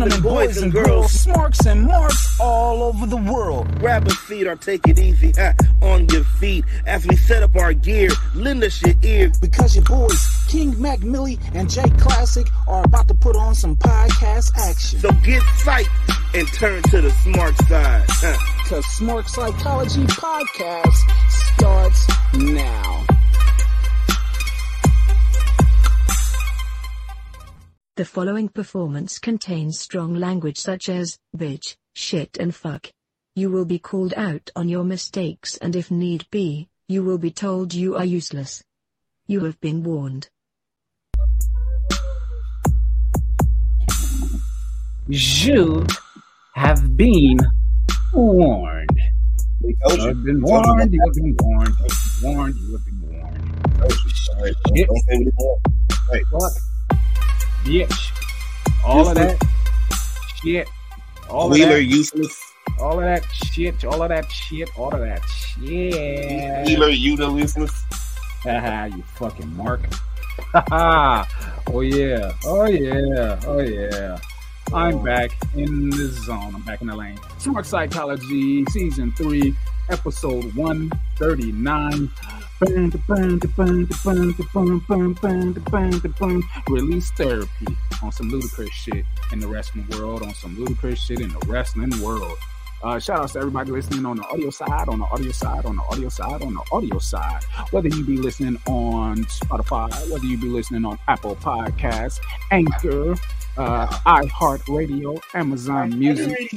Gentlemen, boys and girls, smarks and marks all over the world. Grab a seat or take it easy on your feet as we set up our gear. Lend us your ear. Because your boys, King Mac Milli and J Klassick, are about to put on some podcast action. So get psyched and turn to the smart side. huh. Cause Smark Psychology Podcast starts now. The following performance contains strong language such as bitch, shit, and fuck. You will be called out on your mistakes, and if need be, you will be told you are useless. You have been warned. You have been warned. We told You you. have been We told you. warned. You have been warned. You have been warned. You have been warned. Told you. All right, don't- say what you What? Bitch. All of that shit. All of Wheeler that. useless. All of that shit. All of that shit. All of that shit. Wheeler you the useless. Haha, you fucking mark. oh yeah. Oh yeah. Oh yeah. I'm oh. back in the zone. I'm back in the lane. Smark Psychology, Season 3, Episode 139. Release therapy on some ludicrous shit in the wrestling world, on some ludicrous shit in the wrestling world. Uh, shout outs to everybody listening on the audio side, on the audio side, on the audio side, on the audio side. Whether you be listening on Spotify, whether you be listening on Apple Podcasts, Anchor, uh, iHeartRadio, Amazon Music,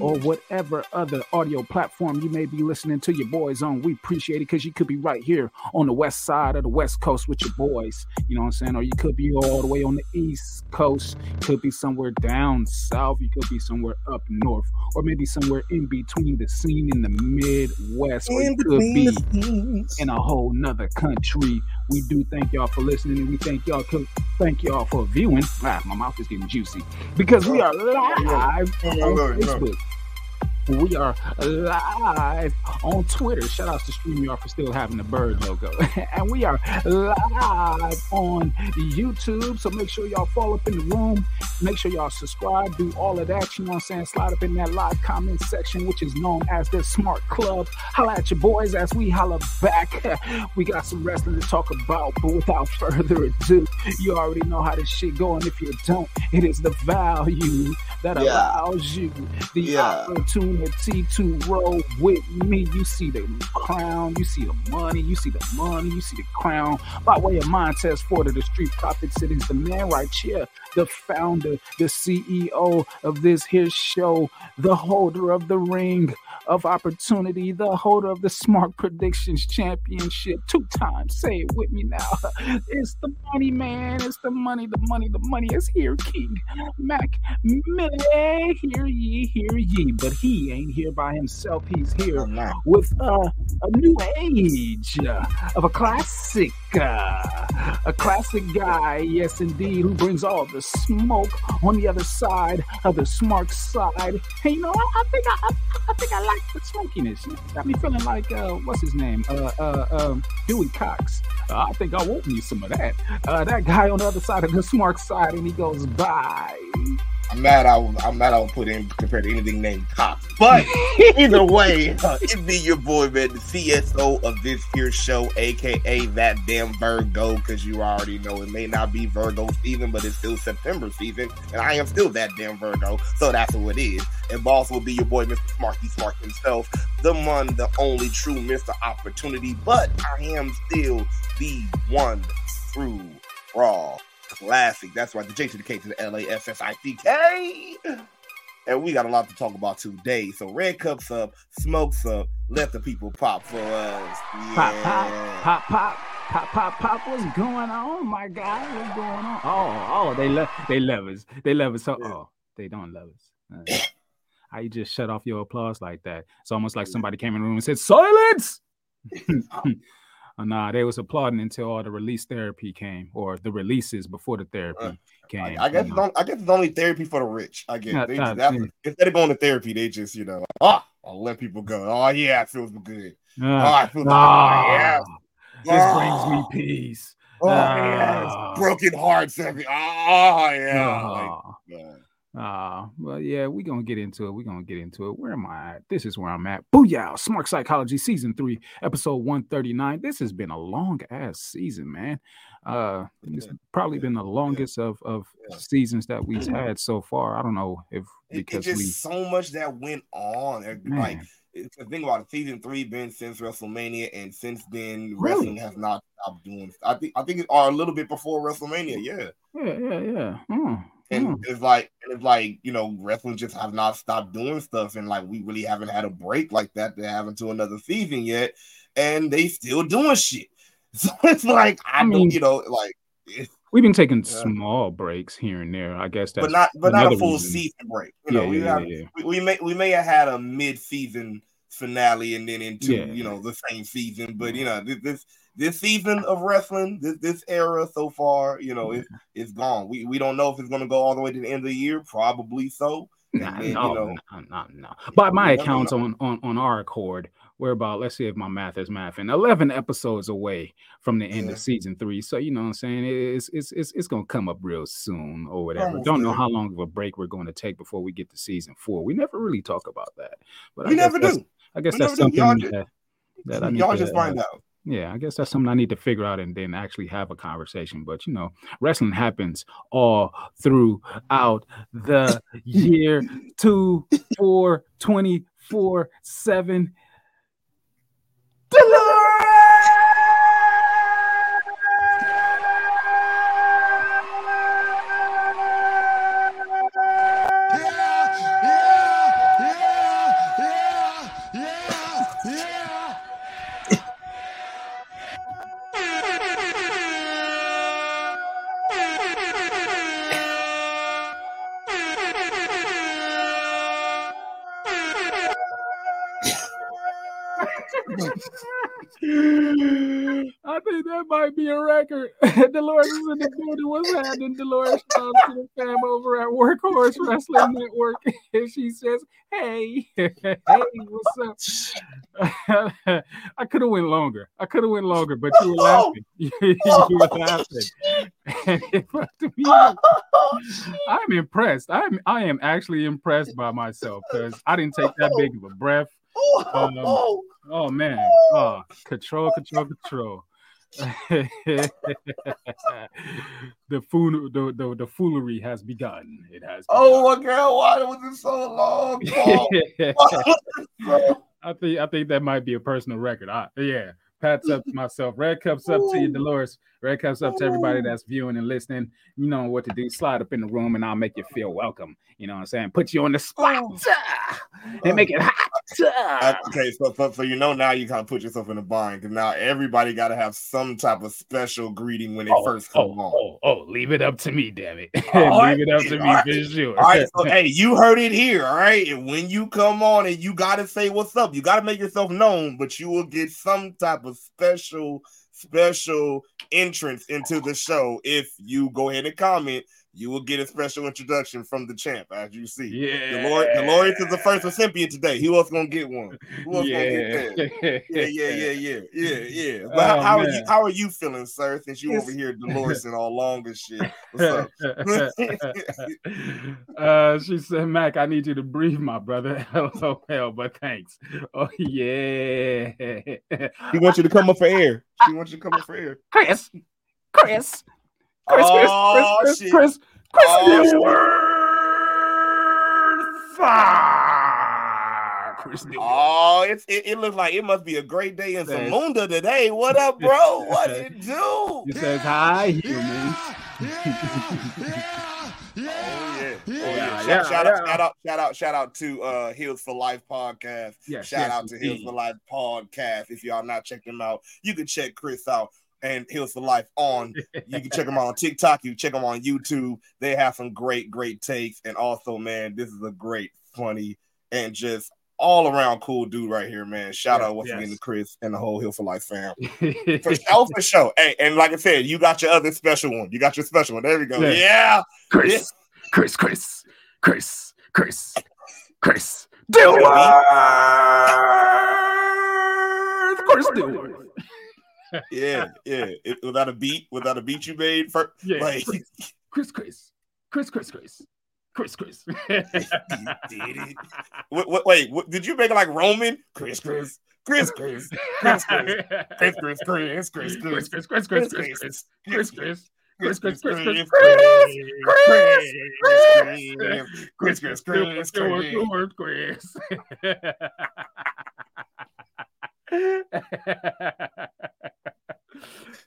or whatever other audio platform you may be listening to your boys on. We appreciate it because you could be right here on the west side of the west coast with your boys. You know what I'm saying? Or you could be all the way on the east coast. Could be somewhere down south. You could be somewhere up north. Or maybe somewhere in between the scene in the Midwest. Or you could be in a whole nother country. We do thank y'all for listening and we thank y'all thank y'all for viewing. Ah, my mouth is getting juicy. Because we are live on. Facebook. We are live on Twitter. Shout out to StreamYard for still having the bird logo. and we are live on YouTube. So make sure y'all fall up in the room. Make sure y'all subscribe. Do all of that. You know what I'm saying? Slide up in that live comment section, which is known as the Smark Club. Holla at your boys as we holla back. We got some wrestling to talk about. But without further ado, you already know how this shit going. If you don't, it is the value that Yeah. allows you the Yeah. opportunity to roll with me. You see the crown, you see the money, you see the money, you see the crown. By way of mind test for the street profits, it is the man right here, the founder, the CEO of this here show, the holder of the ring of opportunity, the holder of the smart predictions championship. Two times, say it with me now. It's the money, man. It's the money. The money. The money is here, King Mac Milli. Hear ye, hear ye. But he ain't here by himself. He's here with uh, a new age uh, of a classic, uh, a classic guy, yes indeed, who brings all the smoke on the other side of the smart side. Hey, you know, I, I think I, I, I think I like the smokiness. Got me feeling like uh, what's his name, uh, uh, um, Dewey Cox. Uh, I think I want me some of that. Uh, that guy on the other side of the smart side, and he goes by. I'm mad. I I'm mad. I don't put in compared to anything named Cop. But either way, uh, it be your boy, man, the CSO of this here show, aka that damn Virgo, because you already know it may not be Virgo season, but it's still September season, and I am still that damn Virgo, so that's who it is. And boss will be your boy, Mr. Smarky Smart himself, the one, the only true Mr. Opportunity. But I am still the one true Raw classic. That's right, the J to the K to the L A S S I C K. And we got a lot to talk about today. So red cups up, smokes up, let the people pop for us. Pop, pop, pop, pop, pop, pop, pop. What's going on, my guy? What's going on? Oh, oh, they love, they love us. They love us. So, Yeah. oh, they don't love us. Uh, how you just shut off your applause like that? It's almost like somebody came in the room and said, "Silence." Uh, nah, they was applauding until all the release therapy came, or the releases before the therapy Uh, came. I, I guess it's know. I guess it's only therapy for the rich. I guess Yeah, they nah, just, yeah. instead of going to therapy, they just you know, oh, I'll let people go. Oh yeah, it feels good. Oh, Ah, I feel ah, oh, yeah. this brings Ah. me peace. Oh Ah. yes, broken hearts. Every oh yeah, like, Ah. Uh, well, yeah, we're gonna get into it. We're gonna get into it. Where am I at? This is where I'm at. Booyah! Smark Psychology Season 3, Episode 139. This has been a long ass season, man. Uh it's probably been the longest of of seasons that we've had so far. I don't know if It, it because just we so much that went on. and, Like man, the thing about it, season three been since WrestleMania, and since then Really? wrestling has not stopped doing. I think I think it are a little bit before WrestleMania, yeah. yeah, yeah, yeah. Mm, And mm. it's like it's like you know wrestling just have not stopped doing stuff, and like we really haven't had a break like that to have into another season yet, and they still doing shit. So it's like I, I mean, mean- you know, like, We've been taking Yeah. small breaks here and there. I guess that's but not but not a full reason. season break. You yeah, know, we yeah, have yeah, yeah. we, we may we may have had a mid season finale and then into Yeah. you know the same season, but you know this this, season of wrestling, this this era so far, you know, it, it's gone. We we don't know if it's going to go all the way to the end of the year. Probably so. Nah, And then, you no, know- no, no, no. By my accounts on, on on our accord, we're about let's see if my math is mathing. Eleven episodes away from the end Yeah. of season three. So you know what I'm saying? It's it's it's, it's gonna come up real soon or whatever. Don't know how long of a break we're going to take before we get to season four. We never really talk about that. But We I never do. I guess We that's never do. Y'all something that, that I need Y'all to, just uh, find out. Yeah, I guess that's something I need to figure out and then actually have a conversation. But you know, wrestling happens all throughout the year, two, four, 24, seven. Record. Dolores is in the building. What's happening, Dolores? Out to the fam over at Workhorse Wrestling Network. And she says, Hey, hey, what's up? I could have went longer. I could have went longer, but you were laughing. you were laughing. me, I'm impressed. I'm I am actually impressed by myself because I didn't take that big of a breath. Um, Oh man. Oh, control, control, control. the fool the, the the foolery has begun. It has Oh my god, why was it so long? I think I think that might be a personal record. I, yeah. Pats up to myself. Red cups up to you, Dolores. Red cups up to everybody that's viewing and listening. You know what to do. Slide up in the room and I'll make you feel welcome. You know what I'm saying? Put you on the spot ah, and make it hot. Uh, okay, so, so so you know now you kind of put yourself in a bind because now everybody got to have some type of special greeting when they Oh, first come oh, on. oh, oh, leave it up to me, damn it. All right, leave it up to me all right, for sure. All right, so hey, you heard it here, all right. And when you come on and you got to say what's up, you got to make yourself known, but you will get some type of special, special entrance into the show if you go ahead and comment. You will get a special introduction from the champ, as you see. yeah. Dolores, Dolores is the first recipient today. Who else gonna get one? Who else gonna get that? yeah. Yeah, yeah, yeah, yeah, yeah, yeah. But Oh, how, how are you? How are you feeling, sir? Since you over here, Dolores and all long and shit. What's up? uh, she said, Mac, I need you to breathe, my brother. LOL, but thanks. Oh, yeah. He wants you to come up for air. She wants you to come up for air. Chris, Chris, Chris, Chris, Oh, Chris, shit. Chris, Chris, Oh, Chris, Fire. Chris Stewart. Oh, it's it, it looks like it must be a great day in Yes. Zamunda today. What up, bro? What it do? He says, Hi, humans. Oh yeah, oh, yeah. Yeah, Shout, yeah, shout yeah. out, shout out, shout out, shout out to uh Heels for Life podcast. Yes, shout yes, out to Heels for Life podcast. If y'all not checked them out, you can check Chris out and Heels for Life on. You can check them out on TikTok. You can check them on YouTube. They have some great, great takes. And also, man, this is a great, funny, and just all around cool dude right here, man. Shout Yes, out once yes. again to Chris and the whole Heels for Life fam. For sure, for sure. Hey, and like I said, you got your other special one. You got your special one. There we go. Yeah. Yeah. Chris, Chris, Chris, Chris, Chris, Chris, Dilworth, Chris Dilworth. Yeah, yeah. It, without a beat, without a beat you made, for, Yeah, like, Chris, Chris, Chris, Chris, Chris, Chris, Chris, Chris. did it. Wait, wait, wait, what- did you make it like Roman? Chris Chris Chris Chris. Think Chris Chris, Chris, Chris, Chris, Chris, Chris, Chris, Chris, Chris, Chris, Chris, Chris, Chris, Chris, Chris, Chris, Chris, Chris, Chris, Chris. Chris, Chris, Chris, Chris, Chris, Chris, Chris, Chris, Chris,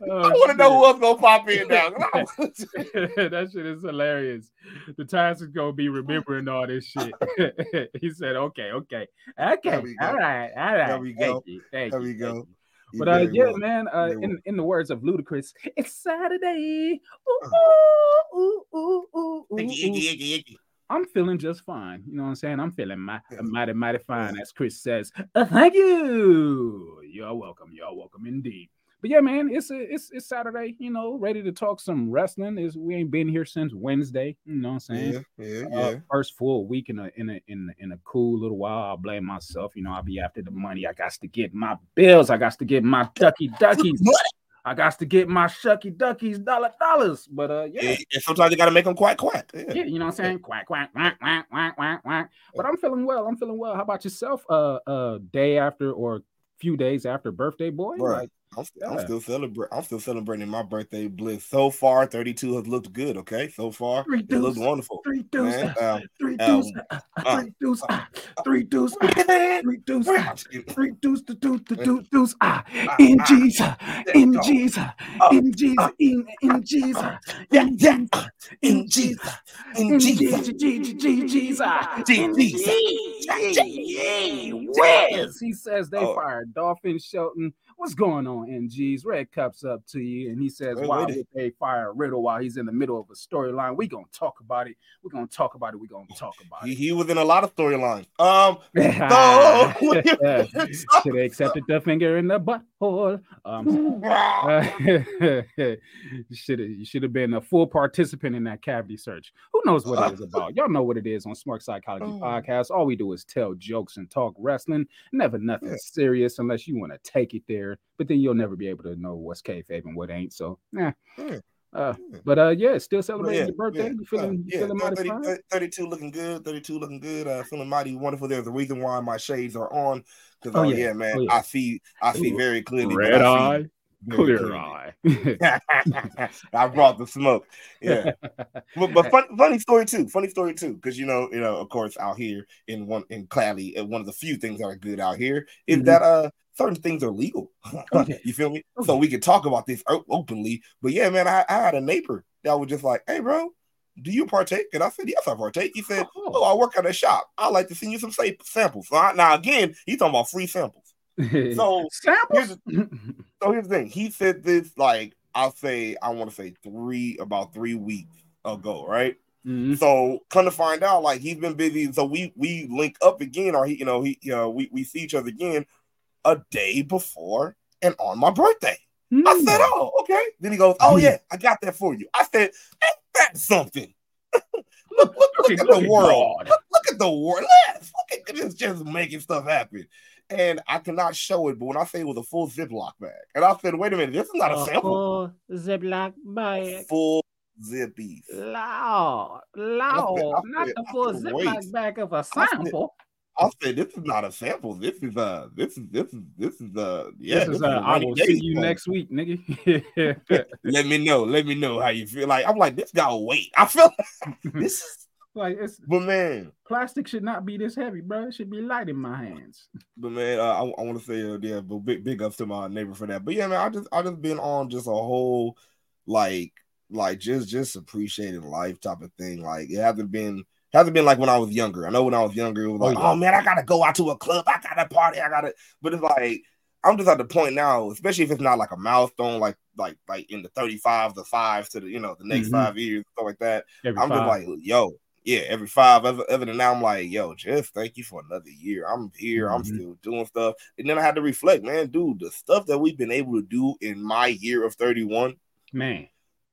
I want to know who else gonna pop in now. that shit is hilarious. The Times is gonna be remembering all this shit. he said, "Okay, okay, okay, There we go. all right, all right." There we Thank go. you, thank There you, we thank go. you. You But uh, yeah, well. man. Uh, Very in in the words of Ludacris, it's Saturday. Ooh, Uh. ooh, ooh, ooh, ooh. I'm feeling just fine. You know what I'm saying? I'm feeling mi- Yeah. mighty, mighty fine, as Chris says. Uh, thank you. You're welcome. You're welcome indeed. But yeah, man, it's a, it's it's Saturday. You know, ready to talk some wrestling. Is we ain't been here since Wednesday. You know what I'm saying? Yeah, yeah, Uh, yeah. first full week in a in a in a, in a cool little while. I'll blame myself. You know, I'll be after the money. I got to get my bills. I got to get my ducky duckies. I got to get my shucky duckies dollar dollars. But uh, yeah. Yeah, And sometimes you gotta make them quack quack. Yeah. Yeah, you know what I'm saying? Quack, quack, quack, quack, quack, quack, quack. But I'm feeling well. I'm feeling well. How about yourself? Uh, uh, day after or few days after birthday, boy. Right. Like, I'm, I'm still celebrating. I'm still celebrating my birthday bliss. So far, 32 has looked good. Okay, so far Three it looked deuce, wonderful. three deuce, Man, uh, um, three um, deuce, uh, uh, uh, three deuce, uh, three deuce, ah, three deuce, ah, three deuce, the deuce, the deuce, deuce, ah, Ah, in ah, Jesus, in you go. Jesus, in Jesus, in in Jesus, Yeah, in yeah. Jesus, In Jesus, in in Jesus, Jesus, Jesus, Jesus, in Jesus. Jesus. He says they Oh. fired Dolphin Shelton. What's going on, NGs? Red Cups up to you. And he says, Wait, why would they fire Riddle while he's in the middle of a storyline? we going to talk about it. We're going to talk about it. We're going to talk about He, it. he was in a lot of storylines. Um, Should have accepted the finger in the butthole. Um, you should have been a full participant in that cavity search. Knows what it is about? Y'all know what it is on Smark Psychology Oh. Podcast. All we do is tell jokes and talk wrestling. Never nothing Yeah. serious unless you want to take it there. But then you'll never be able to know what's kayfabe and what ain't. So yeah. Yeah. Uh, but uh, yeah, still celebrating yeah, your birthday. yeah, you feeling, uh, yeah, feeling mighty 30, fine? 30, 32 looking good, 32 looking good, uh, feeling mighty wonderful. There's a reason why my shades are on because Oh, oh, yeah. yeah. man, Oh. I see, I see Ooh. very clearly. Red eye, clear eye. I brought the smoke. Yeah, but, but fun, funny story too. Funny story too, because you know, you know, of course, out here in one in Cali, uh, one of the few things that are good out here is Mhm. that uh certain things are legal. Oh, yeah. you feel me? Oh, so we can talk about this openly. But yeah, man, I, I had a neighbor that was just like, "Hey, bro." Do you partake? And I said, Yes, I partake. He said, Oh, I work at a shop. I like to send you some samples. So I, now, again, he's talking about free samples. So samples. so here's the thing. He said this like I'll say I want to say three about three weeks ago, right? Mhm. So come to find out, like he's been busy. So we we link up again, or he, you know, he you know, we, we see each other again a day before and on my birthday. I said, Mm. Oh, okay. Then he goes, Oh yeah, I got that for you. I said, Ain't that something? look, look, look, at the world. Look, look at the world. Look at just just making stuff happen. And I cannot show it, but when I say it was a full Ziploc bag, and I said, wait a minute, this is not a sample. Ziploc bag. Full zippies. Lord, I Lord, not said- the full said, Ziploc wait. bag of a sample. I said, this is not a sample. This is uh this is this is this is uh yeah. this is a uh, I will see you song. next week, nigga. Let me know. Let me know how you feel. Like I'm like, this gotta wait. I feel this is like it's but man, plastic should not be this heavy, bro. It should be light in my hands. But man, uh, I, I want to say uh, yeah, but big big ups to my neighbor for that. But yeah, man, I just I just been on just a whole like like just just appreciating life type of thing. Like it hasn't been hasn't been like when I was younger. I know when I was younger, it was Oh, like, yeah. oh, man, I gotta go out to a club, I gotta party, I gotta. But it's like I'm just at the point now, especially if it's not like a milestone, like like like in the 35, the five to the you know the next Mhm. five years, stuff like that. Every I'm just like, yo, yeah, every five. Other, other than that, I'm like, yo, Jeff, thank you for another year. I'm here. I'm Mhm. still doing stuff. And then I had to reflect, man, dude, the stuff that we've been able to do in my year of 31. man.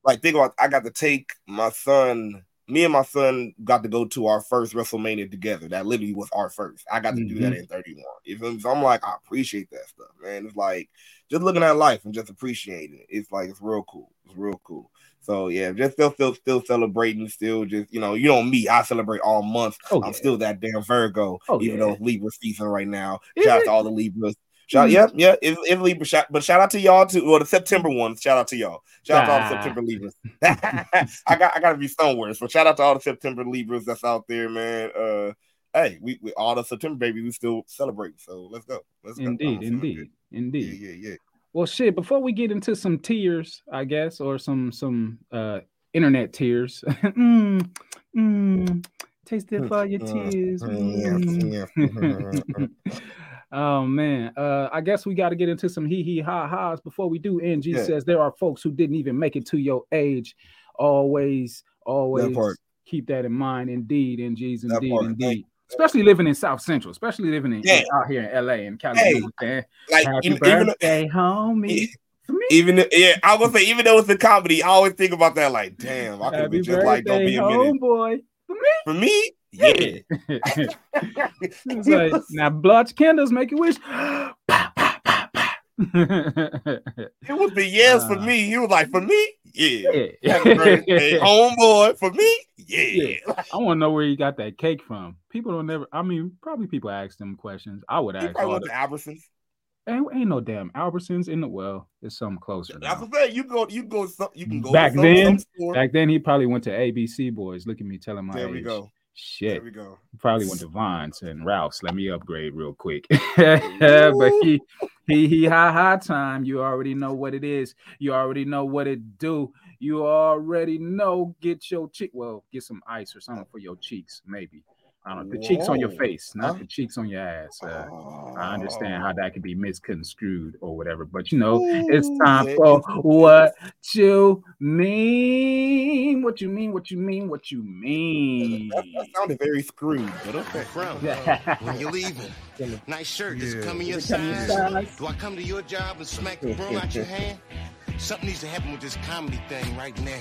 Like, think about, I got to take my son. Me and my son got to go to our first WrestleMania together. That literally was our first. I got to do that in 31. You feel me? So I'm like, I appreciate that stuff, man. It's like just looking at life and just appreciating it. It's like it's real cool. It's real cool. So yeah, just still still still celebrating, still just you know, you know me, I celebrate all month. Oh, I'm yeah. still that damn Virgo, Oh, even yeah. though it's Libra season right now. Shout out to all the Libras. Shout, Mhm. yeah, yeah, it's, Libra. Shout, but shout out to y'all too. Well, the September ones. Shout out to y'all. Shout out to all the Ah. September Libras. I got I gotta be somewhere. So shout out to all the September Libras that's out there, man. Uh hey, we, we all the September baby, we still celebrate. So let's go. Let's go. Indeed, indeed, good. indeed. Yeah, yeah, yeah. Well, shit. Before we get into some tears, I guess, or some some uh internet tears. mm, mm, taste it for your tears. Mm, Mm. oh man, uh, I guess we got to get into some hee hee ha ha's before we do. NG Yeah. says there are folks who didn't even make it to your age. Always, always part. keep that in mind. Indeed, NG's That indeed, indeed. Especially living in South Central, especially living in Yeah. out here in LA and California. man. Like Happy even, even homie. For me. even yeah, I was say even though it's a comedy, I always think about that. Like, damn, I could be just like, don't be a minute homeboy. For me, for me. Yeah, it's like now blotch candles make a wish. It was the yes for Uh, me. He was like, for me, yeah. yeah. Birthday, homeboy, for me, yeah. I want to know where you got that cake from. People don't never. I mean, probably people ask them questions. I would He ask. probably went to Albertsons. ain't, ain't no damn Albertsons in the well. It's something closer. That's I'm saying. You go, you go, some, you can go Back some, then- some. Back then, he probably went to ABC Boys. Look at me telling my there age. we go. Shit. There we go. probably went to Vons and Ralph's. Let me upgrade real quick. but he he he ha ha time. You already know what it is. You already know what it do. You already know. Get your cheek. Well, get some ice or something for your cheeks, maybe. I don't know. The cheeks on your face, not Huh? the cheeks on your ass. Uh, I understand Oh. how that could be misconstrued or whatever, but you know, it's time yeah, for what you mean. What you mean? What you mean? What you mean? That, that sounded very screwed, but okay. From when you're leaving. Nice shirt. Does it come Does it come in your size? size? Do I come to your job and smack the broom out your hand? Something needs to happen with this comedy thing right now.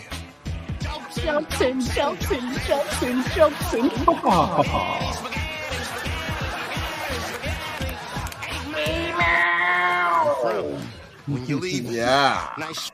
Johnson, Johnson, Johnson, Johnson. From when you're leaving. Yeah. Nice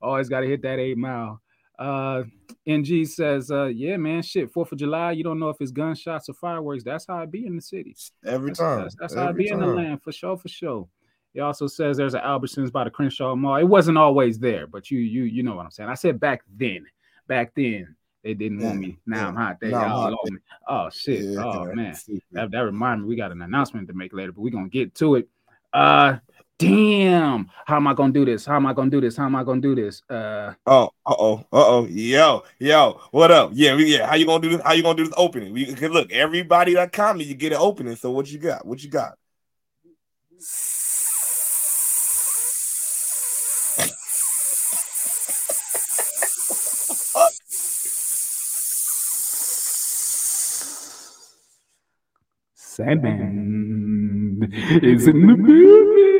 Always got to hit that eight mile. Uh, NG says, uh, yeah, man, shit, 4th of July, you don't know if it's gunshots or fireworks. That's how it be in the city. Every That's, time. that's, that's how it Every be in the land, for sure, for sure. He also says there's an Albertsons by the Crenshaw Mall. It wasn't always there, but you you you know what I'm saying. I said back then. Back then, they didn't want me. Now yeah. I'm hot. They all hot. me. Oh shit. Yeah, oh man. That, that reminds me, we got an announcement to make later, but we're gonna get to it. Uh damn. How am I gonna do this? How am I gonna do this? How am I gonna do this? Uh Oh, uh oh, uh oh, yo, yo, what up? Yeah, we, yeah. How you gonna do this? How you gonna do this opening? We look, everybody that comment, you get an opening. So what you got? What you got? Sandman is in the building.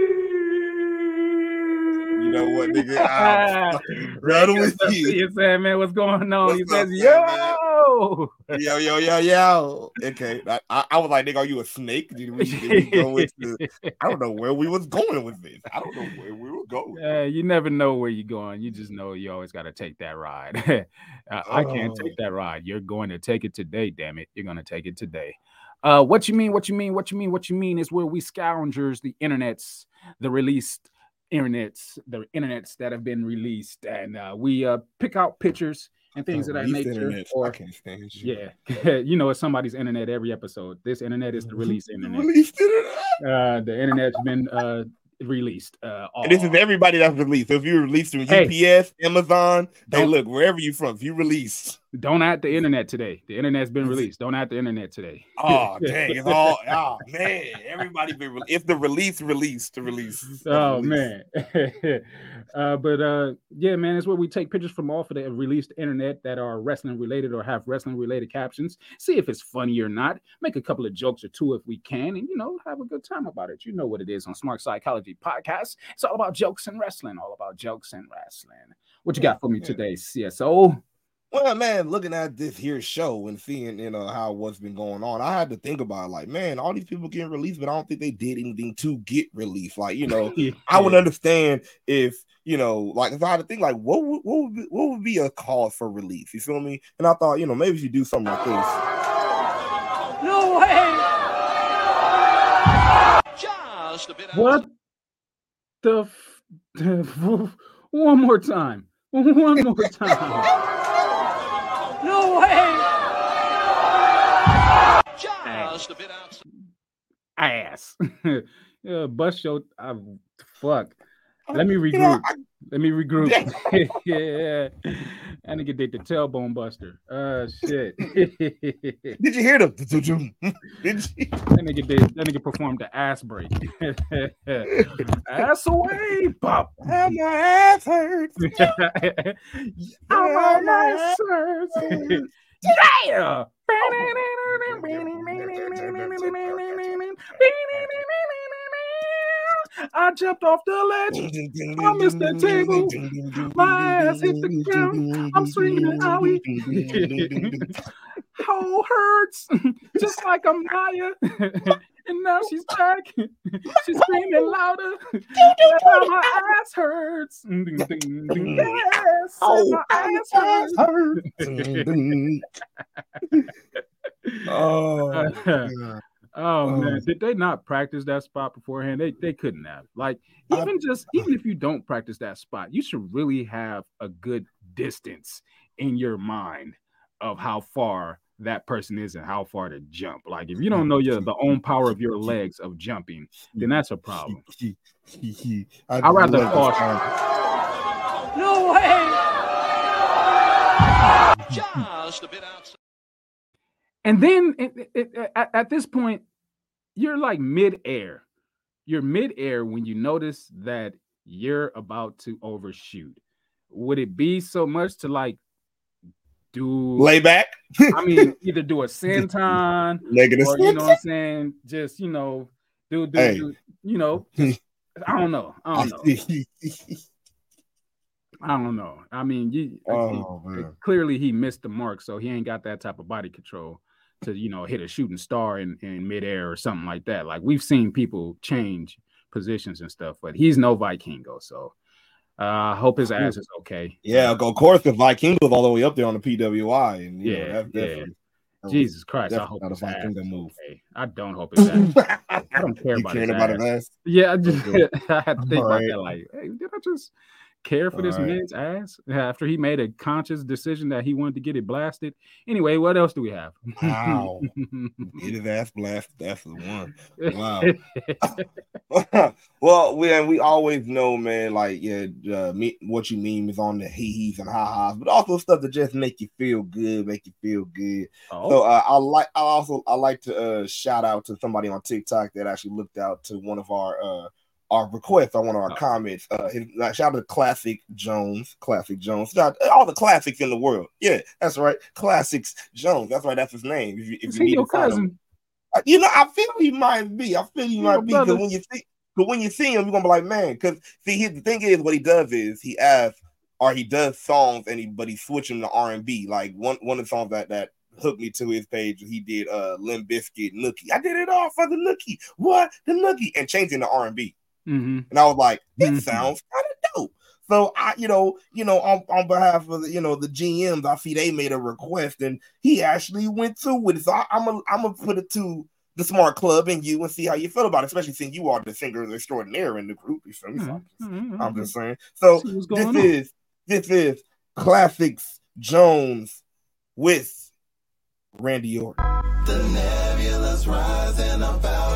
You know what, nigga? I'm right with you. Yes, Sandman, what's going on? he What's up, says, yo. Yo, yo, yo, yo. Okay, I, I, I was like, nigga, are you a snake? Did we, did we? I don't know where we was going with this. I don't know where we were going. Uh, you never know where you're going. You just know you always got to take that ride. Uh, I can't Oh. take that ride. You're going to take it today, damn it. You're going to take it today. Uh, what you mean? What you mean? What you mean? What you mean is where we scoungers, the internets, the released internets, the internets that have been released, and uh, we uh, pick out pictures and things of that Released nature. internet. I Or can't stand you. yeah, you know, it's somebody's internet every episode. This internet is the released internet. Released internet. Uh, the internet's been uh, released. Uh, And this is everybody that's released. So if you released through Hey. UPS, Amazon, hey, Don't- look, wherever you from, if you release, Don't add the internet today. The internet's been released. Don't add the internet today. oh dang, it's all oh man, everybody been re- if the release release to release. Oh Release. man. uh, but uh, yeah, man, it's where we take pictures from off of the released internet that are wrestling related or have wrestling related captions. See if it's funny or not. Make a couple of jokes or two if we can, and you know, have a good time about it. You know what it is on Smark Psychology Podcast. It's all about jokes and wrestling. All about jokes and wrestling. What you got for me today, CSO? Well, man, looking at this here show and seeing you know how what's been going on, I had to think about like, man, all these people getting released, but I don't think they did anything to get relief. Like, you know, I would understand if you know, like if I had to think like, what would what would be, what would be a cause for relief? You feel me? And I thought, you know, maybe if you do something like this. No way. What the? F- one more time. One more time. Way. Ass. yeah, bus show. Uh, I, fuck. Let me You know, regroup. Let me regroup. yeah. And nigga did the tailbone buster. Uh shit. Did you hear the? Did you? nigga did that nigga performed the ass break. ass away, pop. Ah, my ass hurts. I'm on my serves. Yeah. I jumped off the ledge. I missed the table. My ass hit the ground. I'm screaming, owie. Hoe hurts, just like I'm Maya. and now she's back. she's screaming louder. Now my ass hurts. Yes, Oh, my ass hurts. oh, God. Oh um, man, Oh. did they not practice that spot beforehand? They they couldn't have. Like I- even just even if you don't practice that spot, you should really have a good distance in your mind of how far that person is and how far to jump. Like if you don't know your the own power of your legs of jumping, then that's a problem. I'd I'd rather love fall to find- No way. And then it, it, it- at, at this point, you're like mid-air. You're mid-air when you notice that you're about to overshoot. Would it be so much to like do Lay back, I mean, either do a senton negative. or you know what I'm saying, just you know, do do, Hey. do you know, just, I don't know. I don't know. I don't know. I mean, you oh he- clearly he missed the mark, so he ain't got that type of body control to you know hit a shooting star in, in midair or something like that. Like we've seen people change positions and stuff, but he's no Vikingo, so uh, I hope his ass is okay. Yeah, of course, the Viking was all the way up there on the PWI, and you know, Yeah, that's yeah. definitely- that was Jesus Christ, I hope his not a ass move. okay. I don't hope his ass. I don't care You about his about ass. his ass? Yeah, I just I had to think about Alright. that. Like, hey, did I just care for this Alright. man's ass after he made a conscious decision that he wanted to get it blasted? Anyway, what else do we have? Wow. Get his ass blasted. That's the one. Wow. well, we we always know, man. Like, yeah, uh, me, what you mean is on the hee hees and ha ha's, but also stuff that just make you feel good, make you feel good. oh, So uh, I like, I also I like to uh, shout out to somebody on TikTok that actually looked out to one of our uh, our requests on one of our Oh. comments. Uh, his, shout out to Classic Jones, Classic Jones, shout out- all the classics in the world. Yeah, that's right, Classics Jones. That's right, that's his name. If you, if you need your to find him. cousin? Uh, You know, I feel he might be. I feel he Yeah, might be because when you see, because when you see him, you're gonna be like, man. Because see, he, the thing is, what he does is he asks, or he does songs, and he but he switch them to R and B. Like one one of the songs that that hooked me to his page, he did uh Limp Bizkit Nookie. I did it all for the Nookie. What the Nookie and changing the R and B. hmm And I was like, it Mhm. sounds kind of dope. So I, you know, you know, on, on behalf of the, you know the GMs, I see they made a request and he actually went through with it. So I, I'm gonna I'm gonna put it to the smark club and you and see how you feel about it, especially since you are the singer extraordinaire in the group. You feel me? So I'm, just, I'm just saying. So this on. is this is classics Jones with Randy Orton. The nebulous rise and about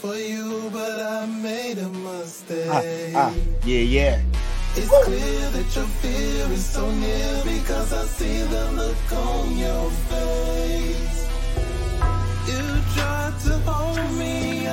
for you, but I made a mistake. Ah, yeah, yeah. It's clear that your fear is so near because I see the look on your face. You tried to hold me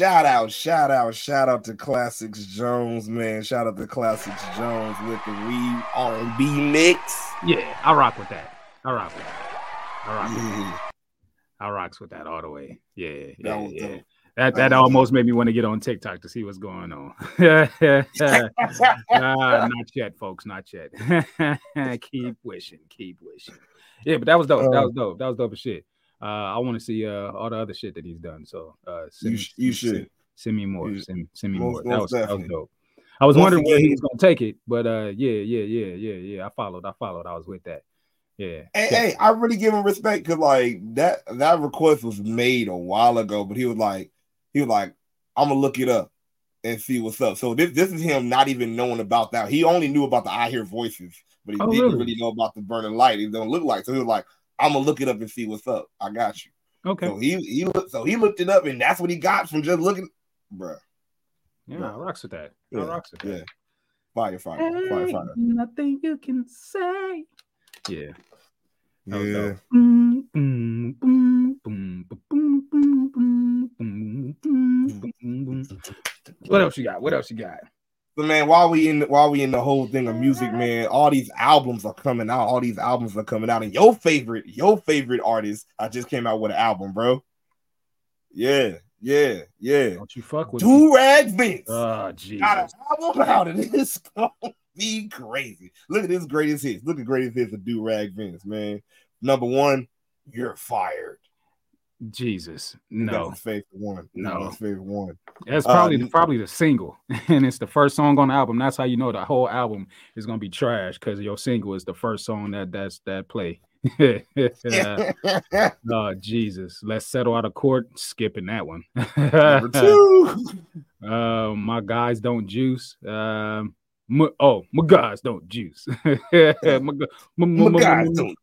Shout out, shout out, shout out to Classics Jones, man. Shout out to Classics Jones with the weed R&B mix. Yeah, I rock with that. I rock with that. I rock with that. I rocks with that all the way. Yeah, That yeah, was yeah. dope. That that almost made me want to get on TikTok to see what's going on. Ah, not yet, folks. Not yet. keep wishing. Keep wishing. Yeah, but that was dope. that Uh, was dope. That was dope as shit. Uh, I want to see uh all the other shit that he's done. So uh, send, You, sh- you send- should. send me more. Send, send me most- more. That was, that was dope. I was wondering where he was gonna take it, but uh, yeah, yeah, yeah, yeah, yeah. I followed. I followed. I was with that. Yeah. Hey, hey, I really give him respect because like that that request was made a while ago, but he was like, he was like, I'm gonna look it up and see what's up. So this this is him not even knowing about that. He only knew about the I hear voices, but he Oh, didn't really? really know about the burning light. It don't look like. So he was like, I'm gonna look it up and see what's up. I got you. Okay. So he he looked so he looked it up and that's what he got from just looking, bruh. Yeah, bruh. rocks with that. Yeah, rocks with that. Yeah. Fire, fire, hey, fire, fire. Nothing you can say. Yeah. Yeah. What else you got? What else you got? So man, while we in while we in the whole thing of music, man, all these albums are coming out. All these albums are coming out, and your favorite, your favorite artist, I just came out with an album, bro. Yeah, yeah, yeah. Don't you fuck with. Do Rag Vince Oh, got an Jesus. album out, and it's gonna be crazy. Look at this greatest hits. Look at greatest hits of Do Rag Vince, man. Number one, you're fired. Jesus. That's No. my favorite one. No. That's my favorite one. That's Uh, probably n- probably the single, and it's the first song on the album. That's how you know the whole album is gonna be trash because your single is the first song that that's that play. oh Jesus! Let's settle out of court. Skipping that one. Number two. Uh, my guys don't juice. Um, my, oh, my guys don't juice. my, my, my, My guys my- don't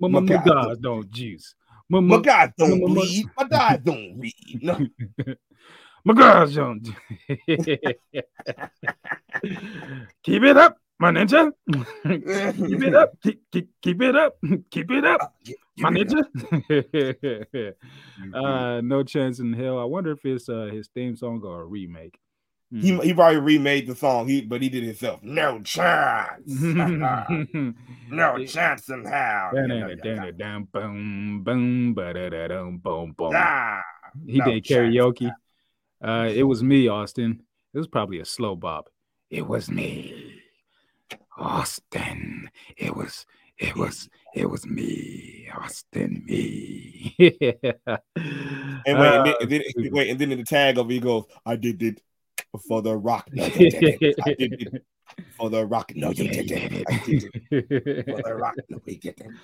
my, my, my my guys guys don't juice. My, My my, guys don't my- my- bleed. My guys don't read. No. my guys don't. keep it up, my ninja. keep it up. Keep, keep, keep it up. Keep it up, my ninja. uh, no chance in hell. I wonder if it's uh, his theme song or a remake. He, he probably remade the song, he but he did it himself. No chance. no chance in hell. Boom, boom, boom, boom. Ah, He no did karaoke. Uh, it was me, Austin. It was probably a slow bop. It was me, Austin. It was, it was, it was me, Austin. Me. And wait, and then, Uh, and then, wait, and then in the tag over he goes, I did it for the rock. No, you didn't. I did it for the rock. No, you didn't. I did it for the rock. No, we didn't.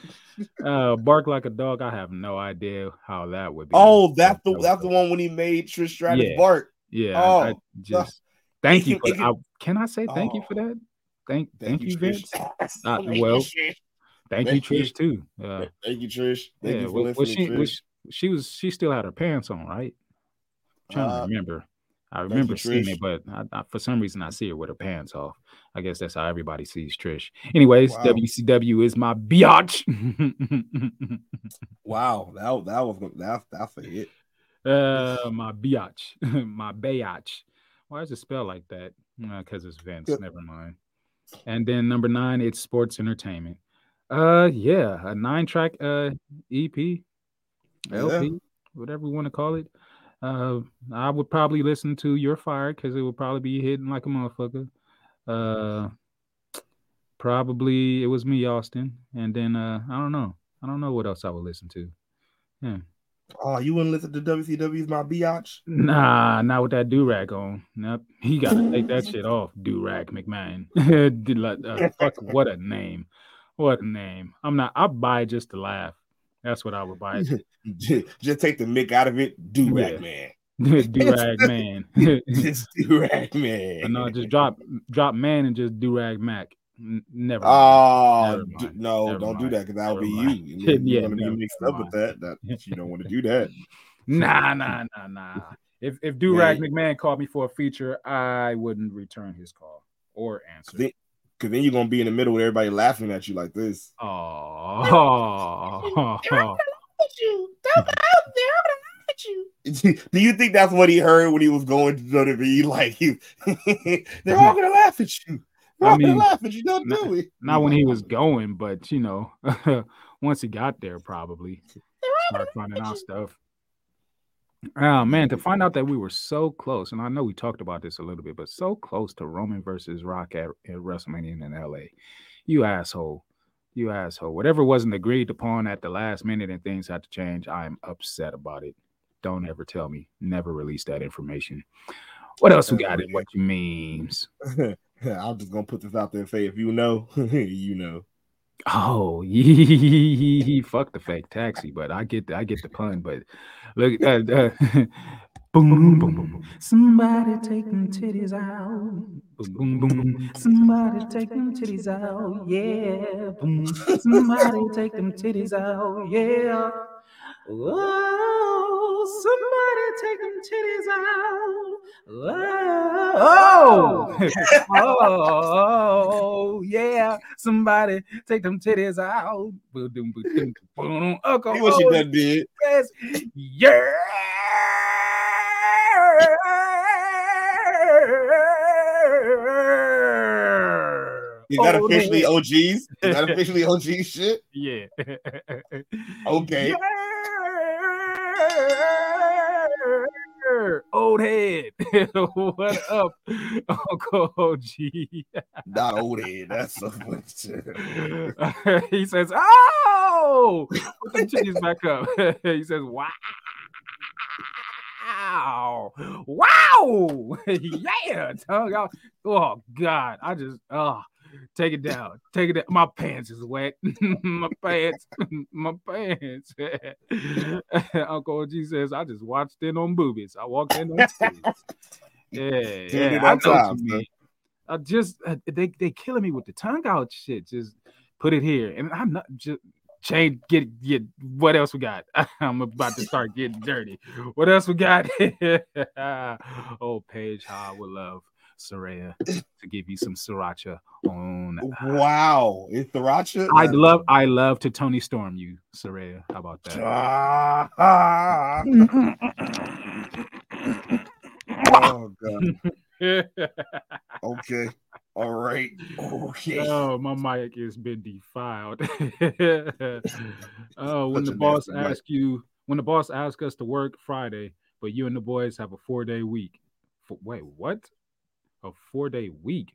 uh, bark like a dog. I have no idea how that would be. Oh, that's the that's the one when he made Trish Stratus Yeah. Bart. Yeah, Oh, I, I just thank it you. can- For, I, can- I say thank you for Oh. that? Thank, thank, you, Trish. Vince. Uh, Thank you, well, Thank, Thank you, you. Trish, too. Uh, Thank you, Trish. Thank yeah, you for well, well, listening, she, Trish. was, she was she still had her pants on, right? I'm trying Uh, to remember. I remember seeing Trish. it, but I, I, for some reason I see her with her pants off. I guess that's how everybody sees Trish. Anyways, Wow. WCW is my biatch. Wow, that that was that's that's a hit. uh, my biatch, my biatch. Why is it spelled like that? Because it's Vince. Good. Never mind. And then number nine, it's sports entertainment. Uh, yeah, a nine track uh EP, Yeah. LP, whatever you want to call it. Uh, I would probably listen to Your Fire because it would probably be hitting like a motherfucker. Uh, probably it was me, Austin, and then uh, I don't know, I don't know what else I would listen to. Yeah, Oh, you wouldn't listen to WCW's My Biatch? nah, not with that do rag on. Nope, he got to take that shit off. Do rag McMahon. Uh, fuck, what a name, what a name. I'm not. I buy just to laugh. That's what I would buy. Just, take the mick out of it. Do rag Yeah. man. do rag man. just do rag man. no, just drop drop man and just do rag Mac. Never. Oh Never d- mind. no! Never don't do that because that would be you. mind. And then Yeah, You're gonna be mixed up with that. That you don't want to do that. nah, nah, nah, nah. If if do rag McMahon called me for a feature, I wouldn't return his call or answer. Then- Because then you're gonna be in the middle with everybody laughing at you like this. Oh, Do you think that's what he heard when he was going to WWE? Like he, they're all gonna laugh at you. They're I all gonna laugh at you. Don't not- do it. not when he was going, but you know, once he got there, probably start finding out stuff. Oh man, to find out that we were so close, and I know we talked about this a little bit, but so close to Roman versus Rock at, at WrestleMania in LA. You asshole. You asshole. Whatever wasn't agreed upon at the last minute and things had to change, I'm upset about it. Don't ever tell me. Never release that information. What else we got in what you memes? I'm just gonna put this out there and say, if you know, you know. Oh, he fuck the fake taxi, but I get the, I get the pun. But look, uh, uh, boom, boom, boom, boom. Somebody take them titties out. Boom, boom, boom. Somebody take them titties out. Yeah. Boom. Somebody take them titties out. Yeah. Oh, somebody take them titties out. Oh, oh, oh yeah. Somebody take them titties out. Uncle, See what she oh, done did. yes. Yeah. Is that Oh, officially. OGs? Is that officially OG shit? Yeah. Okay. Old head. what up, Uncle OG? Not old head. That's so much. he says, Oh, put them titties back up. he says, Wow. Wow. yeah. Tongue out. Oh, God. I just, oh, take it down. Take it down. My pants is wet. my pants. My pants. Uncle OG says, I just watched in on boobies. I walked in on titties. Yeah. Yeah. I know you mean. I just uh, they they killing me with the tongue out shit. Just put it here, and I'm not just change. Get get what else we got? I'm about to start getting dirty. What else we got? oh, Paige, how I would love Saraya to give you some sriracha on. Wow. It's Sriracha? I love I love to Toni Storm you, Saraya. How about that? Ah, oh god. Okay. All right. Okay. Oh, my mic has been defiled. oh, when Such the boss asks you, when the boss asks us to work Friday, but you and the boys have a four day week. For, wait, what? A four day week?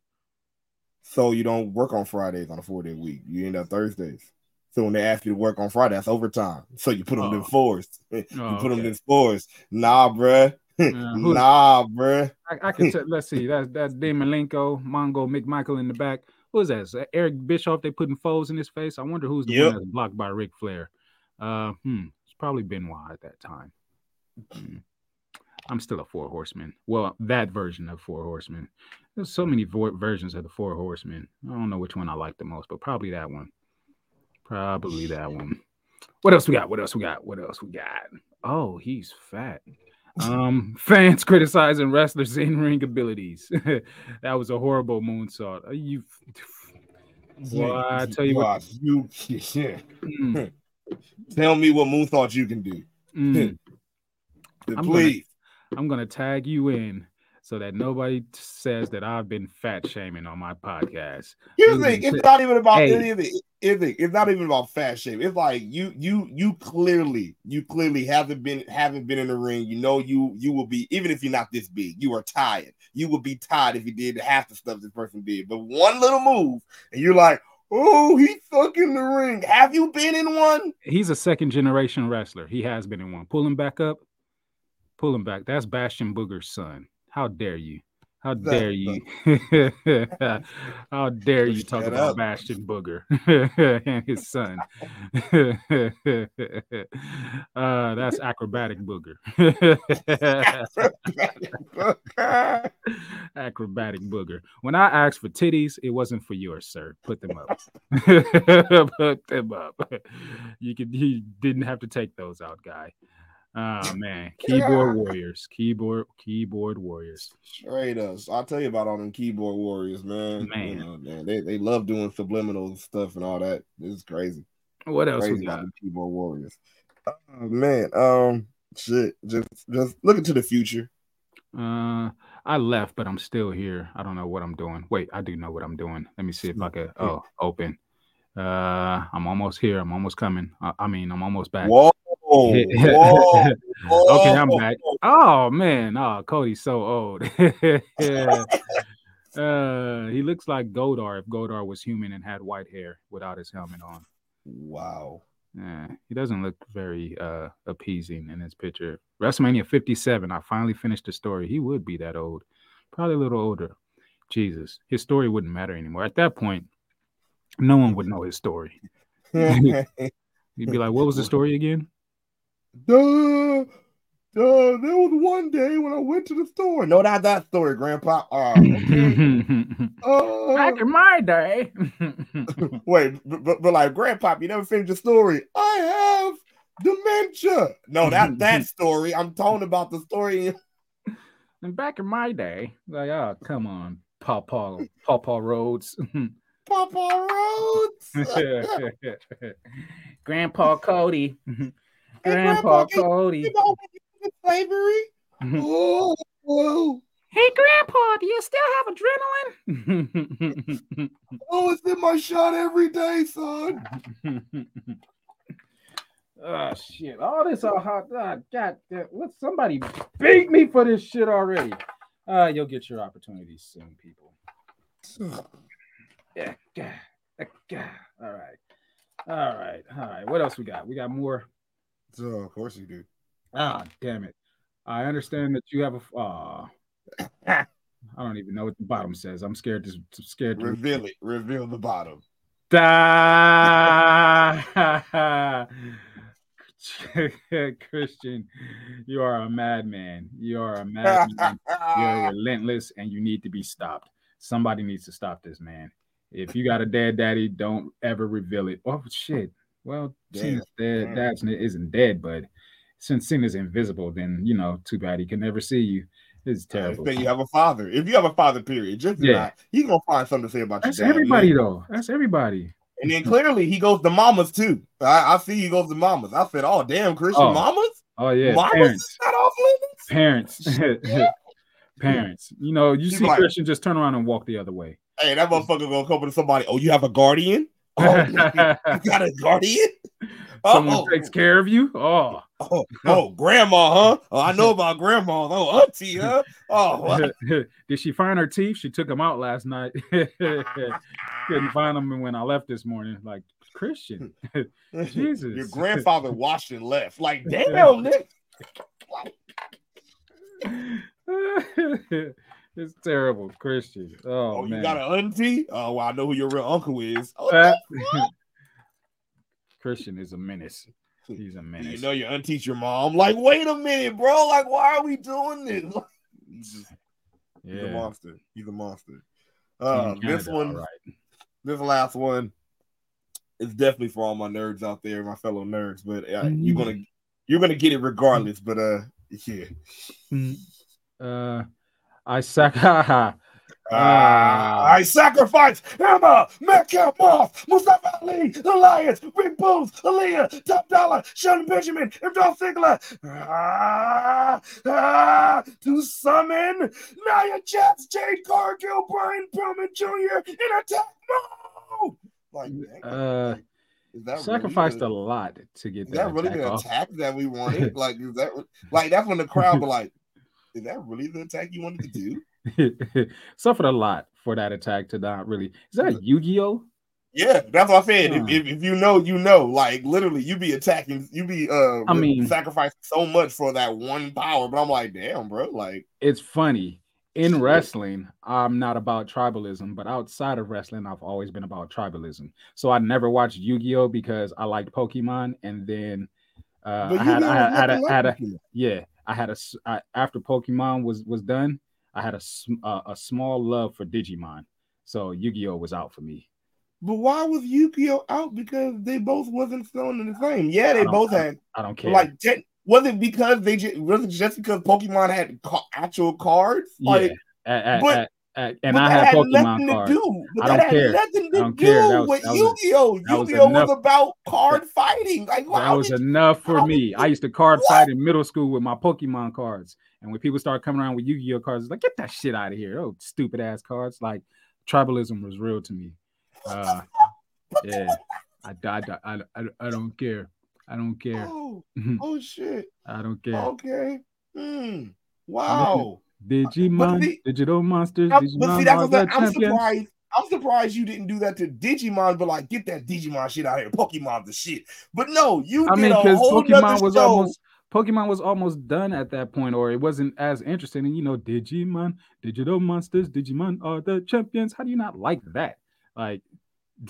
So you don't work on Fridays on a four day week. You end up Thursdays. So when they ask you to work on Friday, that's overtime. So you put them in Oh. fours. you Oh, put them in fours. Nah, bruh. who- nah, bruh. I, I can tell. let's see. That's that's Dean Malenko, Mongo McMichael in the back. Who is that? Is that Eric Bischoff? They putting foes in his face. I wonder who's the Yep. one that's blocked by Ric Flair. Uh, hmm. It's probably Benoit at that time. I'm still a four horseman. Well, that version of four horsemen. There's so many vo- versions of the four horsemen. I don't know which one I like the most, but probably that one. Probably that one. What else we got? What else we got? What else we got? Oh, he's fat. Um, fans criticizing wrestlers' in-ring abilities. that was a horrible moonsault. Are you? Well, I tell you what. You yeah. Mm, tell me what moonsault you can do. mm. Please. I'm gonna tag you in so that nobody says that I've been fat shaming on my podcast. Here's the thing: it's not even about Hey. anything. It's, it's not even about fat shape. It's like you, you, you clearly, you clearly haven't been, haven't been in the ring. You know, you, you will be, even if you're not this big, you are tired. You would be tired if you did half the stuff this person did. But one little move, and you're like, oh, he's stuck in the ring. Have you been in one? He's a second generation wrestler. He has been in one. Pull him back up. Pull him back. That's Bastion Booger's son. How dare you? How dare you? How dare you talk about up. Bastion Booger and his son? uh, that's acrobatic booger. acrobatic booger. When I asked for titties, it wasn't for yours, sir. Put them up. Put them up. You could you didn't have to take those out, guy. Oh man. Keyboard warriors. Keyboard keyboard warriors. Straight up. I'll tell you about all them keyboard warriors, man. Man. You know, man, they, they love doing subliminal stuff and all that. It's crazy. What else we got? keyboard warriors. Oh man, um, shit. Just just looking to the future. Uh I left, but I'm still here. I don't know what I'm doing. Wait, I do know what I'm doing. Let me see if I could oh open. Uh I'm almost here. I'm almost coming. I, I mean I'm almost back. Whoa, whoa, okay, I'm back. Oh man, oh Cody's so old. uh, he looks like Goldar if Goldar was human and had white hair without his helmet on. Wow. Yeah, he doesn't look very uh appeasing in his picture. WrestleMania 57. I finally finished the story. He would be that old, probably a little older. Jesus, his story wouldn't matter anymore. At that point, no one would know his story. He'd be like, "What was the story again?" Duh, duh, there was one day when I went to the store. No, not that story, Grandpa. Uh, okay. Uh, Back in my day. wait, but, but, but like, Grandpa, you never finished the story. I have dementia. No, that that story. I'm talking about the story. And back in my day, like, oh, come on, Paw Paw, Paw Paw Rhodes. Papa Rhodes. Grandpa Cody. Hey, Grandpa Grandpa, you- Cody. You know, when you slavery. Oh, oh, Hey, Grandpa, do you still have adrenaline? oh, it's in my shot every day, son. oh, shit. All this all hot. Uh, God, damn, what? Somebody beat me for this shit already. Uh, you'll get your opportunities soon, people. Yeah. yeah, yeah. All right. All right. All right. What else we got? We got more. So, of course you do. Ah, damn it. I understand that you have a. Uh, I don't even know what the bottom says. I'm scared to scared to Reveal it. Reveal the bottom. Ah! Christian, you are a madman. You are a madman. You're relentless and you need to be stopped. Somebody needs to stop this man. If you got a dead daddy, don't ever reveal it. Oh shit. Well, Damn. since dead Damn. dad isn't dead, but since sin is invisible, then you know, too bad he can never see you. It's terrible. Then you have a father. If you have a father, period, just Yeah. not, he's gonna find something to say about That's your dad. everybody man. though. That's everybody. And then clearly he goes to mamas too. I, I see he goes to mamas. I said, "Oh damn, Christian Oh, mamas, Oh yeah, mamas parents. is not off limits." Parents. Parents. You know, you She's see like- Christian just turn around and walk the other way. Hey, that motherfucker gonna come up to somebody. Oh, you have a guardian? Oh, you got a guardian? Someone Oh, takes care of you. Oh, oh, oh, grandma, huh? Oh, I know about grandma. Oh, auntie, huh? Oh, did she find her teeth? She took them out last night. Couldn't find them when I left this morning. Like Christian, Jesus. Your grandfather washed and left. Like, damn, Nick. It's terrible, Christian. Oh, Oh, man. you got an auntie? Oh, well, I know who your real uncle is. Oh, Christian is a menace. He's a menace. you know your auntie's your mom? Like, wait a minute, bro. Like, why are we doing this? He's a yeah. monster. He's a monster. Uh, this one, right. this last one is definitely for all my nerds out there, my fellow nerds. But uh, Mm-hmm. you're gonna you're gonna get it regardless. But uh, yeah, Uh, I sac- Ah, I sacrifice Emma, Madcap Moss, Mustafa Ali, the Lions, Rick Boogs, Aliyah, Top Dolla, Shelton Benjamin, and Dolph Ziggler ah, ah, to summon Nia Jax, Jade Cargill, Brian Pillman Jr. in attack mode. Like, Uh, that sacrificed really a lot to get Is that, that really attack the off. attack that we wanted? like, is that like that's when the crowd were like, "Is that really the attack you wanted to do?" Suffered a lot for that attack to not really. Is that Yu-Gi-Oh? Yeah, that's what I said. If, Hmm. if, if you know, you know. Like literally, you be attacking, you be uh, I mean- sacrificing so much for that one power. But I'm like, damn, bro, like, It's funny. In wrestling, I'm not about tribalism, but outside of wrestling, I've always been about tribalism. So I never watched Yu-Gi-Oh because I liked Pokemon, and then uh, I had, I had, I had, a, had a, yeah, I had a I, after Pokemon was was done, I had a uh, a small love for Digimon. So Yu-Gi-Oh was out for me. But why was Yu-Gi-Oh out? Because they both wasn't selling the same. Yeah, they both I had I don't care. like. Ten, was it because they just was it just because Pokemon had actual cards? Like, yeah, a- a- but- a- a- and but I nothing Pokemon to cards. do. I don't care. nothing I to don't do care. That was- with that was Yu-Gi-Oh. that was Yu-Gi-Oh was, enough. about card fighting. Like, That was enough for how me. did I used to card What? fight in middle school with my Pokemon cards. And when people start coming around with Yu-Gi-Oh cards, it's like, get that shit out of here. Oh, stupid ass cards. Like tribalism was real to me. Uh yeah. I, I, I, I, I don't care. I don't care. Oh, oh shit. I don't care. Okay. Hmm. Wow. Digimon, see- digital monsters, I'm- Digimon see, that's what I'm, I'm surprised. I'm surprised you didn't do that to Digimon, but like get that Digimon shit out here. Pokemon's the shit. But no, you I did mean, because Pokemon was show. almost Pokemon was almost done at that point, or it wasn't as interesting. And you know, Digimon, digital monsters, Digimon are the champions. How do you not like that? Like,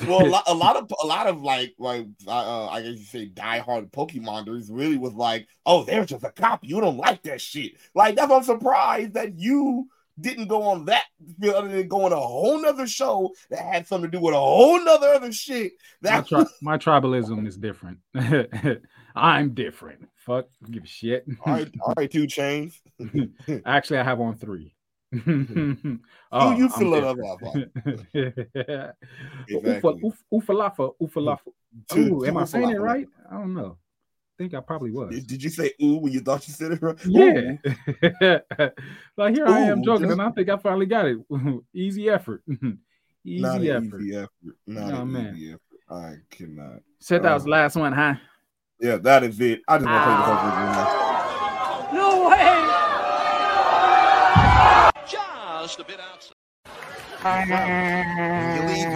well, a lot, a lot of a lot of like like uh, I guess you say diehard Pokemonders really was like, oh, they're just a cop. You don't like that shit. Like that's why I'm surprised that you didn't go on that field other than go on a whole nother show that had something to do with a whole nother other shit. my, That tri- my tribalism is different. I'm different. Fuck, give a shit. all right, all right, two chains. Actually, I have on three. oh, you I'm fill it up, different. Exactly. Oofa, oof, oofalafa, oofalafa. Ooh, two am I saying it right? I don't know. I think I probably was. Did, did you say ooh when you thought you said it right? Yeah. like here I am joking, just- and I think I finally got it. easy effort. easy Not an effort. easy effort. Not Oh, an man. easy effort. I cannot. Said that was Oh. the uh, last one, huh? Yeah, that is it. I just want to play the whole thing. No way! Just a bit outside. When you leave,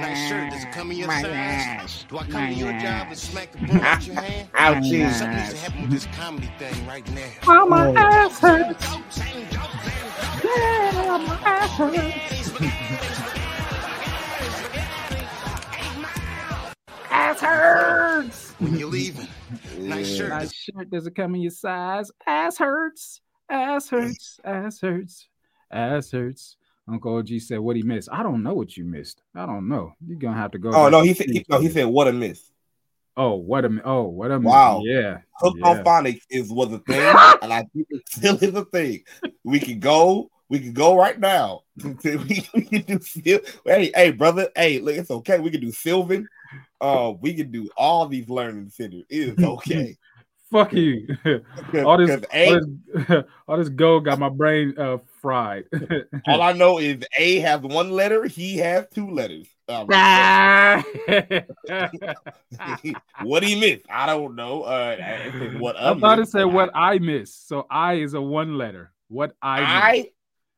nice shirt. Does it come in your size? Do I come to your job and smack the broom out your hand? Ouchie. Something needs to happen with this comedy thing right now. Oh, my ass hurts. Jokes ain't jokes ain't Yeah, my ass hurts. Ass hurts. When you're leaving, nice shirt. Nice shirt doesn't come in your size. Ass hurts. Ass hurts. Ass hurts. Ass hurts. Uncle OG said what he missed. I don't know what you missed. I don't know. You're gonna have to go. Oh no, he said he, no, he said what a miss. Oh, what a oh, what a Wow. Yeah. Hooked yeah. on phonics is was a thing, and I think it still is a thing. We can go, we can go right now. we, we can do Sil- hey, hey, brother, hey, look, it's okay. We can do Sylvan. Uh, we can do all these learning centers. It is okay. Fuck you. All this, all this, all this gold got my brain uh fried. all I know is A has one letter, he has two letters. Um, what he missed? I don't know. Uh, what I thought it miss, said what I miss. So I is a one letter. What I miss. I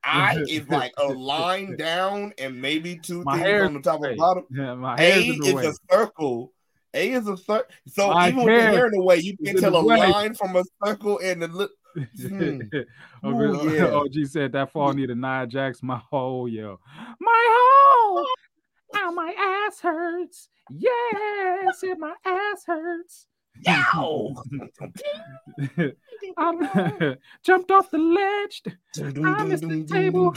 I is like a line down and maybe two My things on the top of the and bottom. Yeah, my A hair's in the is a circle. A is a circle. So My even with your hair hair in the way, you is can tell a way. line from a circle and the Hmm. Ooh, yeah. OG said that fall needed Nia Jax. My hole, yo. My hole. Ow, my ass hurts. Yes, and my ass hurts. Yow! I jumped off the ledge. I missed the table.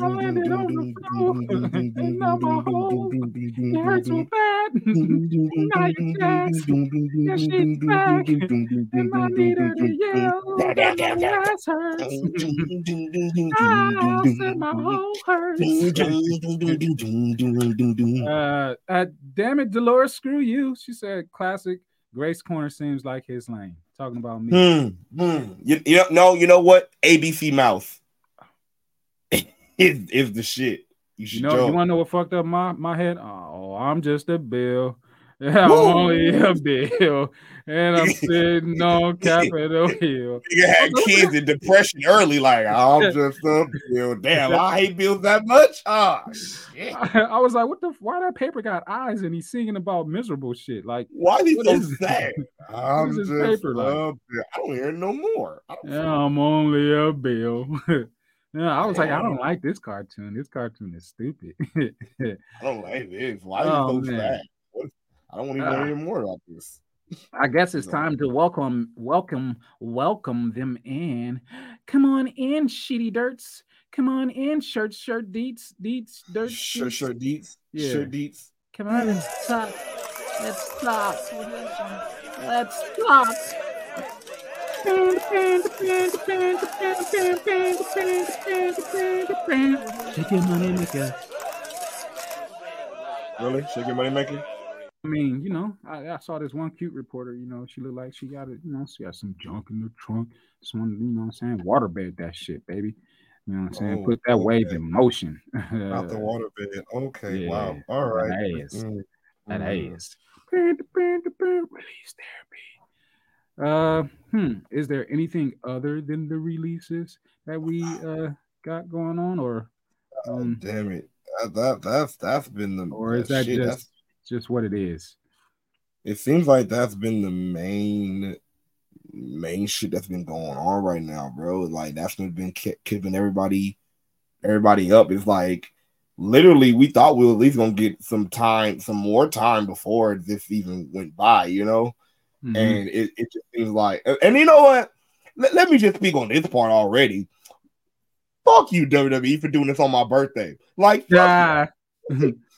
I landed on the floor. And now my whole it hurts so bad. now you text. Yeah, she's back. And I need her to yell. My ass hurts. I said my whole hurts. Uh, uh, damn it, Dolores, screw you. She said, classic. Grace Corner seems like his lane. Talking about me. Hmm, hmm. You, you know, no, you know what? ABC Mouth is, is the shit. You should You know, you want to know what fucked up my, my head? Oh, I'm just a bill. I'm only a bill. And I'm sitting on Capitol Hill. Nigga had kids in depression early, like I'm just a bill. Damn, I hate bills that much. Ah, shit. I was like, what the? Why that paper got eyes and he's singing about miserable shit? Like, Why What so sad? I'm just paper like? a bill. I don't hear no more. Yeah, I'm only a bill. yeah, I was like, I don't like this cartoon. This cartoon is stupid. I don't like this. Why is Oh, he so man. sad? I don't want to Ah. hear any more about this. I guess it's time to welcome, welcome, welcome them in. Come on in, shitty dirts. Come on in, shirt, shirt, deets, deets, dirt. Shirt sure, deets. Yeah. Sure, deets. Come on, let's talk. Let's talk. Let's talk. Shake your money, maker. Really? Shake your money maker? I mean, you know, I, I saw this one cute reporter, you know, she looked like she got it, you know, she got some junk in the trunk. Someone, you know what I'm saying? Waterbed that shit, baby. You know what I'm saying? Oh, Put that wave in motion. Out the water bed. Okay, yeah, wow. All right. That ass. Mm, That mm. ass. Release therapy. Uh, hmm. Is there anything other than the releases that we uh got going on, or um, Damn it. That, that that's that's been the or is that shit, just just what it is? it seems like that's been the main main shit that's been going on right now, bro. Like that's been keeping everybody everybody up. It's like literally we thought we were at least gonna get some time, some more time before this even went by, you know. Mhm. And it, it just seems like, and you know what? Let, let me just speak on this part already. Fuck you, WWE, for doing this on my birthday. Like, Yeah.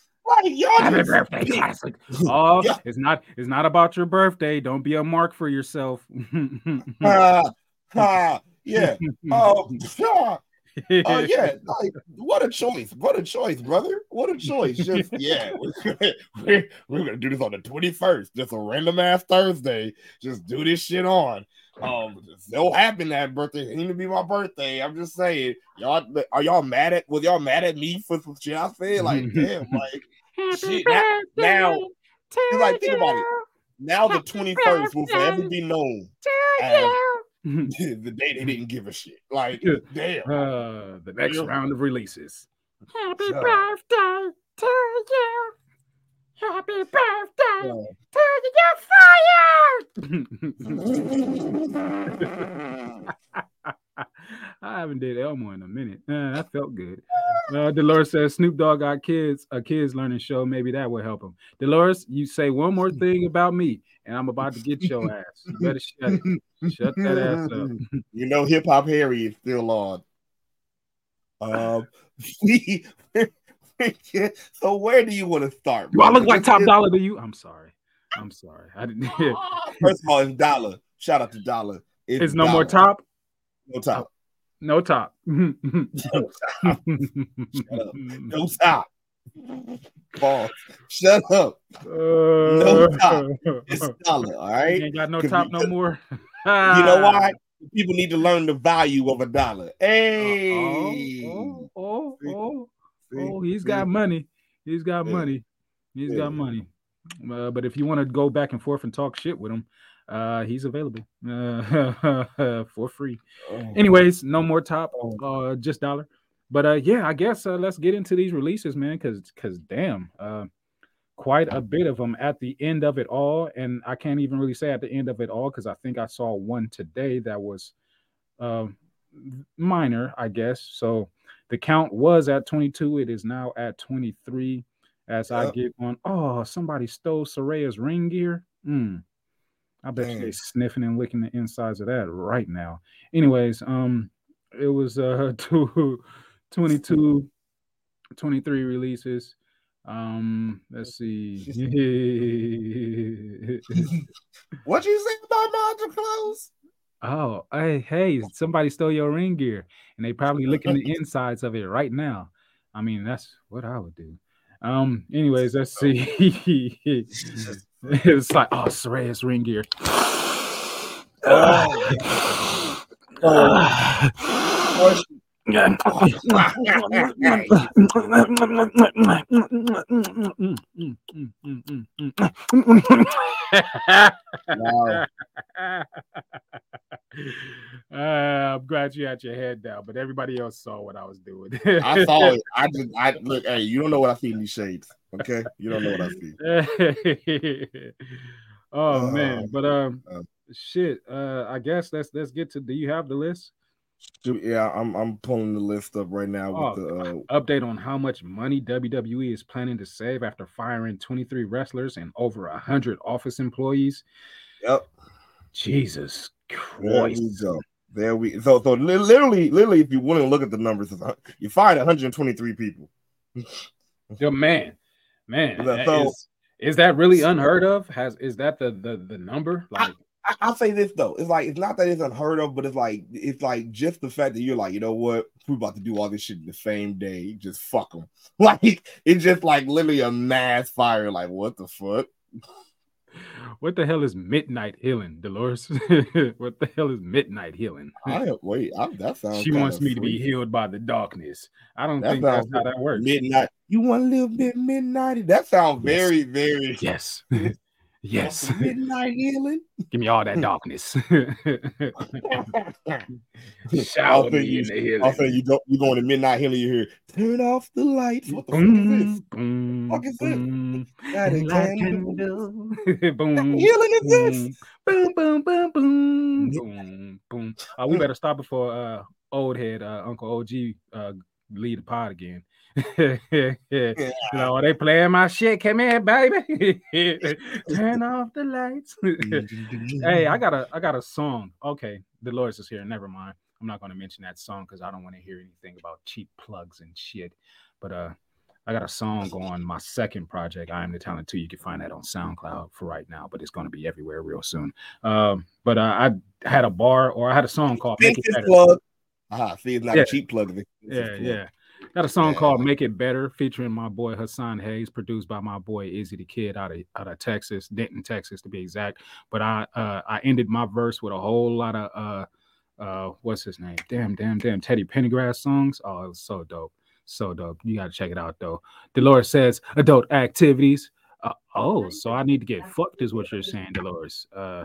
you. like y'all Happy birthday, classic. Oh, Yeah. it's not it's not about your birthday. Don't be a mark for yourself. Ha, ha, yeah. Oh, ha. Oh yeah, like what a choice! What a choice, brother! What a choice! Just yeah, we're, we're, we're gonna do this on the twenty first, just a random ass Thursday. Just do this shit on. Um, it so happen that birthday ain't going to be my birthday. I'm just saying, y'all are y'all mad at? Was y'all mad at me for some shit I said? Like, damn, like shit. Now, now it's like think about it. Now the twenty first will forever be known as the day they didn't give a shit. Like, damn. Uh, the next Yeah. round of releases. Happy Yeah. birthday to you. Happy birthday Yeah. to you. You're fired. I haven't did Elmo in a minute. Uh, that felt good. Uh, Dolores says Snoop Dogg got kids, a kids learning show. Maybe that will help him. Dolores, you say one more thing about me, and I'm about to get your ass. You better shut it. Shut that ass up. You know, Hip Hop Harry is still on. Um, so where do you want to start? Do I look like top dollar to you? I'm sorry. I'm sorry. I didn't. First of all, it's Dollar. Shout out to Dollar. It's no more top. No top. No top. No top. Shut up. No top. Pause. Shut up. no top. It's Dollar. All right. ain't got no top no more. You know why? People need to learn the value of a dollar. Hey. Oh, oh, See? oh, oh, he's got money. He's got money. He's got money. Uh, but if you want to go back and forth and talk shit with him, uh, he's available uh, for free. Oh. Anyways, no more top, uh, just dollar. But uh, yeah, I guess uh, let's get into these releases, man, because because damn, uh, quite a bit of them at the end of it all, and I can't even really say at the end of it all because I think I saw one today that was uh, minor, I guess. So the count was at 22. It is now at 23. As I get on, oh, somebody stole Saraya's ring gear. Mm. I bet you Damn. they sniffing and licking the insides of that right now. Anyways, um, it was uh two, 22, 23 releases. Um, let's see. What you say about Module clothes? oh, hey, hey, somebody stole your ring gear, and they probably licking the insides of it right now. I mean, that's what I would do. Um, anyways, let's see. it's like, oh, Saraya's ring gear. Wow. Uh, I'm glad you had your head down, but everybody else saw what I was doing. I saw it. I just I look, hey, you don't know what I see in these shades. Okay? You don't know what I see. oh Uh, man, but um, uh, shit. Uh, I guess let's let's get to. Do you have the list? Yeah, I'm I'm pulling the list up right now Oh, with the uh Update on how much money WWE is planning to save after firing 23 wrestlers and over 100 office employees. yep. Jesus There we Christ. go. There we so so literally literally if you want to look at the numbers, you fired 123 people. Yo, man, man, So- that so- is, is that really unheard of? Has is that the the, the number? Like, I, I'll say this though, it's like it's not that it's unheard of, but it's like it's like just the fact that you're like, you know what, we're about to do all this shit in the same day, just fuck them. Like it's just like literally a mass fire. Like what the fuck? What the hell is midnight healing, Dolores? what the hell is midnight healing? I wait, I, that sounds. She wants me to be healed by the darkness. I don't That think that's how that works. midnight. You want a little bit midnight? That sounds Yes. very very Yes. yes. Midnight healing. Give me all that darkness. Shower me you, in the I'll say healing. you go you going to midnight healing. You hear turn off the lights. What the fuck is this? Boom, boom, fuck is this? boom. Got a candle. boom, healing is this? boom, boom, boom, boom, boom, boom. Uh, we better stop before uh, old head uh, Uncle OG uh, lead the pod again. you know, they playing my shit. Come here, baby. Turn off the lights. hey, I got a I got a song. Okay, Dolores is here. Never mind. I'm not going to mention that song because I don't want to hear anything about cheap plugs and shit. But uh, I got a song on my second project. I am the talent too. You can find that on SoundCloud for right now, but it's going to be everywhere real soon. Um, but uh, I had a bar or I had a song called Make It Better. plug. Aha, see, it's not Yeah. a cheap plug. This Yeah, plug. yeah. Got a song Yeah. called "Make It Better" featuring my boy Hassan Hayes, produced by my boy Izzy the Kid out of out of Texas, Denton, Texas to be exact. But I uh I ended my verse with a whole lot of uh uh what's his name? Damn, damn, damn Teddy Pendergrass songs. Oh, it was so dope. So dope. You gotta check it out though. Dolores says adult activities. Uh, oh, so I need to get fucked, is what you're saying, Dolores. Uh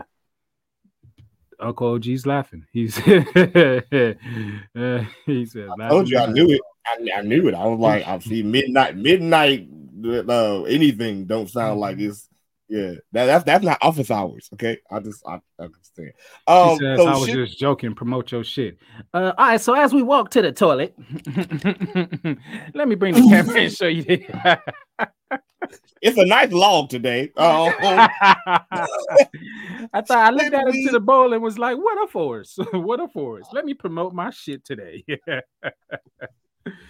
Uncle OG's laughing. He's uh, he said I told you I knew it. I, I knew it. I was like, I see midnight, midnight, uh, anything don't sound like it's yeah. That, that's that's not office hours. Okay, I just I, I understand. Um, says, so I was shit- just joking. Promote your shit. Uh, all right. So as we walk to the toilet, let me bring the camera and show you. It's a nice log today. Oh, I thought I looked at it to the bowl and was like, "What a force! what a force! Let me promote my shit today."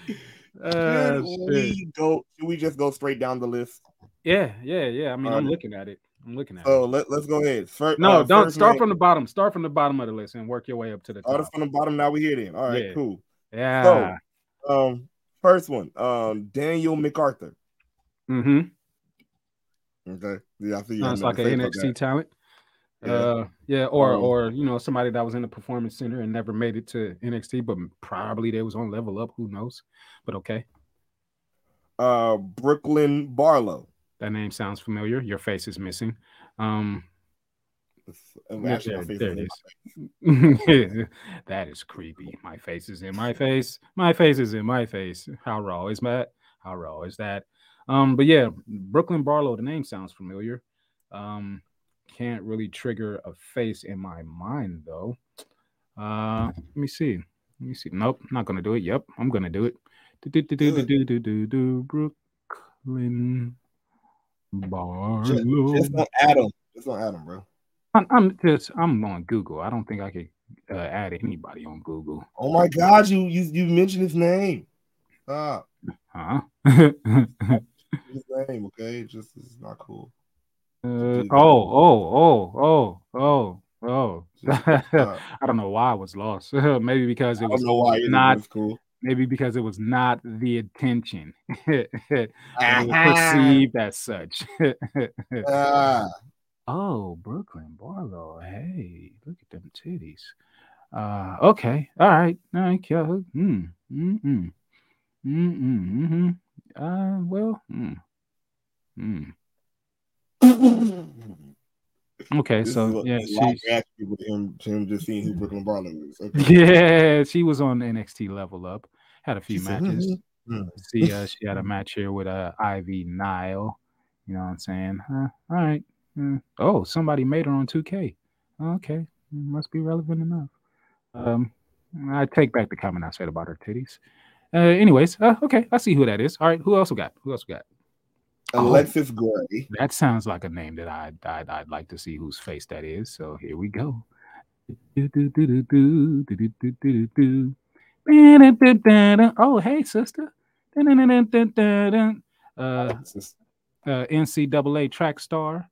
Uh, should we go? Should we just go straight down the list? yeah, yeah, yeah. I mean, I'm looking at it. I'm looking at So it. let, let's go ahead. First, No, uh, don't start from the bottom. Start from the bottom of the list and work your way up to the top. that's from the bottom. Now we here then. All right, Yeah. cool. Yeah. Um, first one, um, Daniel MacArthur. mm-hmm. Okay, yeah, I see. you Sounds like an NXT talent. Yeah. Uh, yeah, or Um, or you know somebody that was in the performance center and never made it to NXT, but probably they was on level up. Who knows? But okay. Uh, Brooklyn Barlow. that name sounds familiar. Your face is missing. Um, yeah, there, face there is it is. that is creepy. My face is in my face. My face is in my face. How raw is that? How raw is that? Um, but yeah, Brooklyn Barlow. The name sounds familiar. Um, can't really trigger a face in my mind though. Uh, let me see. Let me see. Nope, not gonna do it. Yep, I'm gonna do it. Do do do do Do do do. Brooklyn Just, Barlow. just on Adam. Just on Adam, bro. I'm, I'm just I'm on Google. I don't think I could uh, add anybody on Google. Oh my God, you you you mentioned his name. Stop. Huh? His name, okay? Just it's not cool. Uh, oh, oh, oh, oh, oh, oh. Uh, I don't know why I was lost. maybe because it was not. cool. Maybe because it was not the intention. it was Ah. perceived as such. Ah, oh, Brooklyn Barlow. Hey, look at them titties. Uh, okay, all right, all right, yeah. Mm, mm, mm, mm, mm, mm, Uh, well, mm, mm. Okay, this so yeah, a lot of she's, reaction with him, to him just seeing who Brooklyn Barlow is. Okay. yeah, she was on NXT Level Up. Had a few She said, matches. "Mhm, See, uh, she had a match here with uh, Ivy Nile. You know what I'm saying? Huh, all right. Mm. Oh, somebody made her on 2K. Okay, must be relevant enough. Um, I take back the comment I said about her titties. Uh, anyways, uh, okay, I see who that is. All right, who else we got? Who else we got? Oh. Alexis Gray. That sounds like a name that I'd, I'd I'd like to see whose face that is. So here we go. Oh, hey, sister. Uh, uh, NCAA track star.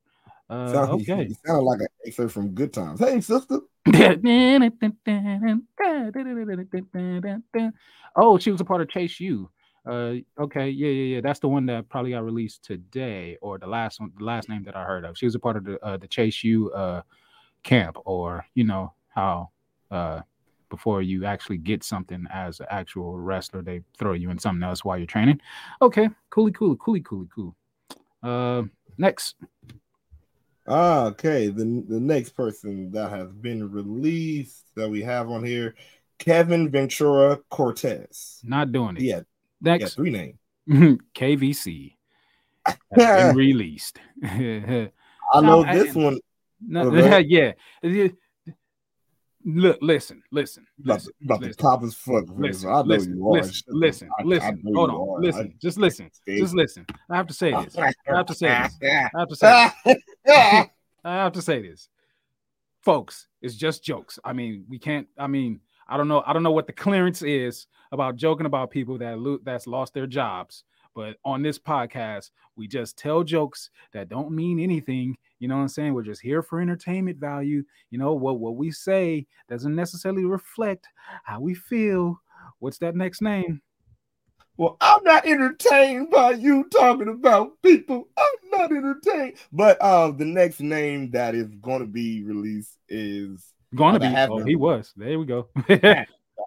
Uh, Sound- okay. He sounded like an excerpt from Good Times. Hey, sister. oh, she was a part of Chase U. Uh, okay, yeah, yeah, yeah. That's the one that probably got released today, or the last one, the last name that I heard of. She was a part of the uh, the Chase U uh camp, or you know how uh before you actually get something as an actual wrestler, they throw you in something else while you're training. Okay, coolie, coolie, coolie, coolie, cool. Uh, next. Ah, okay. The the next person that has been released that we have on here, Kevin Ventura Cortez. Not doing it. Yeah, yeah, Next. three names. KVC has been released. I No, know I- this one. No, Oh, yeah. Yeah. Look, listen, listen, listen, about to listen, pop his fuck. listen, I know listen, you are. listen, listen, I- I listen. know Hold on, are. listen, I- just listen, just listen. I have to say this. I have to say this. I have to say this. I have to say this, folks. It's just jokes. I mean, we can't. I mean, I don't know. I don't know what the clearance is about joking about people that lo- that's lost their jobs. But on this podcast, we just tell jokes that don't mean anything. You know what I'm saying? We're just here for entertainment value. You know what? What we say doesn't necessarily reflect how we feel. What's that next name? Well, I'm not entertained by you talking about people. I'm not entertained. But uh, the next name that is going to be released is Gonna Oh, be. Oh, he was. There we go.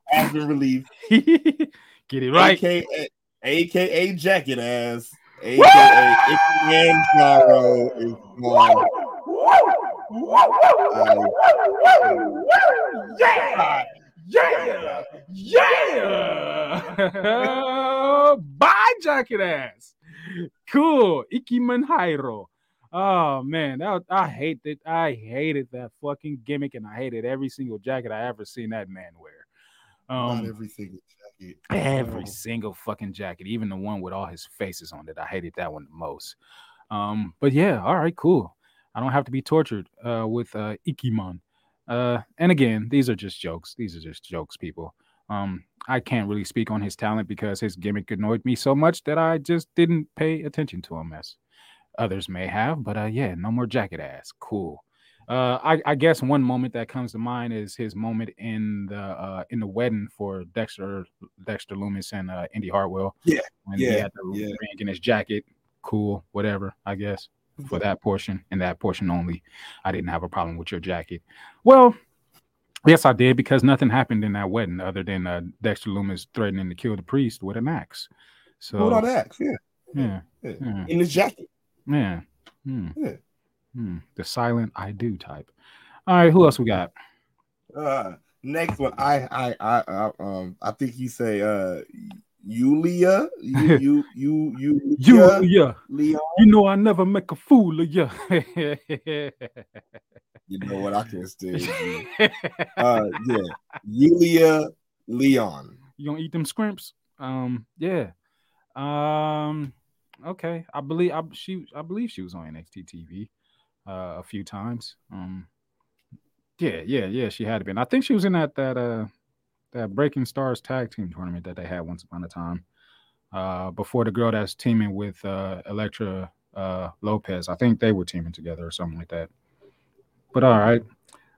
has been released. Get it right. AKA, AKA Jacket Ass. AKA Icky is gone. Yeah, yeah, yeah. Bye, jacket ass. Cool, Ikemen Jiro. Oh man, that I hate that. I hated that fucking gimmick, and I hated every single jacket I ever seen that man wear. Not Um, every single jacket. every single fucking jacket, even the one with all his faces on it. I hated that one the most. Um, but yeah, all right, cool. I don't have to be tortured uh, with uh, Ikemen. Uh, and again, these are just jokes. These are just jokes, people. Um, I can't really speak on his talent because his gimmick annoyed me so much that I just didn't pay attention to him as others may have. But uh, yeah, no more jacket ass. Cool. Uh, I, I guess one moment that comes to mind is his moment in the uh, in the wedding for Dexter Dexter Lumis and uh, Indi Hartwell. Yeah, when he had the yeah. ring in his jacket. Cool, whatever. I guess for that portion and that portion only, I didn't have a problem with your jacket. Well, yes, I did because nothing happened in that wedding other than uh, Dexter Lumis threatening to kill the priest with an axe. So Hold on, axe. Yeah, yeah, yeah. yeah. in his jacket. Yeah. Hmm. Yeah. Hmm. The silent I do type. All right, who else we got? Uh, next one, I, I, I, I um, I think you say, uh, Yulia, you, you, you, you, You, yeah. Leon. You know I never make a fool of you. You know what? I can stand. Uh, yeah, Yulia Leon. you gonna eat them scrimps? Um, yeah. Um, okay. I believe I she I believe she was on NXT TV uh, a few times. Um, Yeah, yeah, yeah. She had been. I think she was in that that uh that Breaking Stars tag team tournament that they had once upon a time. Uh before the girl that's teaming with uh Elektra uh Lopez. I think they were teaming together or something like that. But all right.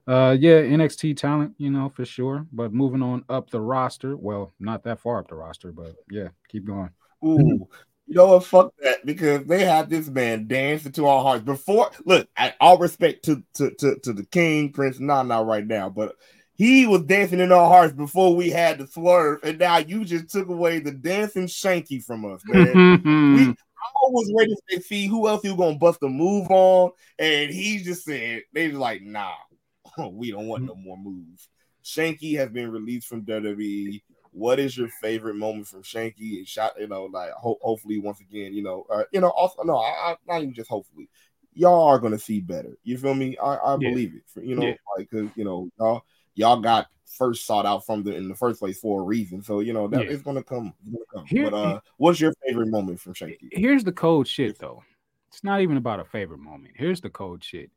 Uh yeah, NXT talent, you know, for sure. But moving on up the roster. Well, not that far up the roster, but yeah, keep going. Ooh, you know what? Fuck that because they had this man dancing to our hearts before. Look, I, all respect to, to to to the King Prince Nana right now, but he was dancing in our hearts before we had the swerve, and now you just took away the dancing Shanky from us, man. we, I was ready to see who else you gonna bust a move on, and he just said they was like, nah, we don't want no more moves. Shanky has been released from WWE. What is your favorite moment from Shanky? And shot, you know, like ho- hopefully once again, you know, uh, you know, also no, I, I not even just hopefully, y'all are gonna see better. You feel me? I, I Yeah. believe it. For, you know, Yeah. like because you know, y'all y'all got first sought out from the in the first place for a reason. So you know that Yeah. it's gonna come. It's gonna come. Here- but uh, what's your favorite moment from Shanky? Here's the cold shit though. It's not even about a favorite moment. Here's the cold shit.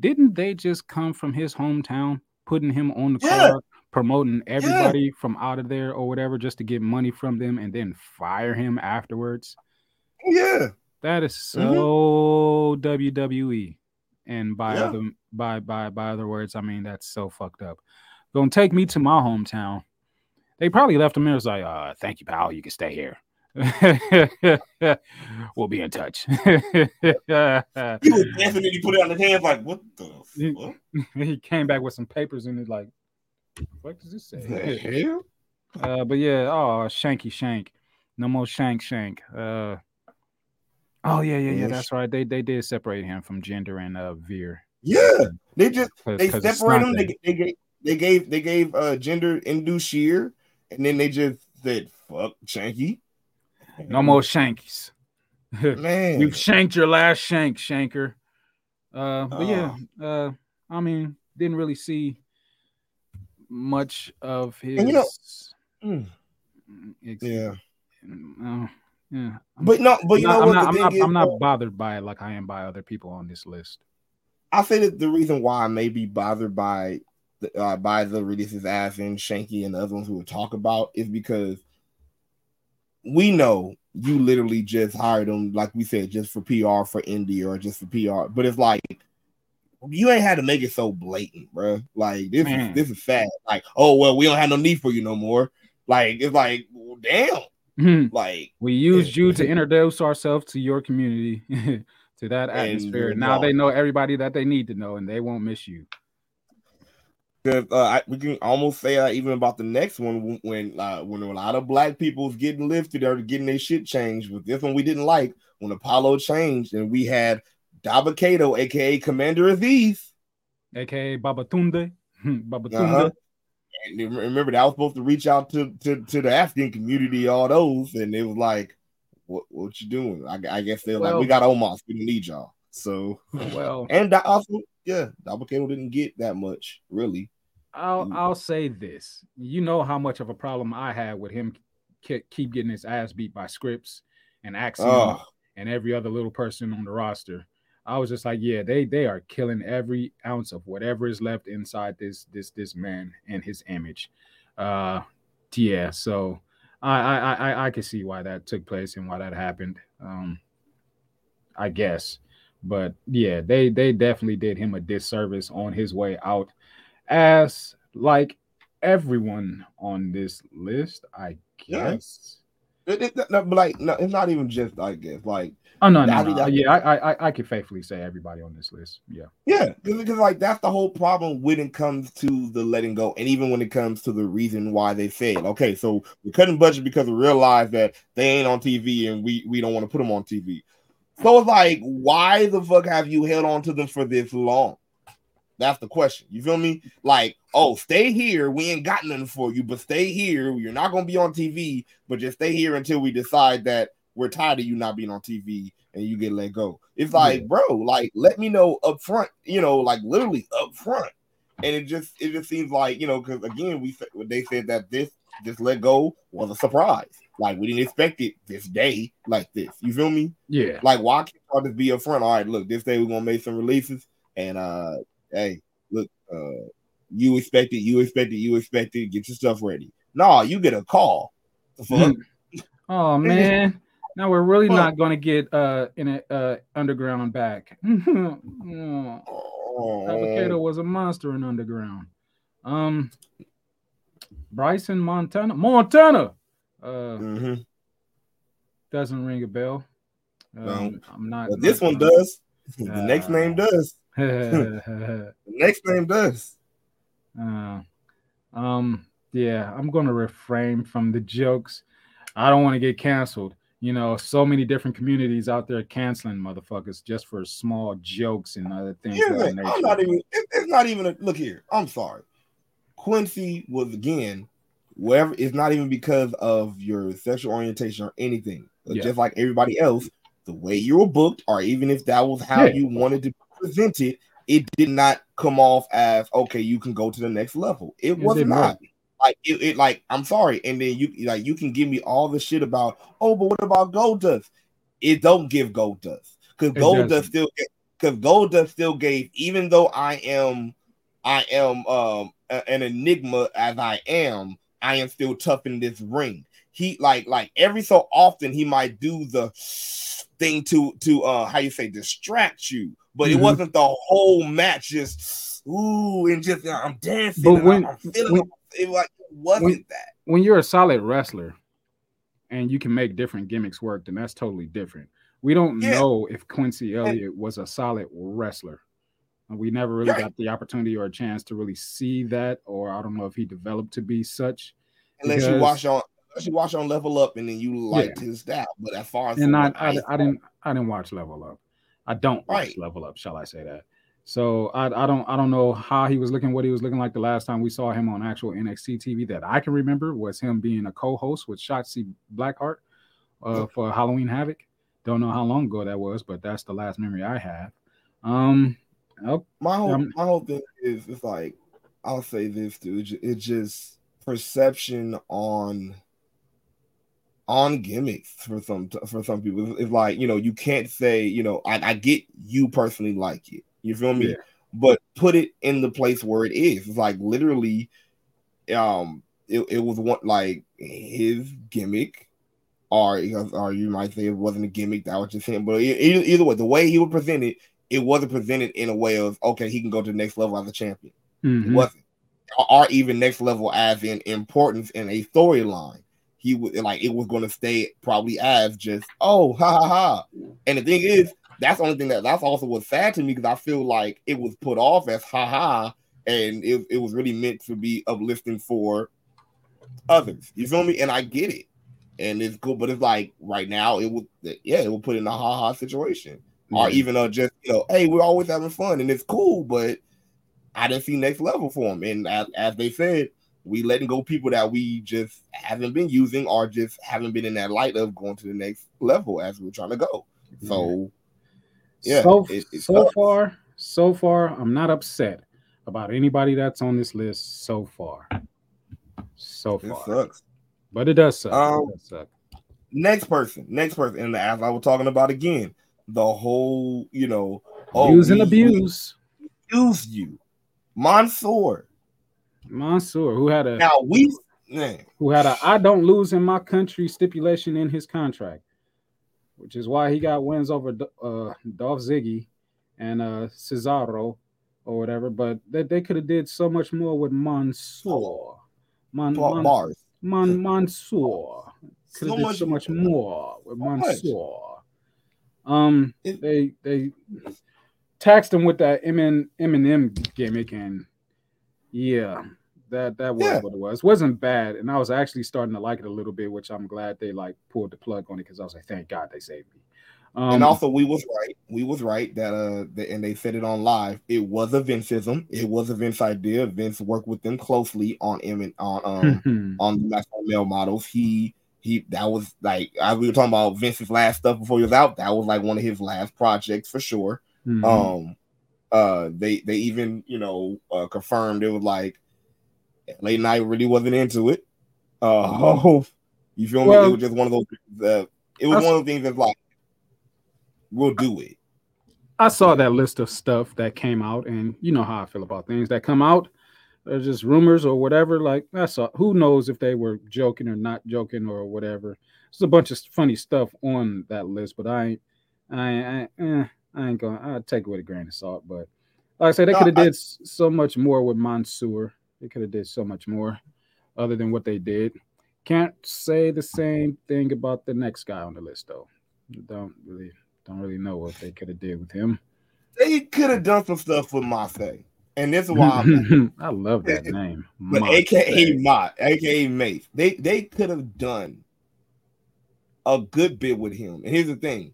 Didn't they just come from his hometown, putting him on the Yeah. card, promoting everybody from out of there or whatever just to get money from them and then fire him afterwards? Yeah, That is Mhm. so WWE. And by Yeah. other by by by other words, I mean that's so fucked up. Gonna take me to my hometown. They probably left him there. It's like, uh, thank you, pal. You can stay here. we'll be in touch. he was he put it on his hands like, what the fuck? he came back with some papers and it's like, what does this say? Uh, but yeah, oh Shanky Shank. No more Shank Shank. Uh oh yeah, yeah, yeah, that's right. They they did separate him from Jinder and uh Veer. Yeah, they just 'Cause- they 'cause separate them. They, they gave they gave they gave uh Jinder Indus Sher, and then they just said fuck Shanky. no more Shankies. Man, You've shanked your last shank, Shanker. Uh but yeah, uh I mean, didn't really see much of his And you know- Mm, yeah, uh, yeah. I'm- but no, but you I'm know not, what? I'm not, thing I'm is, not bothered by it like I am by other people on this list. I say that the reason why I may be bothered by the uh, by the releases as in Shanky and the other ones we would talk about is because we know you literally just hired them, like we said, just for PR for indie or just for PR. But it's like you ain't had to make it so blatant, bro. Like this Man. is this is sad. Like, oh well, we don't have no need for you no more. Like it's like, well, damn. Hmm. Like We used you to introduce ourselves to your community, to that atmosphere. Now they know everybody that they need to know, and they won't miss you. uh, I, we can almost say that even about the next one when uh, when a lot of black people was getting lifted or getting their shit changed. But this one we didn't like when Apollo changed and we had Dabba-Kato, aka Commander Azeez. aka Babatunde. Babatunde. Uh-huh. And remember that I was supposed to reach out to, to, to the African community, all those, and it was like, "What what you doing?" I, I guess they're like, "We got Omos, we don't need y'all." So Well, and that also, yeah, Dabba-Kato didn't get that much really. I'll Mm. I'll say this. You know how much of a problem I had with him ke- keep getting his ass beat by Scrypts and Axiom Oh, and every other little person on the roster. I was just like, yeah, they they are killing every ounce of whatever is left inside this this this man and his image. Uh, yeah. So I I I I, can see why that took place and why that happened. Um, I guess, but yeah, they they definitely did him a disservice on his way out, as like everyone on this list. I guess. It, it, like, no, it's not even just I guess like. Oh no, no, I no. that- yeah, I, I, I, can faithfully say everybody on this list. Yeah, Yeah, because like that's the whole problem when it comes to the letting go, and even when it comes to the reason why they said, okay, so we're cutting budget because we realize that they ain't on TV and we we don't want to put them on TV. So it's like, why the fuck have you held on to them for this long? That's the question. You feel me? Like, oh, stay here. We ain't got nothing for you, but stay here. You're not gonna be on TV, but just stay here until we decide that we're tired of you not being on TV and you get let go. It's like, bro, like let me know up front, you know, like literally up front. And it just it just seems like, you know, because again, we said they said that this this let go was a surprise. Like we didn't expect it this day like this. You feel me? yeah. Like why can't I just be up front? All right, look, this day we're gonna make some releases and uh hey, look, uh You expect it, you expect it, you expect it, get your stuff ready. Nah, you get a call. The? Oh man, now we're really not gonna get uh in a uh underground back. oh, Oh, Avocado was a monster in underground. Um, Bryson Montana, Montana, uh, mhm. doesn't ring a bell. Um, No. I'm not. But this not one gonna- does. The next name does. Next name does. Uh, um, yeah, I'm gonna refrain from the jokes. I don't want to get canceled. You know, so many different communities out there canceling motherfuckers just for small jokes and other things. Here's of the that thing, nature. I'm not even. it- it's not even a look here. I'm sorry. Quincy was again, wherever. It's not even because of your sexual orientation or anything. Yeah. Just like everybody else, the way you were booked, or even if that was how Yeah. you wanted to present it, it did not come off as okay. You can go to the next level. It, was didn't not. Like it, it, like I'm sorry, and then you like you can give me all the shit about oh, but what about Goldust? It don't give Goldust because It Goldust still because Goldust still gave even though I am I am um an enigma as I am I am still tough in this ring. He like like every so often he might do the thing to to uh how you say distract you, but it Mhm. wasn't the whole match just ooh and just uh, I'm dancing But when- I'm, I'm feeling when- it like wasn't when- that. when you're a solid wrestler and you can make different gimmicks work, then that's totally different. We don't Yeah. know if Quincy Elliott was a solid wrestler. We never really got the opportunity or a chance to really see that, or I don't know if he developed to be such. Unless you watch on unless you watch on level up and then you liked his style. But as far as and I, I, I didn't I didn't watch Level Up. I don't watch Right. Level Up, shall I say that? So I, I don't I don't know how he was looking, what he was looking like the last time we saw him on actual NXT TV that I can remember was him being a co-host with Shotzi Blackheart uh, for Halloween Havoc. Don't know how long ago that was, but that's the last memory I have. Um, my whole Um, my whole thing is it's like I'll say this dude. It's just perception on on gimmicks for some for some people. It's, like you know you can't say you know I, I get you personally like it. You feel me? Yeah. But put it in the place where it is. It's like literally, um, it, it was one like his gimmick, or or you might say it wasn't a gimmick. That was just him. But either, either way, the way he would present it, it wasn't presented in a way of okay, he can go to the next level as a champion. It mhm. wasn't, or, even next level as in importance in a storyline. He would like it was going to stay probably as just oh ha ha ha. And the thing is, that's the only thing that that's also what's sad to me because I feel like it was put off as ha ha, and it, it was really meant to be uplifting for others. You feel me? And I get it, and it's cool, but it's like right now it would yeah it would put in a ha ha situation or even uh, just you know, hey, we're always having fun and it's cool, but I didn't see next level for him. And as, as they said, we letting go people that we just haven't been using or just haven't been in that light of going to the next level as we're trying to go. So yeah, so it- it so sucks. far, so far, I'm not upset about anybody that's on this list so far. So it far, sucks. but it does suck. Um, it does suck. Next person, next person, and as I was talking about again, the whole you know, oh, Use and abuse. we used you, Mansoor. Mansoor, who had a Now we, man, who had a I don't lose in my country stipulation in his contract, which is why he got wins over uh, Dolph Ziggy and uh, Cesaro or whatever. But they, they could have did so much more with Mansoor. Man, Man, bars. Man, Mansoor could So have did much so much more with. Mansoor. Um, It- they they taxed him with that Emin Eminem gimmick, and yeah, that that was Yeah. what it was. It wasn't bad, and I was actually starting to like it a little bit, which I'm glad they like pulled the plug on it because I was like, thank God they saved me. Um, and also, we was right. We was right that uh, the, and they said it on live. It was a Vinceism. It was a Vince idea. Vince worked with them closely on M on um on the maximum male models. He he that was like as we were talking about Vince's last stuff before he was out. That was like one of his last projects for sure. Mhm. Um, uh, they they even you know uh, confirmed it was like late night really wasn't into it. Uh, you feel me? It was just one of those. Uh, it was I- one of the things that's like we'll do it. I saw that list of stuff that came out, and you know how I feel about things that come out. They're just rumors or whatever. Like that's all. Who knows if they were joking or not joking or whatever. There's a bunch of funny stuff on that list, but I ain't, I ain't, I, ain't- eh, I ain't going. to I take it with a grain of salt. But like I said, they No, could have did so much more with Mansoor. They could have did so much more, other than what they did. Can't say the same thing about the next guy on the list though. Don't really, don't really know what they could have did with him. They could have done some stuff with Mafe. And this is why I love that name. but Mont. aka Mott, aka Mace. They they could have done a good bit with him. And here's the thing.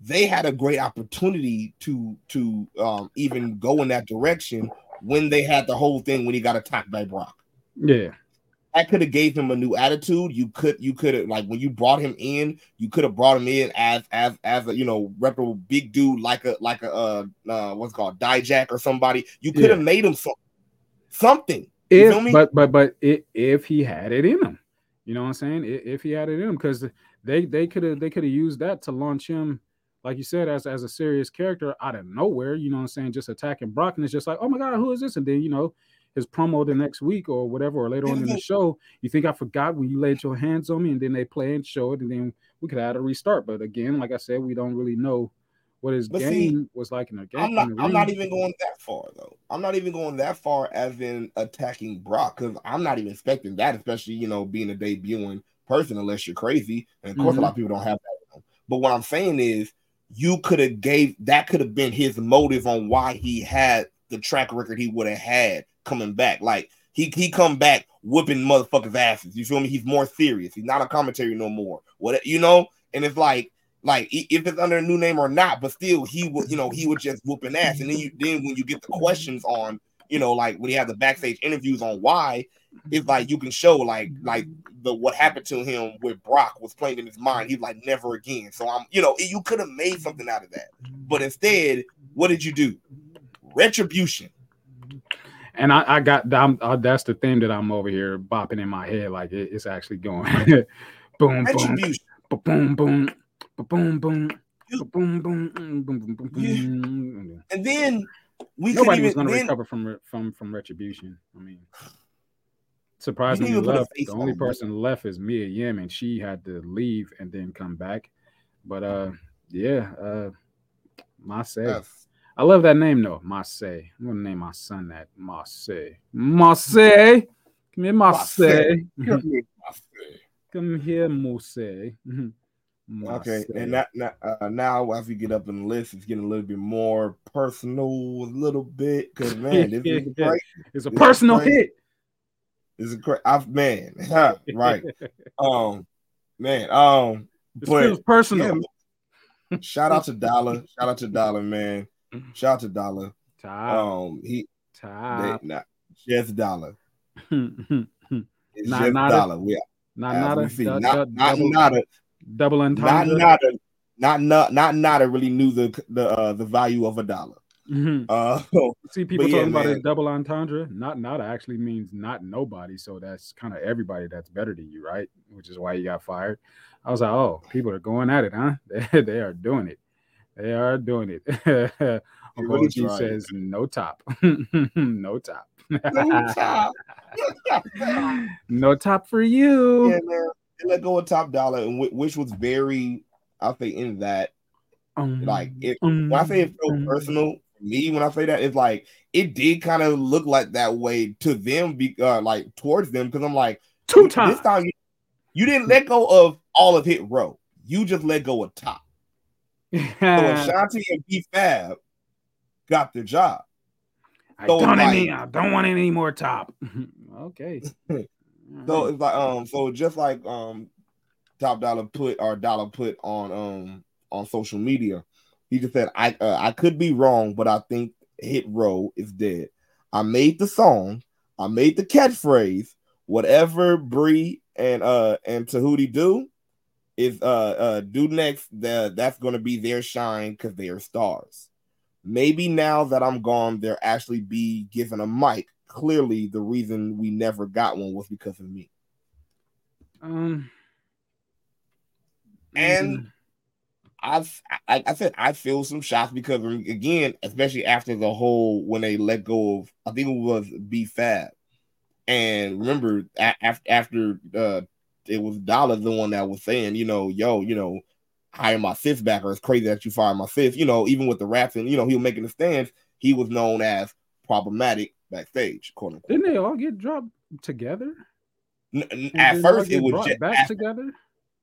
They had a great opportunity to to um even go in that direction when they had the whole thing when he got attacked by Brock. Yeah, That could have gave him a new attitude. You could you could have like when you brought him in, you could have brought him in as as as a you know reputable big dude like a like a uh, uh what's it called Dijak or somebody. You could have Yeah. made him some, something. You feel if me? but but but i if he had it in him, you know what I'm saying? I- If he had it in him, because they they could have they could have used that to launch him, like you said, as as a serious character out of nowhere. You know what I'm saying? Just attacking Brock, and it's just like, oh my god, who is this? And then you know his promo the next week or whatever, or later on in the show, you think I forgot when you laid your hands on me, and then they play and show it, and then we could have had a restart. But again, like I said, we don't really know what his But see, game was like in the game. I'm not. I'm not even going that far though. I'm not even going that far as in attacking Brock because I'm not even expecting that, especially you know being a debuting person, unless you're crazy. And of course, Mhm. a lot of people don't have that. But what I'm saying is, you could have gave that could have been his motive on why he had the track record he would have had coming back. Like he he come back whooping motherfuckers' asses. You feel me? He's more serious. He's not a commentary no more. What you know? And it's like like if it's under a new name or not, but still he would, you know, he would just whooping ass. And then you then when you get the questions on, you know, like when he had the backstage interviews on why, it's like you can show like like the what happened to him with Brock was playing in his mind. He's like never again. So I'm, you know, you could have made something out of that, but instead, what did you do? Retribution. And I, I got I'm, uh, that's the thing that I'm over here bopping in my head like it, it's actually going boom boom boom boom boom boom boom boom boom boom boom boom boom. And then we Nobody was going to recover from from from retribution. I mean, surprisingly didn't even put a left. The only on it, bro. person left is Mia Yim, and she had to leave and then come back. But uh, yeah, uh, Marseille. Yes. I love that name though, Marseille. I'm gonna name my son that Marseille. Marseille, come here, Marseille. Come here, Marseille. Come here, Marseille. Okay, and that now, uh, now as we get up in the list, it's getting a little bit more personal, a little bit, because man, this is a great, it's a this personal great. hit. this is great. I've man, right? Um, man, um, It but personal. yeah, shout out to Dolla, shout out to Dolla, man, shout out to Dolla. Top, Um, he, they, top. not just Dollar, not it's Not- just not a- Dollar. We, not not a see, du- not du- not double, not a double entendre. not a not not not not a really knew the the uh, the value of a dollar. Mhm. Uh, See people yeah, talking about man. it double entendre. Not not actually means not nobody. So that's kind of everybody that's better than you, right? Which is why you got fired. I was like, oh, people are going at it, huh? They, they are doing it. They are doing it. Uncle really says no top. no top. no top. no top for you. yeah, man. They let go of Top Dolla, and whi- which was very, I'll say, in that Um, like it. um, When I say it felt um, personal, for me, when I say that, it's like it did kind of look like that way to them, be uh, like towards them, because I'm like, two times this time you, you didn't let go of all of Hit Row. You just let go of top. So Ashante and B Fab got their job. I so don't like- any. I don't want any more top. okay. So it's like um, so just like um, Top Dolla put or Dolla put on um on social media, he just said I uh, I could be wrong, but I think Hit Row is dead. I made the song, I made the catchphrase. Whatever Bree and uh and Tahuti do is uh uh do next. The that's gonna be their shine because they are stars. Maybe now that I'm gone, they'll actually be given a mic. Clearly, the reason we never got one was because of me. Um. And I've, like I said, I feel some shock because again, especially after the whole when they let go of, I think it was B Fab, And remember, after after uh, it was Dolla the one that was saying, you know, yo, you know, hire my fifth back, or it's crazy that you fire my fifth. You know, even with the raps and you know, he was making the stands. He was known as problematic backstage, quote unquote. Didn't they all get dropped together? N- at first, it was just, back at, together.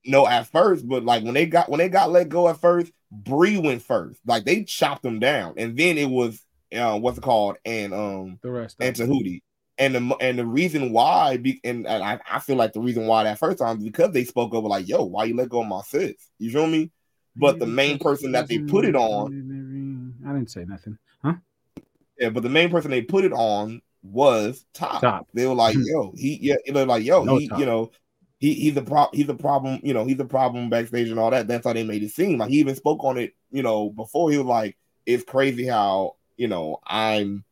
no, at first, but like when they got when they got let go at first, Bree went first. Like they chopped them down, and then it was uh, what's it called, and um, The rest. and Tahuti. And the and the reason why, be, and, and I, I feel like the reason why that first time is because they spoke over like, "Yo, why you let go of my sis?" You feel me? But the main person that they put it on, I didn't say nothing. Huh? yeah, but the main person they put it on was Top. Top. Hmm. They were like, "Yo, he, yeah," they're like, "Yo, No he, Top. you know, he he's a prop, he's a problem, you know, he's a problem backstage and all that." That's how they made it seem. Like he even spoke on it, you know, before he was like, "It's crazy how you know I'm."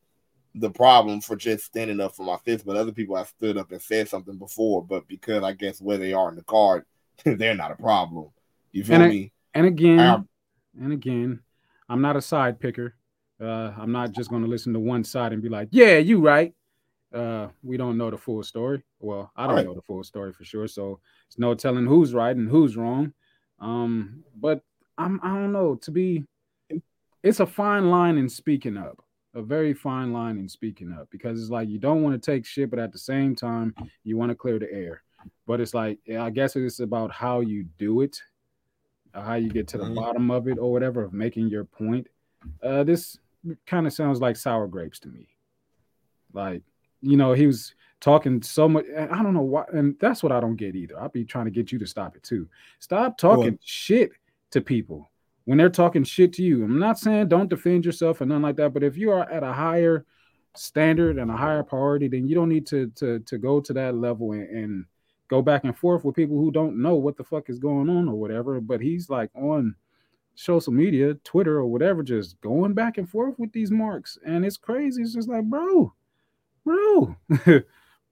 The problem for just standing up for my fist, but other people have stood up and said something before, but because I guess where they are in the card, they're not a problem. You feel And I- me? And again, Um, and again, I'm not a side picker. Uh, I'm not just going to listen to one side and be like, "Yeah, you right." Uh, we don't know the full story. Well, I don't Right. know the full story for sure, so it's no telling who's right and who's wrong. Um, but I'm I don't know. To be, it's a fine line in speaking up. A very fine line in speaking up because it's like you don't want to take shit, but at the same time you want to clear the air. But it's like I guess it's about how you do it uh, how you get to the Mhm. bottom of it or whatever of making your point. Uh, this kind of sounds like sour grapes to me. Like, you know, he was talking so much. and I don't know why, and that's what I don't get either. I'll be trying to get you to stop it too. Stop talking shit to people when they're talking shit to you. I'm not saying don't defend yourself or nothing like that, but if you are at a higher standard and a higher priority, then you don't need to to to go to that level and, and go back and forth with people who don't know what the fuck is going on or whatever. But he's like on social media, Twitter or whatever, just going back and forth with these marks, and it's crazy. It's just like, bro, bro,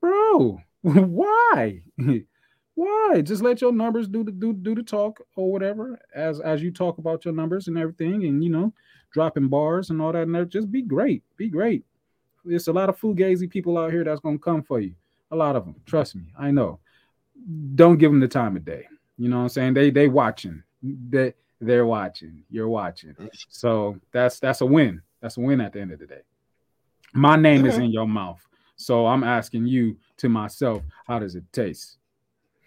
bro, why? Why? Just let your numbers do the do, do the talk or whatever as as you talk about your numbers and everything, and you know, dropping bars and all that. And just be great, be great. There's a lot of fugazi people out here that's gonna come for you. A lot of them, trust me, I know. Don't give them the time of day. You know what I'm saying? They they watching. They they're watching. You're watching. So that's that's a win. That's a win at the end of the day. My name is in your mouth. So I'm asking you to myself, how does it taste?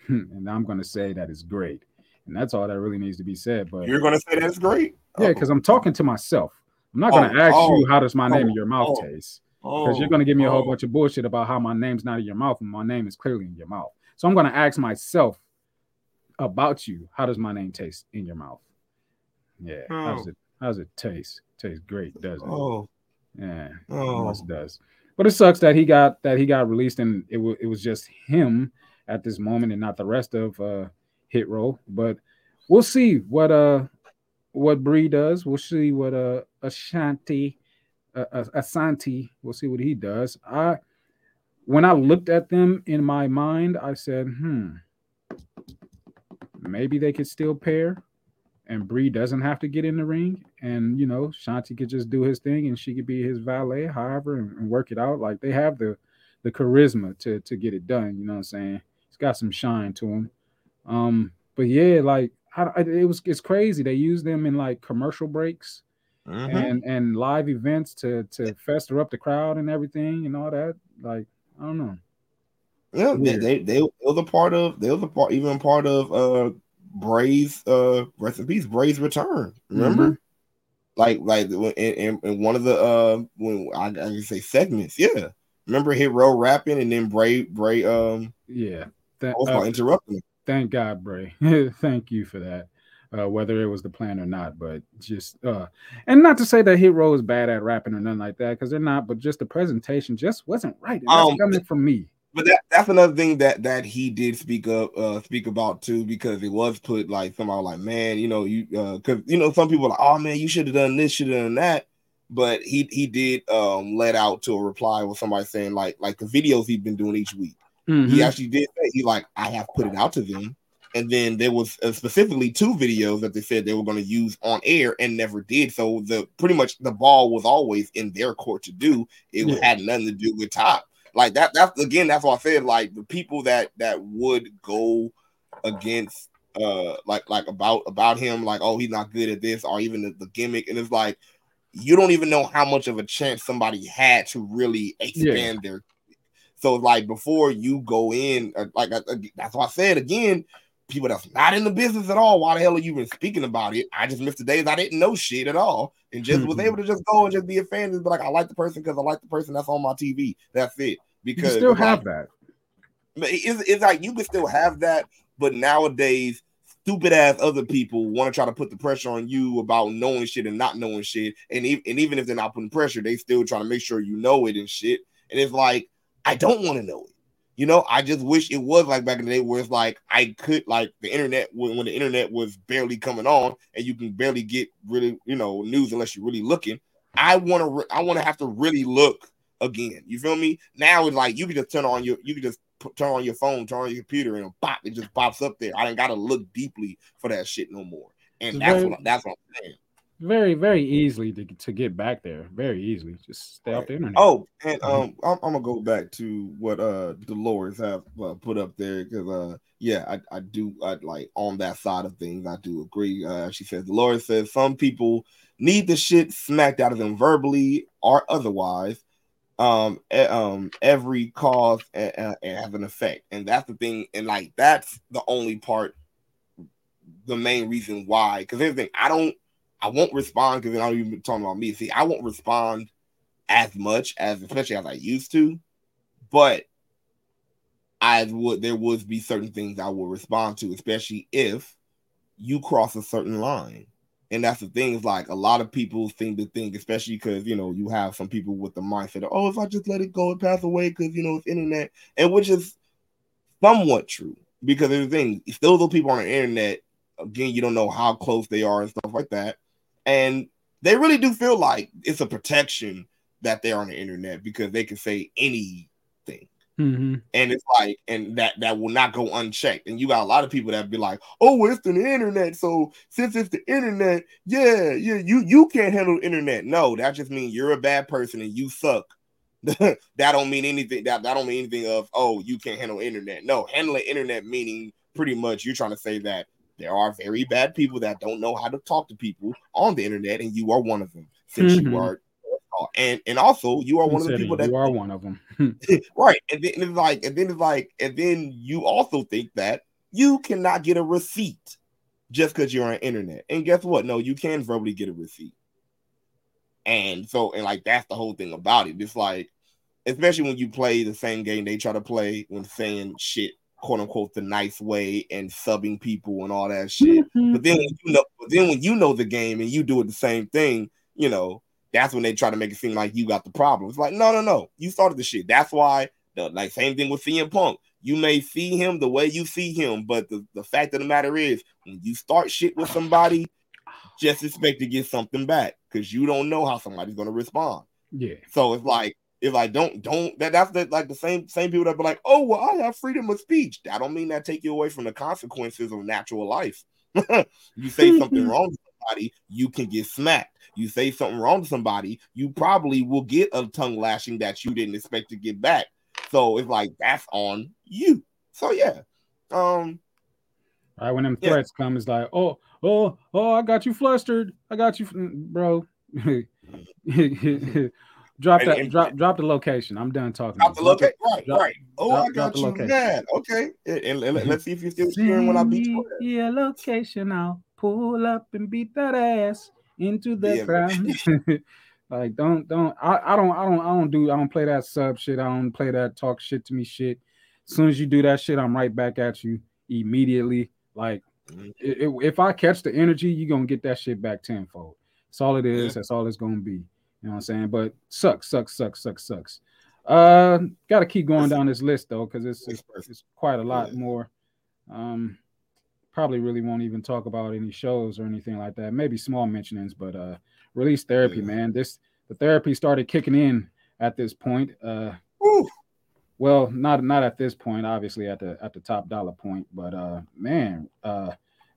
and I'm gonna say that it's great. And that's all that really needs to be said. But You're gonna say that's great. yeah, oh. because I'm talking to myself. I'm not gonna Oh, ask oh, you how does my oh, name oh, in your mouth oh, taste. Oh, because you're gonna give me a whole bunch of bullshit about how my name's not in your mouth and my name is clearly in your mouth. So I'm gonna ask myself about you. How does my name taste in your mouth? Yeah. How does Oh. Hmm. it how does it taste? Tastes great, doesn't it? Oh, Yeah, oh, must does. But it sucks that he got that he got released and it was it was just him at this moment and not the rest of uh Hit Row. But we'll see what uh what Bree does. We'll see what uh Ashante uh, uh, Asante. We'll see what he does. I when I looked at them in my mind, I said, hmm, maybe they could still pair and Bree doesn't have to get in the ring, and you know, Shanti could just do his thing, and she could be his valet, however, and, and work it out. Like they have the the charisma to to get it done. You know what I'm saying? Got some shine to him. Um, but yeah, like I, I- it was it's crazy. They use them in like commercial breaks Mhm. and and live events to to fester up the crowd and everything and all that. Like I don't know. yeah. They, weird. they they they was a part of they was a part even part of uh Bray's uh rest in peace Bray's return. Remember? Mm-hmm. Like like in, in, in one of the uh when I, I can say segments, yeah. Remember Hit Row rapping and then Bray Bray um Yeah. Was uh, gonna interrupt him. thank God, Bray. thank you for that. Uh, whether it was the plan or not, but just uh, and not to say that Hit Row is bad at rapping or nothing like that, because they're not. But just the presentation just wasn't right. And Um, coming from me. But that, that's another thing that that he did speak up uh speak about too because it was put like somebody like man you know you uh because you know some people are like oh man you should have done this should have done that but he he did um let out to a reply with somebody saying like like the videos he's been doing each week Mhm. he actually did say he like I have put it out to them and then there was uh, specifically two videos that they said they were going to use on air and never did so the pretty much the ball was always in their court to do it Yeah. had nothing to do with top like that. That's again, that's why I said like the people that that would go against uh like like about about him, like oh he's not good at this, or even the, the gimmick, and it's like you don't even know how much of a chance somebody had to really expand their. So like before you go in, uh, like uh, that's why I said again, people that's not in the business at all. Why the hell are you even speaking about it? I just missed the days I didn't know shit at all, and just was Mhm. able to just go and just be a fan and be like, I like the person because I like the person that's on my TV. That's it. Because you still like- have that. it's, it's like you can still have that, but nowadays, stupid ass other people want to try to put the pressure on you about knowing shit and not knowing shit. And, e- and even if they're not putting pressure, they still trying to make sure you know it and shit. And it's like, I don't want to know it. You know, I just wish it was like back in the day where it's like I could like the internet when, when the internet was barely coming on and you can barely get really, you know, news unless you're really looking. I want to re- I want to have to really look again. You feel me? Now it's like you can just turn on your you can just put, turn on your phone, turn on your computer, and pop, it just pops up there. I didn't gotta look deeply for that shit no more. And that's what that's what I'm saying. Very, very easily to, to get back there. Very easily. Just stay off the internet. Oh, and Mhm. um, I'm, I'm gonna go back to what uh Dolores have uh, put up there because uh, yeah, I, I do I like on that side of things. I do agree. Uh, she says Dolores says some people need the shit smacked out of them verbally or otherwise. Um, e- um, every cause uh, has an effect, and that's the thing. And like that's the only part, the main reason why. Because here's the thing, I don't, I won't respond because then I'm even talking about me. See, I won't respond as much as especially as I used to, but I would there would be certain things I will respond to, especially if you cross a certain line. And that's the thing is like a lot of people seem to think, especially because you know you have some people with the mindset of, oh, if I just let it go and pass away because you know it's internet, and which is somewhat true because there's the thing, still those people on the internet, again, you don't know how close they are and stuff like that, and they really do feel like it's a protection that they're on the internet because they can say anything. Mhm. and it's like and that that will not go unchecked. And you got a lot of people that be like oh it's the internet. So since it's the internet yeah yeah you you can't handle the internet. No that just means you're a bad person and you suck. That don't mean anything. That, that don't mean anything of oh you can't handle internet. No handling internet meaning pretty much you're trying to say that there are very bad people that don't know how to talk to people on the internet and you are one of them since you Mhm. are and and also you are one of the people that you are one of them. right and then it's like and then it's like and then you also think that you cannot get a receipt just because you're on internet and guess what no you can verbally get a receipt and so and like that's the whole thing about it it's like especially when you play the same game they try to play when saying shit quote unquote the nice way and subbing people and all that shit mm-hmm. but then when you know but then when you know the game and you do it the same thing you know that's when they try to make it seem like you got the problem. It's like, no, no, no. You started the shit. That's why the like same thing with CM Punk. You may see him the way you see him, but the, the fact of the matter is when you start shit with somebody, just expect to get something back because you don't know how somebody's gonna respond. Yeah. So it's like if I don't don't that that's the, like the same same people that be like, oh well, I have freedom of speech. That don't mean that take you away from the consequences of natural life. you say something wrong to somebody, you can get smacked. You say something wrong to somebody, you probably will get a tongue lashing that you didn't expect to get back. So it's like that's on you. So yeah. Um Right when them Yeah. threats come, it's like, oh, oh, oh, I got you flustered. I got you, bro. drop And- that. and- drop. Drop the location. I'm done talking. Drop the location. Right, drop- right. Oh, drop- I got you mad. Okay. And, and- let's see if you're still cheering when I beat you. Your location. I'll pull up and beat that ass into the Yeah, crowd. like, don't, don't. I, I don't, I don't, I don't do. I don't play that sub shit. I don't play that talk shit to me shit. As soon as you do that shit, I'm right back at you immediately. Like, Mhm. i- i- if I catch the energy, you're gonna get that shit back tenfold. That's all it is. Yeah. That's all it's gonna be. You know what I'm saying? But sucks, sucks, sucks, sucks, sucks. Uh, gotta keep going down this list though, because it's, it's it's quite a lot more. Um, probably really won't even talk about any shows or anything like that. Maybe small mentionings, but uh, release therapy, Yeah. man. This the therapy started kicking in at this point. Uh, Woo. well, not not at this point, obviously at the at the Top Dolla point, but uh, man, uh,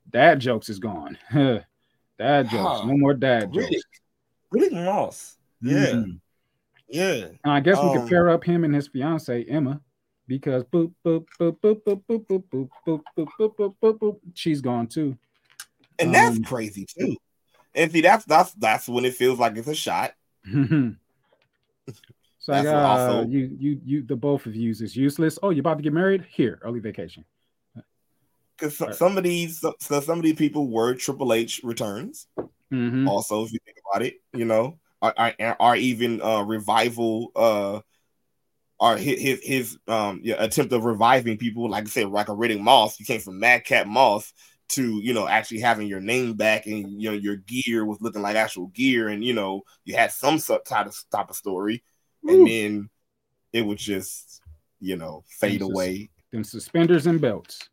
dad jokes is gone. dad jokes, Huh. no more dad jokes. Riddick. Riddick Moss. Yeah. Mhm. Yeah. And I guess we Um, could pair up him and his fiance Emma, because boop boop boop boop boop boop boop boop boop boop boop boop boop boop. She's gone too. And that's Um, crazy too. And see, that's that's that's when it feels like it's a shot. so like, That's uh, also- you you you the both of you is useless. Oh, you about to get married? Here, early vacation. Because Right. some of these so, so some of these people were Triple H returns. Mhm. Also, if you think about it, you know, are are, are even uh revival uh are his his, his um yeah, attempt of reviving people, like I said, like a Riddick Moss. You came from Madcap Moss to you know actually having your name back and you know your gear was looking like actual gear, and you know you had some type of type of story, and then it would just you know fade Them sus- away. Them suspenders and belts.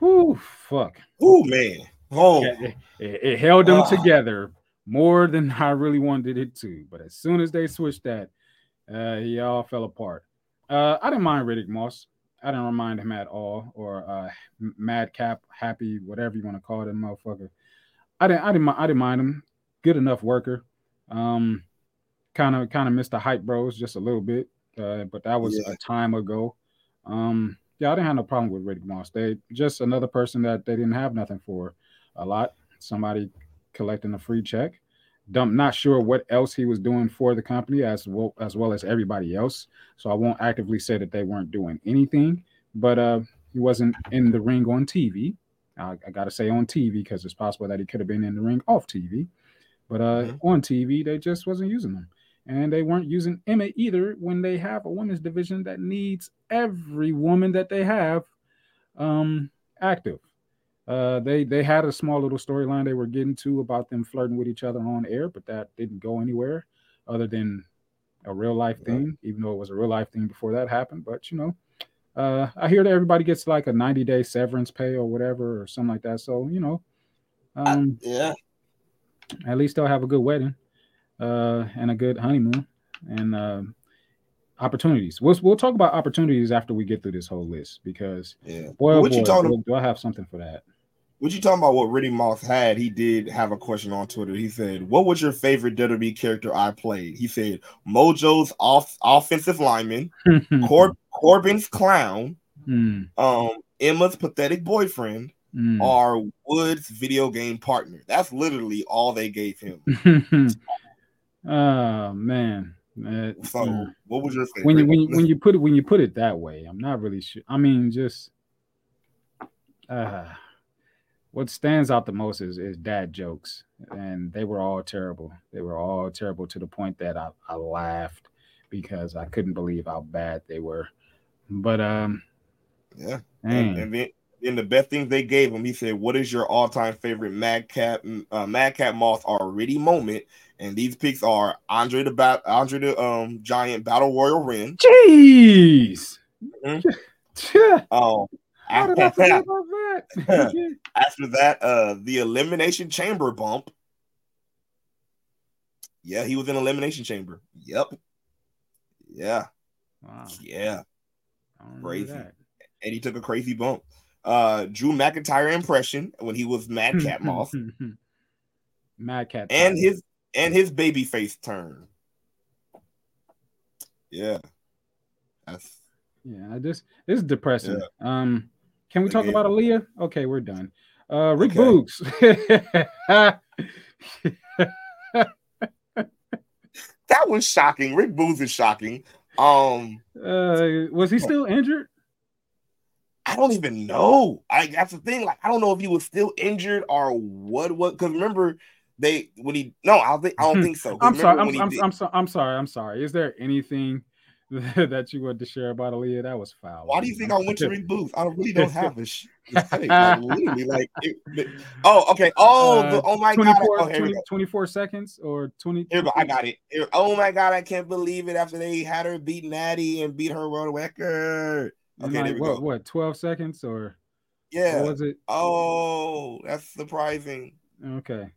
Whoo, fuck. Oh man, oh it, it- held them together more than I really wanted it to. But as soon as they switched that, uh, he all fell apart. Uh, I didn't mind Riddick Moss. I didn't mind him at all, or uh, Madcap, Happy, whatever you want to call that motherfucker. I didn't, I didn't, I didn't mind him. Good enough worker. Um, kind of, kind of missed the hype bros just a little bit, uh, but that was Yeah. a time ago. Um, yeah, I didn't have no problem with Riddick Moss. They just another person that they didn't have nothing for a lot. Somebody collecting a free check. Dumb, not sure what else he was doing for the company as well as well as everybody else. So I won't actively say that they weren't doing anything, but uh, he wasn't in the ring on TV. I, I gotta say on TV because it's possible that he could have been in the ring off TV, but uh, Mhm. on TV they just wasn't using them, and they weren't using Emma either when they have a women's division that needs every woman that they have um, active. Uh, they they had a small little storyline they were getting to about them flirting with each other on air, but that didn't go anywhere other than a real life Yeah. thing, even though it was a real life thing before that happened. But you know, uh, I hear that everybody gets like a 90 day severance pay or whatever or something like that. So you know, um, yeah. at least they'll have a good wedding uh, and a good honeymoon and um opportunities. We'll we'll talk about opportunities after we get through this whole list because Yeah. boy, oh what you boy, talking do, do I have something for that? What you talking about? What Riddick Moss had? He did have a question on Twitter. He said, "What was your favorite WWE character I played?" He said, "Mojo's off offensive lineman, Cor- Corbin's clown, Hmm, um, Emma's pathetic boyfriend, hmm. or Wood's video game partner." That's literally all they gave him. oh man. Uh, So, mm. what was your favorite? when you when when you put it when you put it that way, I'm not really sure. I mean, just uh, what stands out the most is is dad jokes, and they were all terrible. They were all terrible to the point that I, I laughed because I couldn't believe how bad they were. But um, yeah, and, and then then the best things they gave him, he said, "What is your all-time favorite Madcap uh, Madcap Moth already moment?" And these picks are Andre the Bat, Andre the um Giant Battle Royal Ren. jeez. Mhm. Um, How did I forget about that? after that, uh, the Elimination Chamber bump. Yeah, he was in Elimination Chamber. Yep. Yeah, wow, yeah, I don't remember Crazy. and he took a crazy bump. Uh, Drew McIntyre impression when he was Madcap Moss, Mad Cat. and Tiger. his and his baby face turn. Yeah, that's Yeah, this this is depressing. Um, can we talk Again. about Aliyah? Okay, we're done. Uh, Rick Okay. Boogs. that was shocking. Rick Boogs is shocking. Um, uh, was he still injured? I don't even know. I that's the thing. Like, I don't know if he was still injured or what. What? Because remember, they when he no, I don't think I don't think so. I'm sorry. I'm, I'm, I'm, so, I'm sorry. I'm sorry. Is there anything that you want to share about Aliyah? That was foul. Why do you think I went to Rick Boogs? I really don't have a sh-. Like, literally, like, it, it- oh, okay. Oh, Uh, the, oh my 24, god. Oh, 20 go. 24 seconds or 20? Here. I got it. Here- oh my god, I can't believe it. After they had her beat Natty and beat her world record. Okay, like, there we what, go. what, 12 seconds or Yeah. was it? Oh, that's surprising. Okay.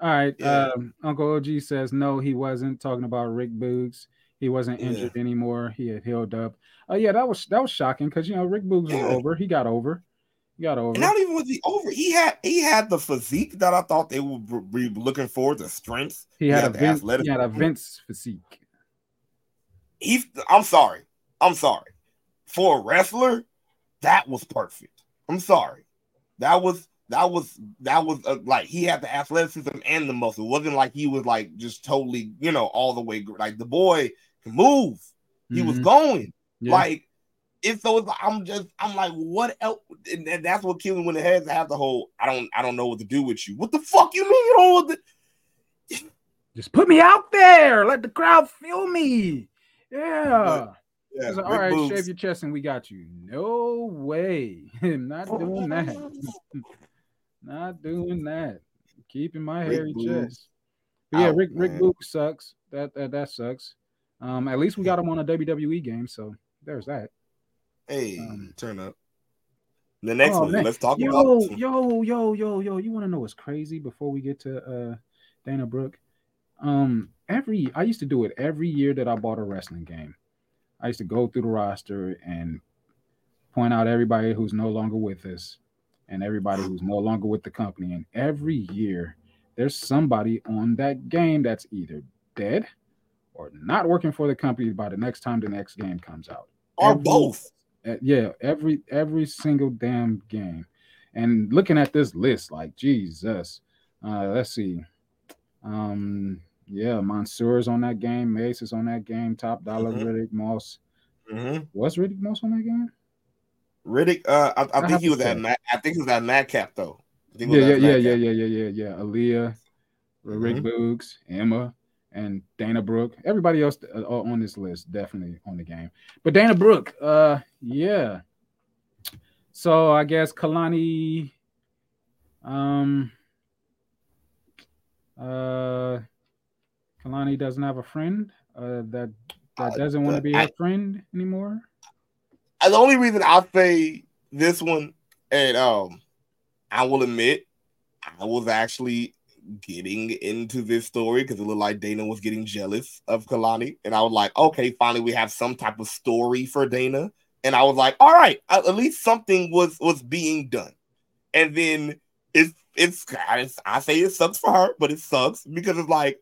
All right. Yeah. Um, Uncle OG says no, he wasn't talking about Rick Boogs. He wasn't Yeah. injured anymore. He had healed up. Uh, yeah, that was that was shocking because you know Rick Boogs Yeah. was over. He got over. He got over. And not even with the over. He had he had the physique that I thought they would be looking for, the strength. he had a Vince, athletic- he had a Vince physique. he's. I'm sorry. I'm sorry. For a wrestler, that was perfect. I'm sorry. That was that was that was uh, like he had the athleticism and the muscle. It wasn't like he was like just totally, you know, all the way like the boy move. He was Mhm. going Yeah. like it's so it's, I'm just I'm like what else? And, and that's what killing when it has to have the whole I don't I don't know what to do with you. What the fuck you mean you don't know what the Just put me out there. Let the crowd feel me. Yeah. yeah, like, all right, Boogs. shave your chest and we got you. No way. I'm not doing that. not doing that. Keeping my hairy chest. But yeah, Rick Rick. Book sucks. That, that that sucks. Um, at least we got him on a WWE game, so there's that. Hey, Um, turn up. The next Oh, one, man. let's talk yo, about yo, yo, yo, yo. You want to know what's crazy before we get to uh Dana Brooke? Um, every I used to do it every year that I bought a wrestling game. I used to go through the roster and point out everybody who's no longer with us and everybody who's no longer with the company. And every year there's somebody on that game that's either dead or not working for the company by the next time the next game comes out. or Every- both. uh, yeah, every every single damn game. And looking at this list, like Jesus, uh, let's see. Um, yeah, Mansoor's on that game, Mace is on that game, Top Dolla, Mhm. Riddick Moss. hmm Was Riddick Moss on that game? Riddick, uh, I, I I think he was at check. Mad, I think he was at Madcap though. Yeah, yeah, yeah, yeah, yeah, yeah, yeah, yeah. Aliyah, Rick Mhm. Boogs, Emma, and Dana Brooke. Everybody else uh, on this list definitely on the game. But Dana Brooke, uh, yeah. So I guess Kelani, um, uh, Kelani doesn't have a friend. Uh, that that Uh, doesn't want to be I- her friend anymore. And the only reason I say this one, and um, I will admit, I was actually getting into this story because it looked like Dana was getting jealous of Kelani, and I was like, okay, finally we have some type of story for Dana, and I was like, all right, at least something was was being done, and then it's it's it's- I say it sucks for her, but it sucks because it's like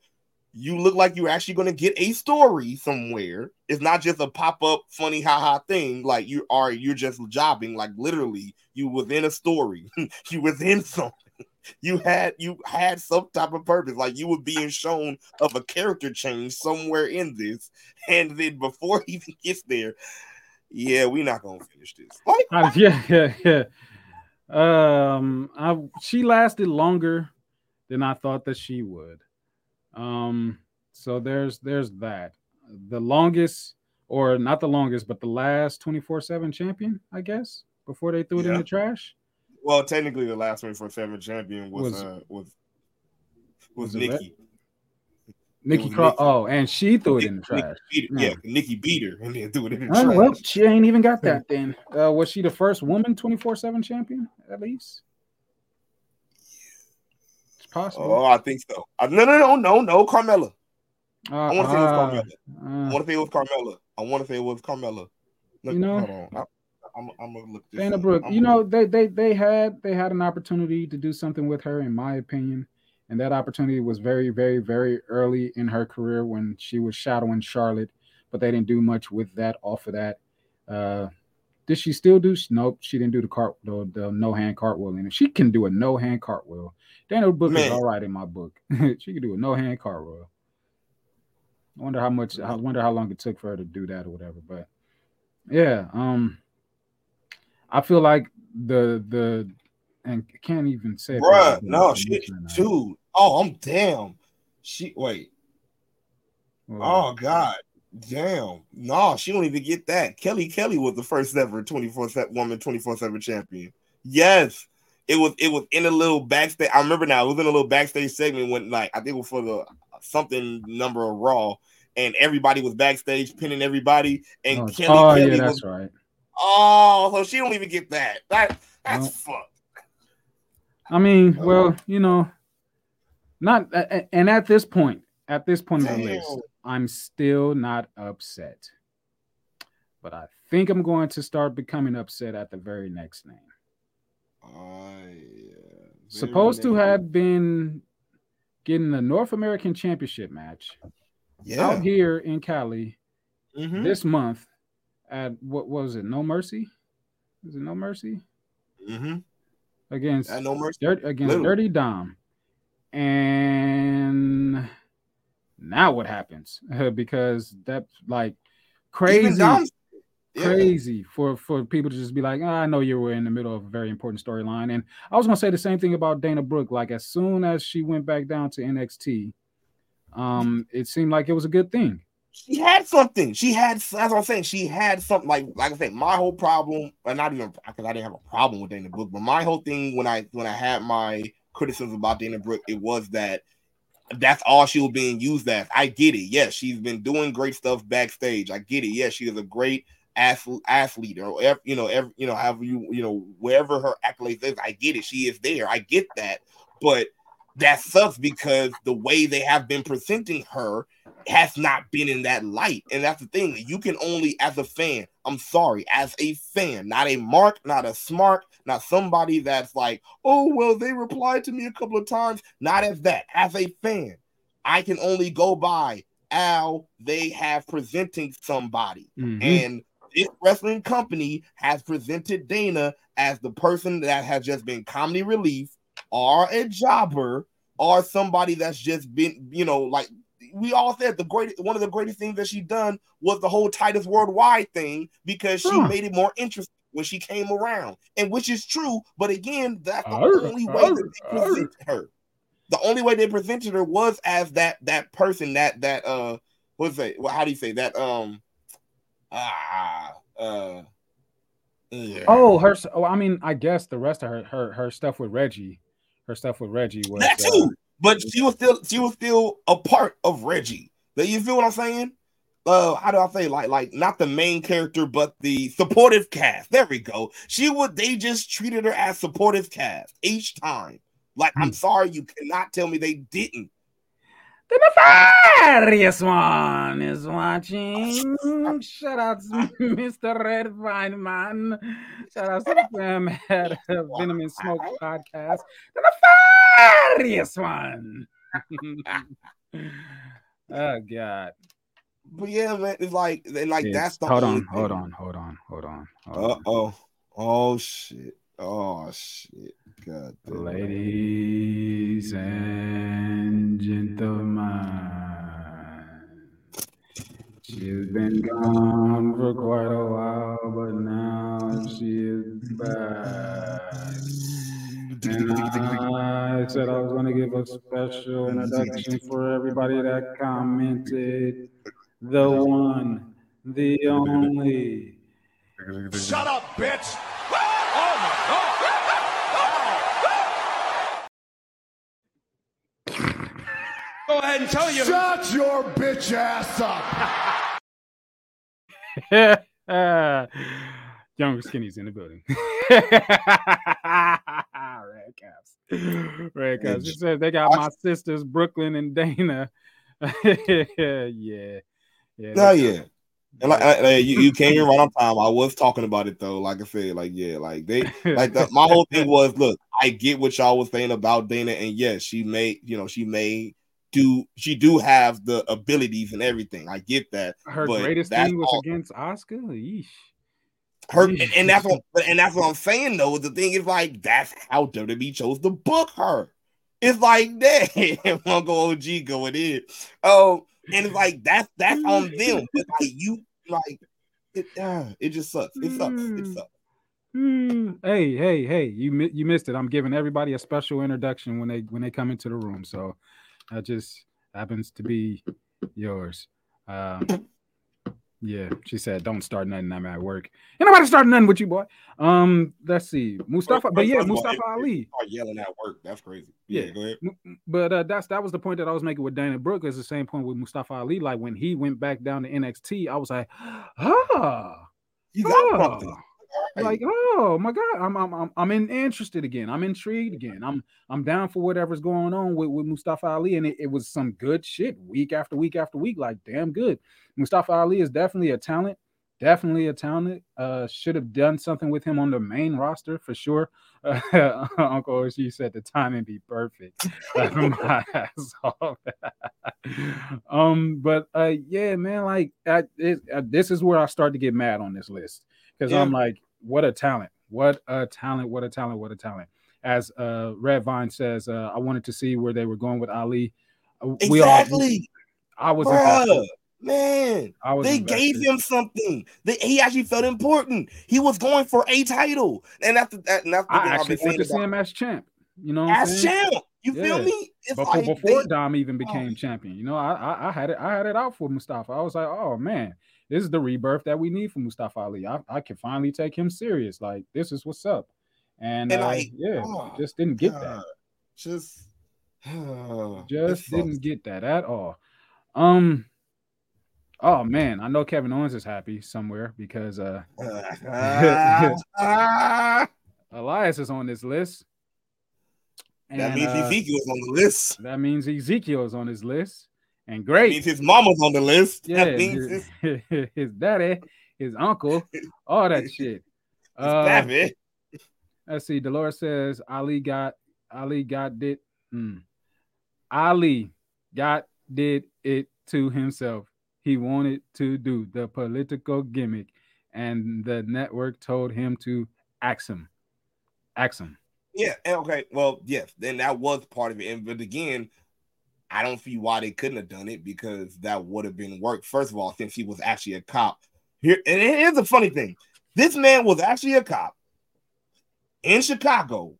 you look like you're actually going to get a story somewhere. It's not just a pop up funny haha thing. Like you are, you're just jobbing. Like literally, you within a story. you within something. You had you had some type of purpose. Like you were being shown of a character change somewhere in this, and then before he even gets there, yeah, we're not gonna finish this. Like Uh, yeah, yeah, yeah. Um, I she lasted longer than I thought that she would. Um, so there's there's that. The longest, or not the longest, but the last 24-7 champion, I guess, before they threw it in the trash. Well, technically, the last one for seven champion was Was- uh, was was was, Nikki. Nikki Cross. Nikki. Oh, and she threw it in the Nikki trash. her. Hmm. Yeah, Nikki beat her and then threw it in the Oh, trash. well, she ain't even got that then. Uh, was she the first woman 24-7 champion, at least? It's possible. Oh, I think so. Uh, no, no, no, no, no, Carmella. Uh, I want to say it was uh, Carmella. I uh, want to say it was Carmella. I want to say it was Carmella. Look, You know- hold on. I, I'm, I'm gonna look this Dana. Brooke, you know, they they they had they had an opportunity to do something with her, in my opinion, and that opportunity was very, very, very early in her career when she was shadowing Charlotte, but they didn't do much with that off of that. Uh, did she still do? Nope, she didn't do the cart the, the no hand cartwheel it. She can do a no hand cartwheel. Dana Brooke is all right in my book. she can do a no hand cartwheel. I wonder how much. I wonder how long it took for her to do that or whatever. But yeah, um, I feel like the the and can't even say. Bruh, no, she, promotion or not. dude. Oh, I'm damn. She wait. Well, Oh God, damn. No, she don't even get that. Kelly Kelly was the first ever 24 7 woman 24 7 champion. Yes. It was it was in a little backstage. I remember now, it was in a little backstage segment when like I think it was for the something number of Raw, and everybody was backstage pinning everybody, and oh, Kelly oh, Kelly yeah, was that's right. Oh, so she don't even get that. That that's No. fucked. I mean, well, you know, not a- a- and at this point, at this point of the list, I'm still not upset. But I think I'm going to start becoming upset at the very next name. Uh, yeah. Supposed to Very have been getting the North American Championship match yeah. out here in Cali Mhm. this month at what was it? No Mercy? Is it No Mercy Mhm. against At No Mercy. Dirt against Literally. Dirty Dom, and now what happens? because that's like crazy, yeah. crazy for for people to just be like, "Ah, I know you were in the middle of a very important storyline. And I was gonna say the same thing about Dana Brooke. Like as soon as she went back down to NXT, um, it seemed like it was a good thing. She had something. She had. What I'm saying. She had something. Like like I said, my whole problem, and not even because I didn't have a problem with Dana Brooke, but my whole thing when I when I had my criticism about Dana Brooke, it was that that's all she was being used as. I get it. Yes, she's been doing great stuff backstage. I get it. Yes, she is a great athlete, athlete or you know, every, you know, however you you know, wherever her accolades is. I get it. She is there. I get that, but that sucks because the way they have been presenting her has not been in that light. And that's the thing. You can only, as a fan, I'm sorry, as a fan, not a mark, not a smark, not somebody that's like, oh, well, they replied to me a couple of times. Not as that. As a fan, I can only go by how they have presenting somebody. Mhm. And this wrestling company has presented Dana as the person that has just been comedy relief or a jobber or somebody that's just been, you know, like we all said the great one of the greatest things that she done was the whole Titus Worldwide thing because she made it more interesting when she came around, and which is true. But again, that's the only way arr, that they present her. The only way they presented her was as that that person that that uh what's that? Well, how do you say that? Um ah uh yeah. Oh, her. Oh, I mean, I guess the rest of her her her stuff with Reggie, her stuff with Reggie was that uh, too. But she was still she was still a part of Reggie. That you feel what I'm saying? Uh, how do I say like like not the main character, but the supportive cast. There we go. She would they just treated her as supportive cast each time. Like I'm sorry, you cannot tell me they didn't. The nefarious one is watching. Shout out to Mr. Red Vine Man. Shout out to Sam at Venom and Smoke podcast. The nefarious one. oh God. But yeah, man, it's like and like that's the hold only on, hold on, hold on, hold on. Uh oh. Oh shit. Oh shit. God damn. Ladies and gentlemen, she's been gone for quite a while, but now she is back. And I said I was going to give a special introduction for everybody that commented. The one, the only. Shut up, bitch! Oh my god! Go ahead and tell you. Shut your bitch ass up. Young skinny's in the building. Red caps. Red caps. It says they got my sisters, Brooklyn and Dana. yeah. Yeah. Oh yeah. And like, like, like, you, you came in right on time. I was talking about it though. Like I said, like yeah, like they like the, my whole thing was look, I get what y'all was saying about Dana, and yes, she may, you know, she may do she do have the abilities and everything. I get that. Her but greatest thing was all- against Oscar. Yeesh. her and, and that's what and that's what I'm saying though. The thing is like that's how WWE chose to book her. It's like damn, Uncle OG going in. Oh, and it's like that's that's on them. But like you like it, uh, it just sucks. It sucks. It sucks. Hmm. Hey, hey, hey! You you missed it. I'm giving everybody a special introduction when they when they come into the room. So that just happens to be yours. Um, yeah, she said, "Don't start nothing. I'm at work. Ain't nobody starting nothing with you, boy." Um, let's see, Mustafa. But yeah, First of all, Mustafa Ali. Start yelling at work. That's crazy. Yeah, Yeah. go ahead. But uh, that's that was the point that I was making with Dana Brooke. Is the same point with Mustafa Ali. Like when he went back down to NXT, I was like, ah, You got something. Like oh my god, I'm I'm I'm, I'm in, interested again. I'm intrigued again. I'm I'm down for whatever's going on with, with Mustafa Ali, and it, it was some good shit week after week after week. Like damn good. Mustafa Ali is definitely a talent. definitely a talent. Uh, should have done something with him on the main roster for sure. Uh, Uncle she said the timing be perfect. Laughing my ass off. um, but uh, yeah, man, like I, it, uh, this is where I start to get mad on this list because Yeah. I'm like, what a talent, what a talent, what a talent, what a talent. As uh, Red Vine says, uh, I wanted to see where they were going with Ali. Uh, We all, Exactly. I was Bruh, man. I was They invested. gave him something. They, he actually felt important. He was going for a title, and the, that, and that's the I actually want to see him as champ. You know, what I'm as champ. You feel me? It's before like before they- Dom even became champion. You know, I, I I had it I had it out for Mustafa. I was like, oh man, this is the rebirth that we need for Mustafa Ali. I, I can finally take him serious. Like this is what's up. And, And uh, like, yeah, oh, just didn't get God, that. Just, it Just didn't get that at all. Um. Oh man, I know Kevin Owens is happy somewhere because uh Ah, Elias is on this list. that means uh, Ezekiel's on the list. That means Ezekiel is on his list. And That great. means his mama's on the list. Yeah, that his, his, his daddy, his uncle, all that shit. Uh, let's see. Dolores says Ali got Ali got it. hmm. Ali got did it to himself. He wanted to do the political gimmick, and the network told him to ax him. Ax him. Yeah, okay. Well, yes, then that was part of it. And but again, I don't see why they couldn't have done it because that would have been work. First of all, since he was actually a cop. Here, and here's the funny thing: this man was actually a cop in Chicago,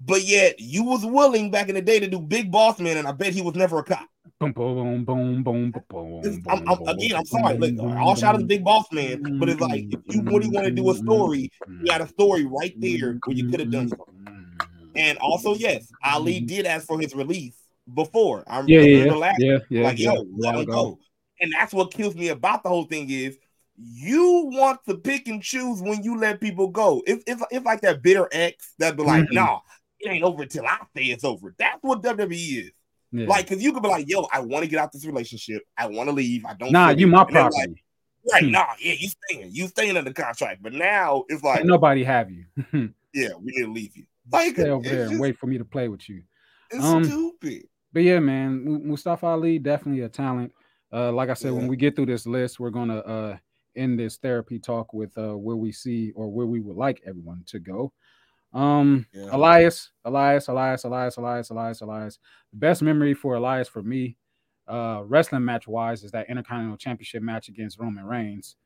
but yet you was willing back in the day to do Big Boss Man, and I bet he was never a cop. Boom, boom, boom, boom, boom, boom. I'm, I'm, again, I'm sorry. Look, all shout out to Big Boss Man, but it's like if you really want to do a story, you got a story right there where you could have done something. And also, yes, Ali did ask for his release before. I Yeah, yeah, remember last yeah, yeah, like, yeah. yo, let him go. And that's what kills me about the whole thing is you want to pick and choose when you let people go. It's, it's, it's like that bitter ex that be like, Mhm. nah, it ain't over till I say it's over. That's what WWE is. Yeah. Like, cause you could be like, yo, I want to get out this relationship. I want to leave. I don't nah, you my they're like, property. right, Hmm. nah, yeah, you staying. You staying under contract. But now it's like, Ain't nobody have you. yeah, we need to leave you. Like, Stay over there and just- wait for me to play with you. It's Um, stupid. But yeah, man, Mustafa Ali definitely a talent. Uh, like I said, when we get through this list, we're gonna uh end this therapy talk with uh where we see or where we would like everyone to go. Um, Yeah. Elias, Elias, Elias, Elias, Elias, Elias, Elias. The best memory for Elias for me, uh, wrestling match wise, is that Intercontinental Championship match against Roman Reigns.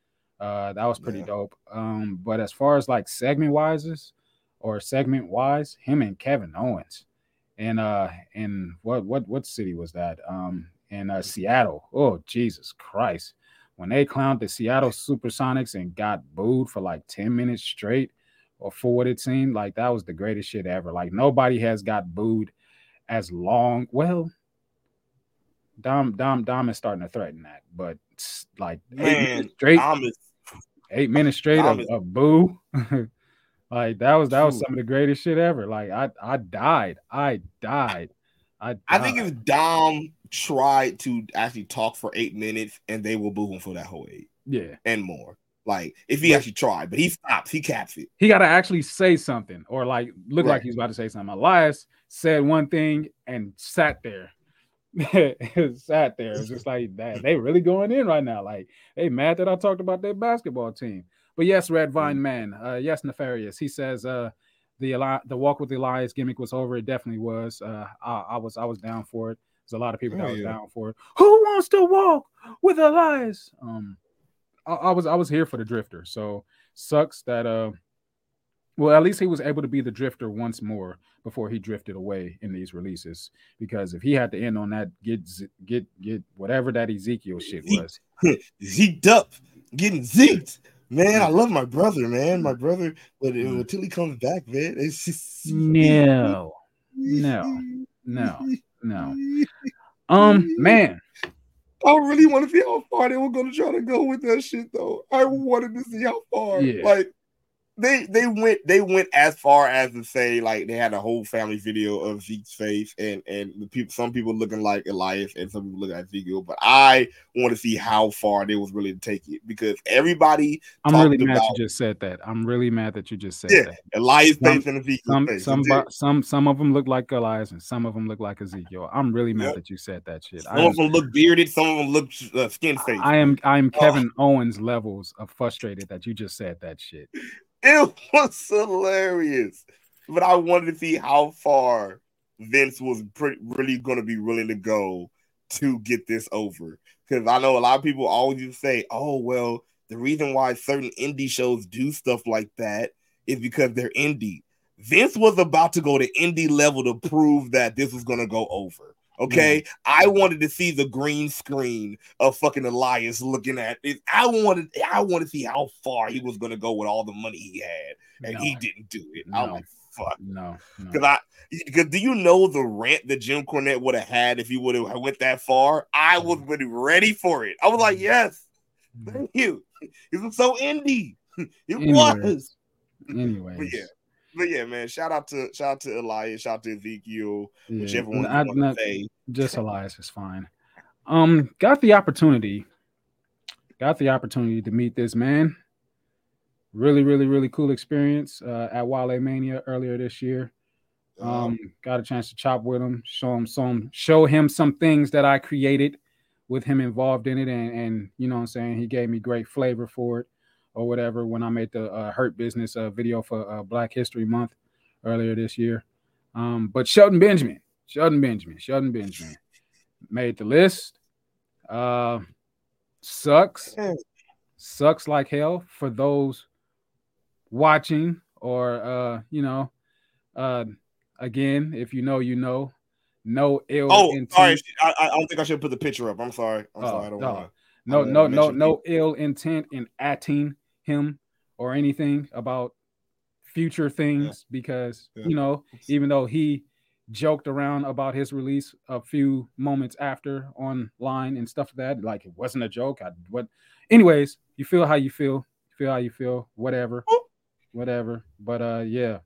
Uh, that was pretty Yeah. dope. Um, but as far as like segment wises or segment wise, him and Kevin Owens in uh in what what what city was that? Um in uh Seattle. Oh Jesus Christ. When they clowned the Seattle Supersonics and got booed for like 10 minutes straight, or for what it seemed like that was the greatest shit ever. Like nobody has got booed as long. Well, Dom Dom Dom is starting to threaten that, but like eight minutes straight, is- eight minutes straight of, of boo. like that was that was some of the greatest shit ever. Like I I died. I died. I I think if Dom tried to actually talk for eight minutes and they will boo him for that whole eight yeah. and more. Like if he actually tried, but he stops, he caps it. He got to actually say something or like look like Right. he's about to say something. Elias said one thing and sat there. sat there. It's just like that. They really going in right now. Like, they mad that I talked about their basketball team. But yes, Red Vine Man. Uh, yes, Nefarious. He says uh the Eli- the walk with Elias gimmick was over. It definitely was. Uh I, I was I was down for it. There's a lot of people that Oh, was down for it. Who wants to walk with Elias? Um I, I was I was here for the drifter. So sucks that uh well at least he was able to be the drifter once more before he drifted away in these releases. Because if he had to end on that get get get whatever that Ezekiel shit was. Zeked up, getting zeked. Man, I love my brother, man. My brother, but Mm. until he comes back, man, it's just No, no, no, no. Um, man, I really want to see how far they were gonna try to go with that shit, though. I wanted to see how far. Yeah. Like they they went they went as far as to say like they had a whole family video of Zeke's face and and the people some people looking like Elias and some people looking like Ezekiel, but I want to see how far they was really to take it because everybody. I'm really mad about- you just said that. I'm really mad that you just said Yeah, that. Elias Some- face and Ezekiel Some face. some some some of them look like Elias and some of them look like Ezekiel. I'm really mad Yep. that you said that shit. I Some am, of them look bearded, some of them look uh, skin face. I am I am Oh. Kevin Owens levels of frustrated that you just said that shit. It was hilarious. But I wanted to see how far Vince was really going to be willing to go to get this over. Because I know a lot of people always say, oh, well, the reason why certain indie shows do stuff like that is because they're indie. Vince was about to go to indie level to prove that this was going to go over. Okay, mm. I wanted to see the green screen of fucking Elias looking at it. I wanted, I want to see how far he was going to go with all the money he had, and No. he didn't do it. I'm like, fuck. No, no. Because I, because do you know the rant that Jim Cornette would have had if he would have went that far? I was Mm. really ready for it. I was like, mm. yes, mm. thank you. It was so indie. It Anyways. was. Anyways, But yeah, but yeah, man. Shout out to shout out to Elias. Shout out to Ezekiel. yeah, Whichever one you I- want not- to say. just Elias is fine. Um, got the opportunity, got the opportunity to meet this man. Really, really, really cool experience uh, at WrestleMania earlier this year. Um, got a chance to chop with him, show him some, show him some things that I created with him involved in it, and and you know what I'm saying he gave me great flavor for it or whatever when I made the uh, Hurt Business uh, video for uh, Black History Month earlier this year. Um, but Shelton Benjamin, Shelton Benjamin, Shelton Benjamin made the list. Uh, sucks, sucks like hell for those watching or uh, you know, uh, again, if you know, you know, no ill. Oh, intent. sorry. I, I don't think I should put the picture up. I'm sorry. I'm Oh, sorry. I don't no. want no, I no, wanna no, no ill intent in atting him or anything about future things because Yeah. you know, even though he joked around about his release a few moments after online and stuff like that, like it wasn't a joke. I what anyways, you feel how you feel, feel how you feel, whatever, whatever. But uh yeah,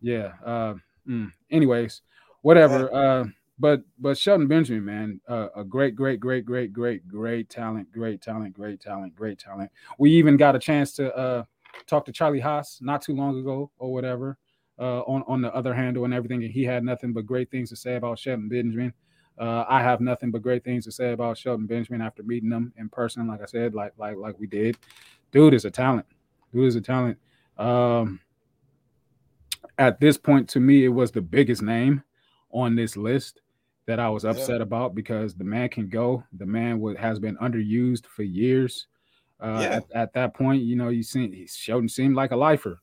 yeah. Uh mm, anyways, whatever. Uh but but Shelton Benjamin, man, uh, a great, great, great, great, great, great talent, great talent, great talent, great talent. We even got a chance to uh talk to Charlie Haas not too long ago or whatever, uh on, on the other handle and everything, and he had nothing but great things to say about Shelton Benjamin. Uh, I have nothing but great things to say about Shelton Benjamin after meeting him in person. Like I said, like like like we did, dude is a talent. Dude is a talent. Um, at this point, to me, it was the biggest name on this list that I was upset about because the man can go. The man was, has been underused for years. Uh, Yeah. at, at that point, you know, you seen he Shelton seemed like a lifer,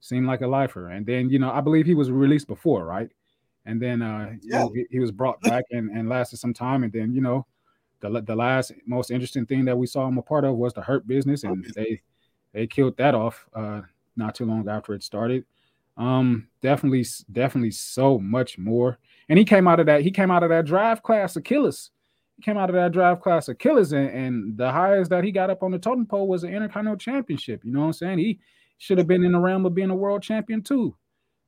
seemed like a lifer, and then you know, I believe he was released before, right? And then uh, know, he, he was brought back and, and lasted some time, and then you know, the the last most interesting thing that we saw him a part of was the Hurt Business, and they they killed that off uh, not too long after it started. Um, definitely, definitely so much more. And he came out of that. He came out of that drive class of killers. He came out of that drive class of killers, and, and the highest that he got up on the totem pole was the Intercontinental Championship. You know what I'm saying? He should have been in the realm of being a world champion too.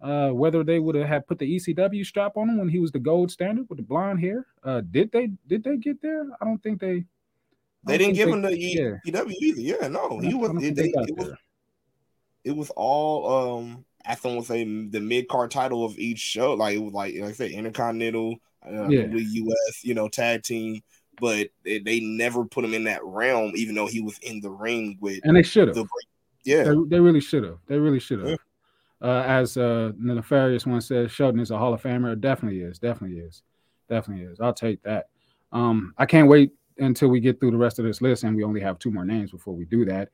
Uh, whether they would have had put the ECW strap on him when he was the gold standard with the blonde hair, uh, did they did they get there? I don't think they. They didn't give think him the yeah. EW either. Yeah, no, he was. It, they they- it was it was all um someone would say the mid card title of each show. Like like like I said, Intercontinental, uh, Yeah. the US, you know, tag team. But they, they never put him in that realm, even though he was in the ring with and they should have. the yeah. They, they really should have. They really should have. Uh, as uh, the nefarious one says, Shelton is a Hall of Famer. It definitely is. Definitely is. Definitely is. I'll take that. Um, I can't wait until we get through the rest of this list, and we only have two more names before we do that,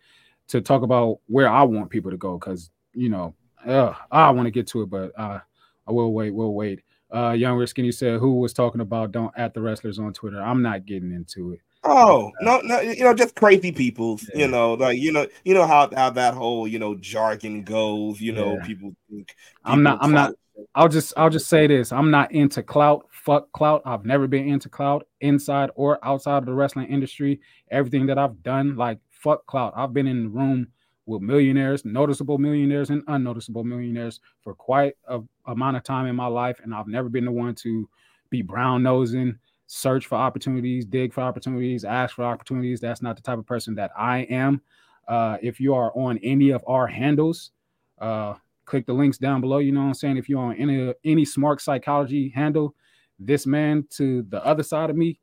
to talk about where I want people to go. Because you know, uh, I want to get to it, but uh, I will wait. We'll wait. Uh, Young Skinny said, "Who was talking about don't at the wrestlers on Twitter?" I'm not getting into it. Oh no, no, you know, just crazy people. You know, like you know, you know how how that whole you know jargon goes. You know, Yeah. people think. I'm not. people I'm not. I'll just. I'll just say this. I'm not into clout. Fuck clout. I've never been into clout inside or outside of the wrestling industry. Everything that I've done, like fuck clout. I've been in the room with millionaires, noticeable millionaires and unnoticeable millionaires for quite a amount of time in my life, and I've never been the one to be brown nosing, search for opportunities, dig for opportunities, ask for opportunities. That's not the type of person that I am. Uh, if you are on any of our handles, uh, click the links down below. You know what I'm saying? If you're on any any Smark Psychology handle, this man to the other side of me,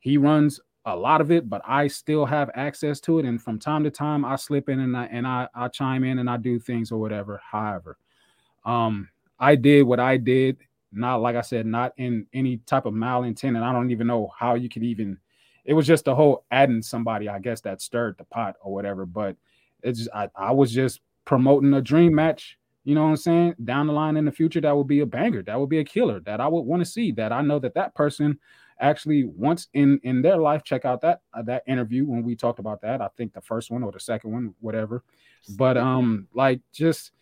he runs a lot of it, but I still have access to it. And from time to time, I slip in and I and I, I chime in and I do things or whatever. However, um, I did what I did, not like I said, not in any type of malintent, and I don't even know how you could even. It was just the whole adding somebody, I guess, that stirred the pot or whatever. But it's just, I, I was just promoting a dream match. You know what I'm saying? Down the line in the future, that would be a banger. That would be a killer. That I would want to see. That I know that that person actually once in in their life check out that uh, that interview when we talked about that. I think the first one or the second one whatever. But um like just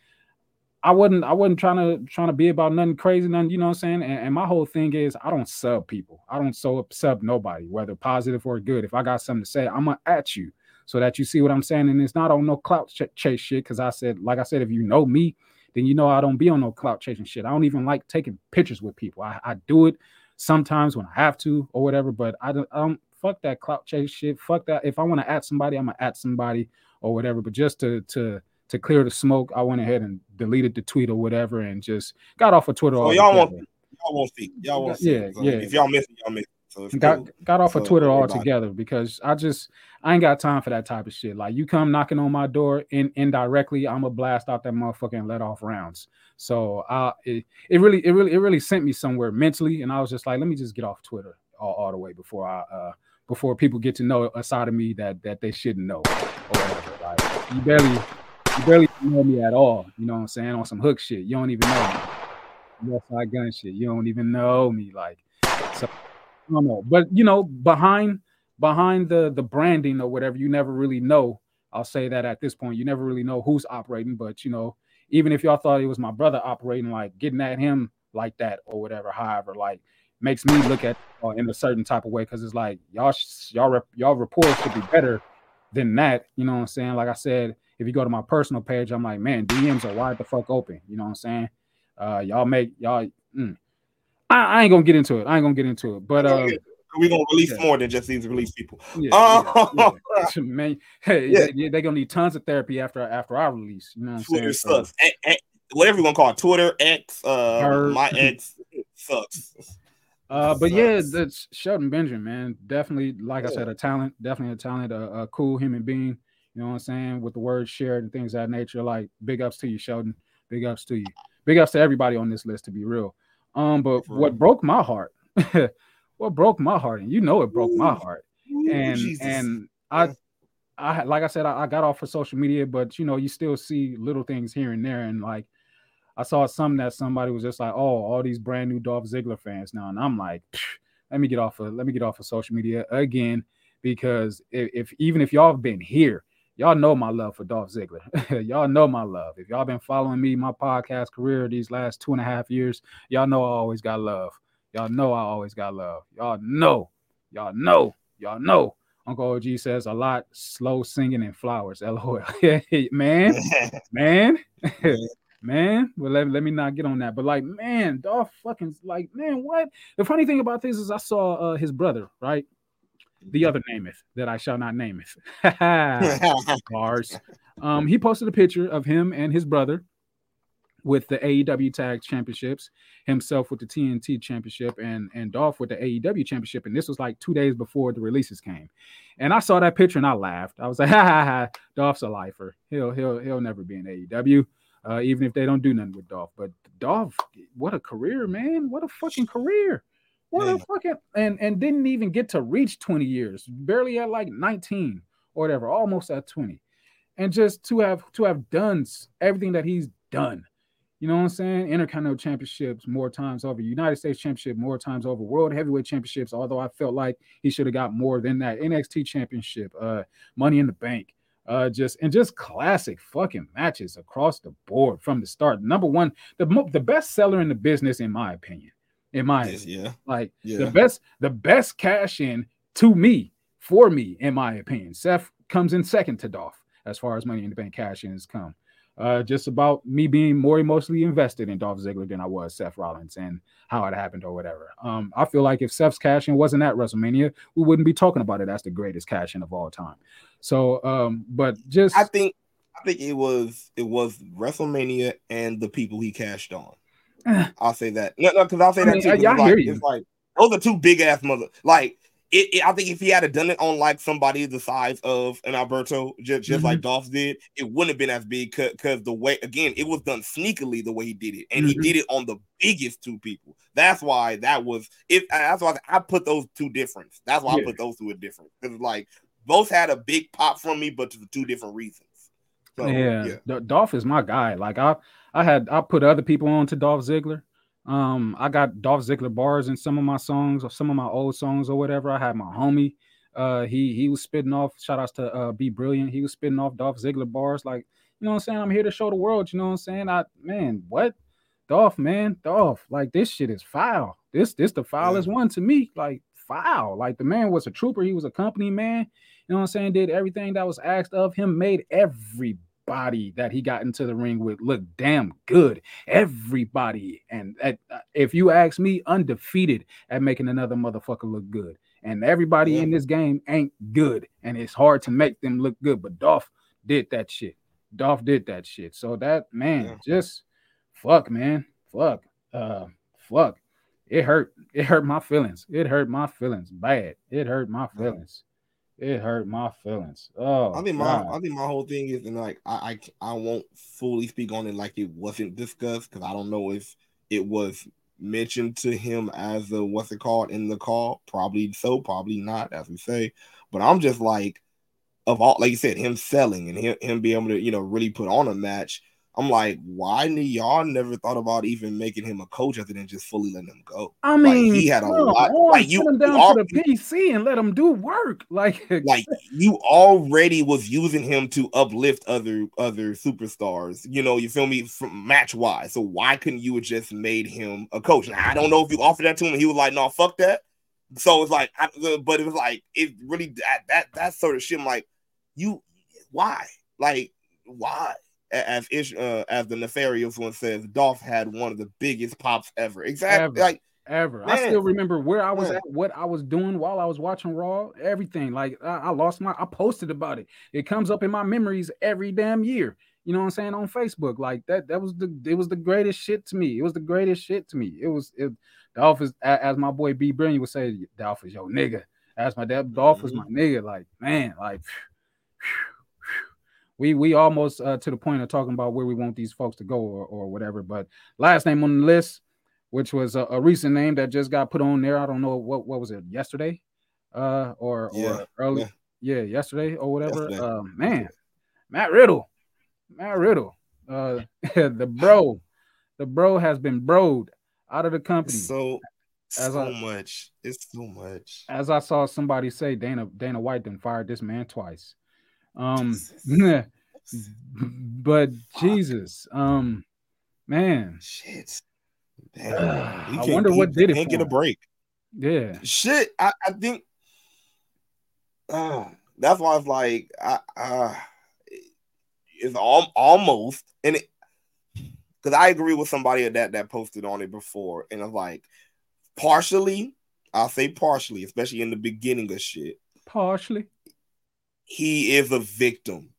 i wasn't i wasn't trying to trying to be about nothing crazy nothing you know what i'm saying? And, and my whole thing is i don't sub people. I don't so sub nobody whether positive or good. If i got something to say i'm gonna at you so that you see what i'm saying. And it's not on no clout ch- chase shit because i said like i said if you know me then you know i don't be on no clout chasing shit. I don't even like taking pictures with people. I, I do it sometimes when I have to or whatever. But I don't, I don't fuck that clout chase shit. Fuck that. If I want to add somebody, I'm gonna add somebody or whatever. But just to to to clear the smoke, I went ahead and deleted the tweet or whatever, and just got off of Twitter. So y'all won't y'all won't see y'all won't see. Yeah, So yeah. If y'all miss it, y'all miss it. So got cool. got off of Twitter everybody- altogether because I just I ain't got time for that type of shit. Like you come knocking on my door in indirectly, I'm gonna blast out that motherfucker and let off rounds. So uh it, it really it really it really sent me somewhere mentally, and I was just like, let me just get off Twitter all, all the way before I uh before people get to know a side of me that that they shouldn't know. Like you barely you barely know me at all. You know what I'm saying? On some hook shit, you don't even know me. Yes, I gun shit. You don't even know me. Like so I don't know, but you know, behind behind the the branding or whatever, you never really know. I'll say that at this point, you never really know who's operating. But you know, even if y'all thought it was my brother operating, like getting at him like that or whatever, however, like makes me look at uh, in a certain type of way because it's like y'all y'all rep- y'all report should be better than that. You know what I'm saying? Like I said, if you go to my personal page, I'm like, man, DMs are wide the fuck open. You know what I'm saying? Uh, y'all make y'all. Mm. I, I ain't gonna get into it. I ain't gonna get into it. But uh, We're gonna release yeah. more than just these release people. yeah, yeah, yeah. man, hey, Yeah. they, are gonna need tons of therapy after after I release. You know what I'm Twitter saying? So, sucks. Eh, eh, whatever you want to call it, Twitter, X, uh, Her. my ex sucks. uh, but yeah, that's Shelton Benjamin, man. Definitely, like I said, a talent, definitely a talent, a, a cool human being. You know what I'm saying? With the words shared and things of that nature. Like, big ups to you, Shelton. Big ups to you. Big ups to everybody on this list, to be real. Um, but what broke my heart, what broke my heart, and you know it broke my heart. And Jesus. and I, I like I said, I, I got off of social media, but you know, you still see little things here and there, and like I saw something that somebody was just like, "Oh, all these brand new Dolph Ziggler fans now," and I'm like, "Let me get off of let me get off of social media again," because if, if even if y'all have been here, y'all know my love for Dolph Ziggler. y'all know my love. If y'all been following me, my podcast career these last two and a half years, y'all know I always got love. Y'all know I always got love. Y'all know. Y'all know. Y'all know. Uncle OG says a lot slow singing and flowers. LOL. man, man, man. Well, let, let me not get on that. But like, man, Dolph fucking like, man, what? The funny thing about this is I saw uh, his brother, right? The other nameth that I shall not nameth. Bars. Um, he posted a picture of him and his brother with the AEW Tag Championships, himself with the TNT Championship, and and Dolph with the AEW Championship. And this was like two days before the releases came. And I saw that picture and I laughed. I was like, ha ha ha, Dolph's a lifer. He'll he'll he'll never be in AEW, uh, even if they don't do nothing with Dolph. But Dolph, what a career, man! What a fucking career! What a fucking and and didn't even get to reach 20 years, barely at like 19 or whatever, almost at 20. And just to have to have done everything that he's done. You know what I'm saying? Intercontinental championships more times over, United States championship more times over, world heavyweight championships. Although I felt like he should have got more than that. NXT championship, uh, Money in the Bank, uh, just and just classic fucking matches across the board from the start. Number one, the mo- the best seller in the business, in my opinion. In my yeah. like Yeah. the best, the best cash in to me, for me, in my opinion. Seth comes in second to Dolph as far as money in the bank cash ins come. Uh, just about me being more emotionally invested in Dolph Ziggler than I was Seth Rollins and how it happened or whatever. Um, I feel like if Seth's cash in wasn't at WrestleMania, we wouldn't be talking about it as the greatest cash in of all time. So, um, but just I think I think it was it was WrestleMania and the people he cashed on. I'll say that. No, no, because I'll say I that mean, too. I- 'cause yeah, I like, hear you. It's like those are two big ass mother. Like it, it- I think if he had done it on like somebody the size of an Alberto, just, just Mm-hmm. like Dolph did, it wouldn't have been as big because the way again it was done sneakily the way he did it, and Mhm. he did it on the biggest two people. That's why that was it. That's why I put those two different. That's why I put those two at different because like both had a big pop from me, but for two different reasons. So, yeah, yeah. Dolph is my guy. Like I, I had I put other people on to Dolph Ziggler. Um, I got Dolph Ziggler bars in some of my songs or some of my old songs or whatever. I had my homie. Uh, he he was spitting off. Shout outs to uh, Be Brilliant. He was spitting off Dolph Ziggler bars. Like you know what I'm saying. I'm here to show the world. You know what I'm saying. I man, what Dolph man, Dolph. Like this shit is foul. This this the foulest one to me. Like foul. Like the man was a trooper. He was a company man. You know what I'm saying? Did everything that was asked of him, made everybody that he got into the ring with look damn good. Everybody. And at, uh, if you ask me, undefeated at making another motherfucker look good. And everybody in this game ain't good. And it's hard to make them look good. But Dolph did that shit. Dolph did that shit. So that man, just fuck, man. Fuck. Uh fuck. It hurt. It hurt my feelings. It hurt my feelings bad. It hurt my feelings. It hurt my feelings. Oh, I think my God. I think my whole thing is and like I I, I won't fully speak on it like it wasn't discussed because I don't know if it was mentioned to him as a what's it called in the call. Probably so, probably not, as we say. But I'm just like of all like you said, him selling and him, him being able to, you know, really put on a match. I'm like, why y'all never thought about even making him a coach other than just fully letting him go? I Like, mean, he had a lot. on, Like you, him you down al- to the PC and let him do work. Like, like you already was using him to uplift other other superstars. You know, you feel me from match wise. So why couldn't you have just made him a coach? Now, I don't know if you offered that to him and he was like, "No, fuck that." So it's like, I, uh, but it was like it really that that that sort of shit. I'm like, you why? Like why? As Ish, uh, as the nefarious one says, Dolph had one of the biggest pops ever. Exactly. Ever. Like ever. I still remember where I was Man. at, what I was doing while I was watching Raw, everything. Like I, I lost my I posted about it. It comes up in my memories every damn year. You know what I'm saying on Facebook. Like that that was the it was the greatest shit to me. It was the greatest shit to me. It was it Dolph is as my boy B Brilliant would say, Dolph is your nigga. As my dad, Dolph was my nigga. Like, man, like we we almost uh, to the point of talking about where we want these folks to go or, or whatever. But last name on the list, which was a, a recent name that just got put on there. I don't know what what was it yesterday, uh, or Yeah, or early, yeah. yeah, yesterday or whatever. Yesterday. Um, man, Matt Riddle, Matt Riddle, uh, the bro, the bro has been broed out of the company. so As so I- much. It's so much. as I saw somebody say, Dana Dana White done fired this man twice. Um, but Jesus, um, man, shit. Damn. I wonder what did it. Can't get a break. Yeah, Shit, I, I think uh, that's why it's like I uh, it's al- almost and it because I agree with somebody that that posted on it before, and it's like partially, I'll say partially, especially in the beginning of shit, partially. He is a victim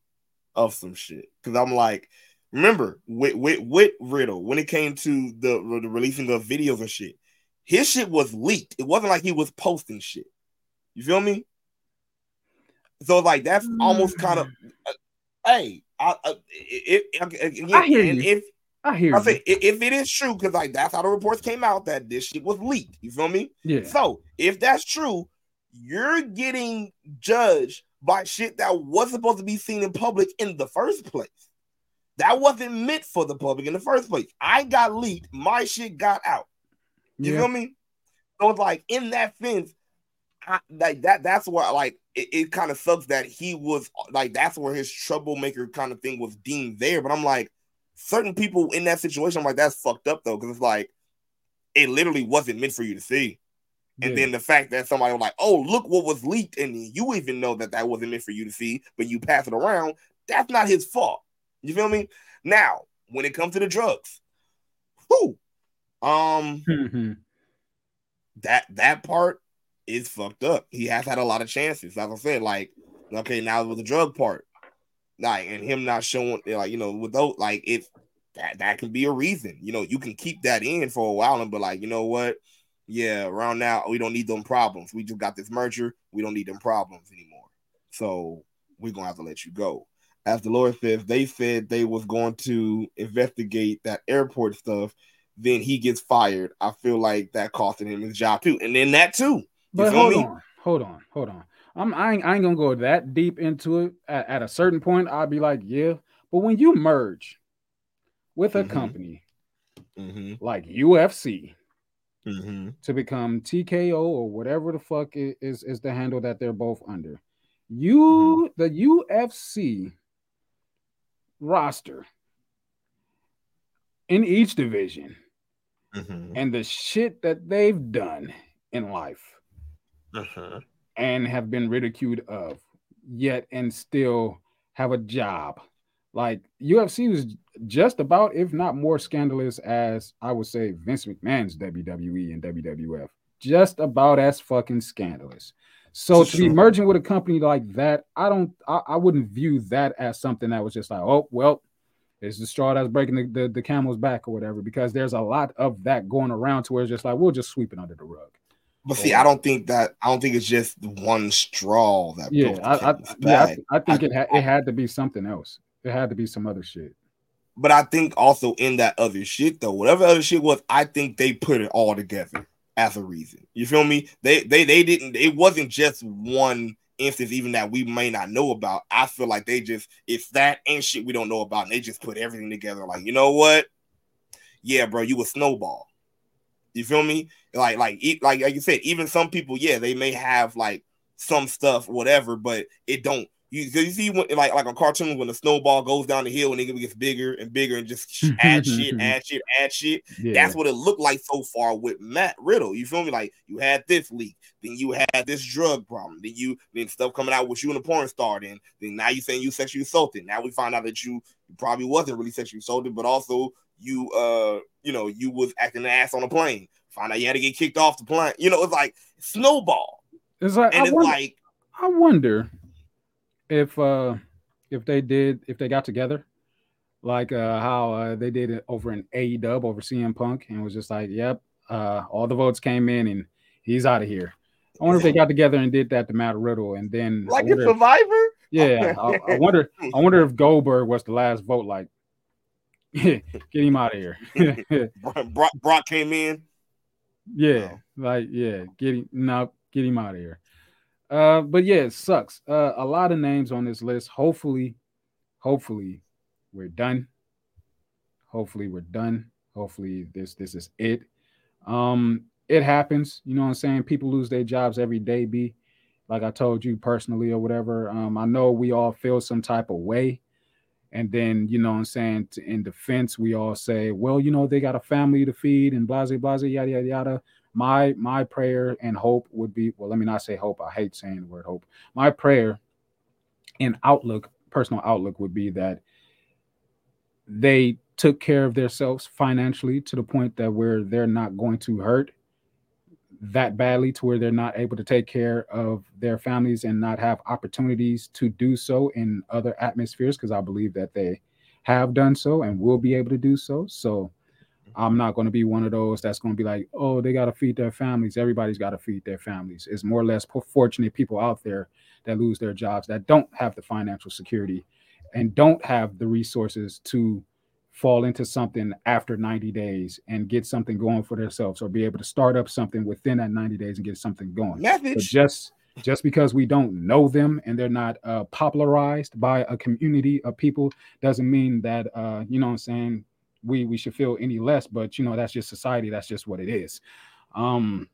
of some shit. Because I'm like, remember with, with with Riddle when it came to the, the releasing of videos and shit, his shit was leaked. It wasn't like he was posting shit. You feel me? So like that's almost kind of, uh, hey, I, uh, it, it, I hear you. If I hear I say i- if it is true, because like that's how the reports came out that this shit was leaked. You feel me? Yeah. So if that's true, you're getting judged by shit that wasn't supposed to be seen in public in the first place. That wasn't meant for the public in the first place. I got leaked, my shit got out. You Yeah. feel me? So it's like in that sense, I, like that. That's where like it, it kind of sucks that he was like that's where his troublemaker kind of thing was deemed there. But I'm like, certain people in that situation, I'm like, that's fucked up though, because it's like it literally wasn't meant for you to see. And Yeah. then the fact that somebody was like, "Oh, look what was leaked," and you even know that that wasn't meant for you to see, but you pass it around. That's not his fault. You feel me? Now, when it comes to the drugs, who, um, Mhm. that that part is fucked up. He has had a lot of chances. Like I said, like okay, now with the drug part, like and him not showing, like you know, with those, like if that that can be a reason. You know, you can keep that in for a while and be like, you know what? Yeah, around now we don't need them problems. We just got this merger. We don't need them problems anymore. So we're gonna have to let you go. As the Lord says, they said they was going to investigate that airport stuff. Then he gets fired. I feel like that costing him his job too. And then that too. But hold me? on, hold on, hold on. I'm I ain't, I ain't gonna go that deep into it. At, at a certain point, I'll be like, yeah. But when you merge with a Mhm. company Mm-hmm. like UFC Mm-hmm. to become TKO or whatever the fuck is is the handle that they're both under, you the UFC roster in each division Mm-hmm. and the shit that they've done in life Uh-huh. and have been ridiculed of yet and still have a job like UFC was just about if not more scandalous as I would say Vince McMahon's WWE and WWF just about as fucking scandalous so to be merging with a company like that I don't I, I wouldn't view that as something that was just like oh well it's the straw that's breaking the, the, the camel's back or whatever because there's a lot of that going around to where it's just like we'll just sweep it under the rug But see, I don't think that I don't think it's just one straw that Yeah, I, I, yeah, I. I think it had it had to be something else. It had to be some other shit. But I think also in that other shit though, whatever other shit was, I think they put it all together as a reason. You feel me? They they they didn't. It wasn't just one instance, even that we may not know about. I feel like they just it's that and shit we don't know about, and they just put everything together. Like you know what? Yeah, bro, you a snowball. You feel me? Like like like like you said, even some people, yeah, they may have like some stuff, whatever, but it don't. You, you see when like like a cartoon when the snowball goes down the hill and it gets bigger and bigger and just add shit, add shit, add shit. Yeah. That's what it looked like so far with Matt Riddle. You feel me? Like you had this leak, then you had this drug problem, then you then stuff coming out with you and a porn star. Then then now you saying you sexually assaulted. Now we find out that you probably wasn't really sexually assaulted, but also you uh you know you was acting an ass on a plane. Find out you had to get kicked off the plane. You know it's like snowball, It's like and I it's wonder, like I wonder if uh if they did if they got together like uh how uh, they did it over in AEW over CM Punk and was just like, yep, uh all the votes came in and he's out of here. I wonder if they got together and did that to Matt Riddle and then like a survivor. Yeah, I, I wonder. I wonder if Goldberg was the last vote. Like, get him out of here. Brock, Brock, Brock came in. yeah, like yeah, get him. No, get him out of here. Uh, but yeah, it sucks. Uh, a lot of names on this list. Hopefully, hopefully, we're done. Hopefully, we're done. Hopefully, this this is it. Um, it happens. You know what I'm saying? People lose their jobs every day. B, like I told you personally or whatever. Um, I know we all feel some type of way. And then, you know what I'm saying, in defense, we all say, well, you know, they got a family to feed and blah, blah, yada, yada, yada. My my prayer and hope would be, well, let me not say hope. I hate saying the word hope. My prayer and outlook, personal outlook would be that they took care of themselves financially to the point that where they're not going to hurt that badly to where they're not able to take care of their families and not have opportunities to do so in other atmospheres because I believe that they have done so and will be able to do so. So I'm not going to be one of those that's going to be like, oh, they got to feed their families. Everybody's got to feed their families. It's more or less fortunate people out there that lose their jobs that don't have the financial security and don't have the resources to fall into something after 90 days and get something going for themselves or be able to start up something within that 90 days and get something going. But just just because we don't know them and they're not uh, popularized by a community of people doesn't mean that uh, you know what I'm saying we we should feel any less. But you know that's just society. That's just what it is. Um,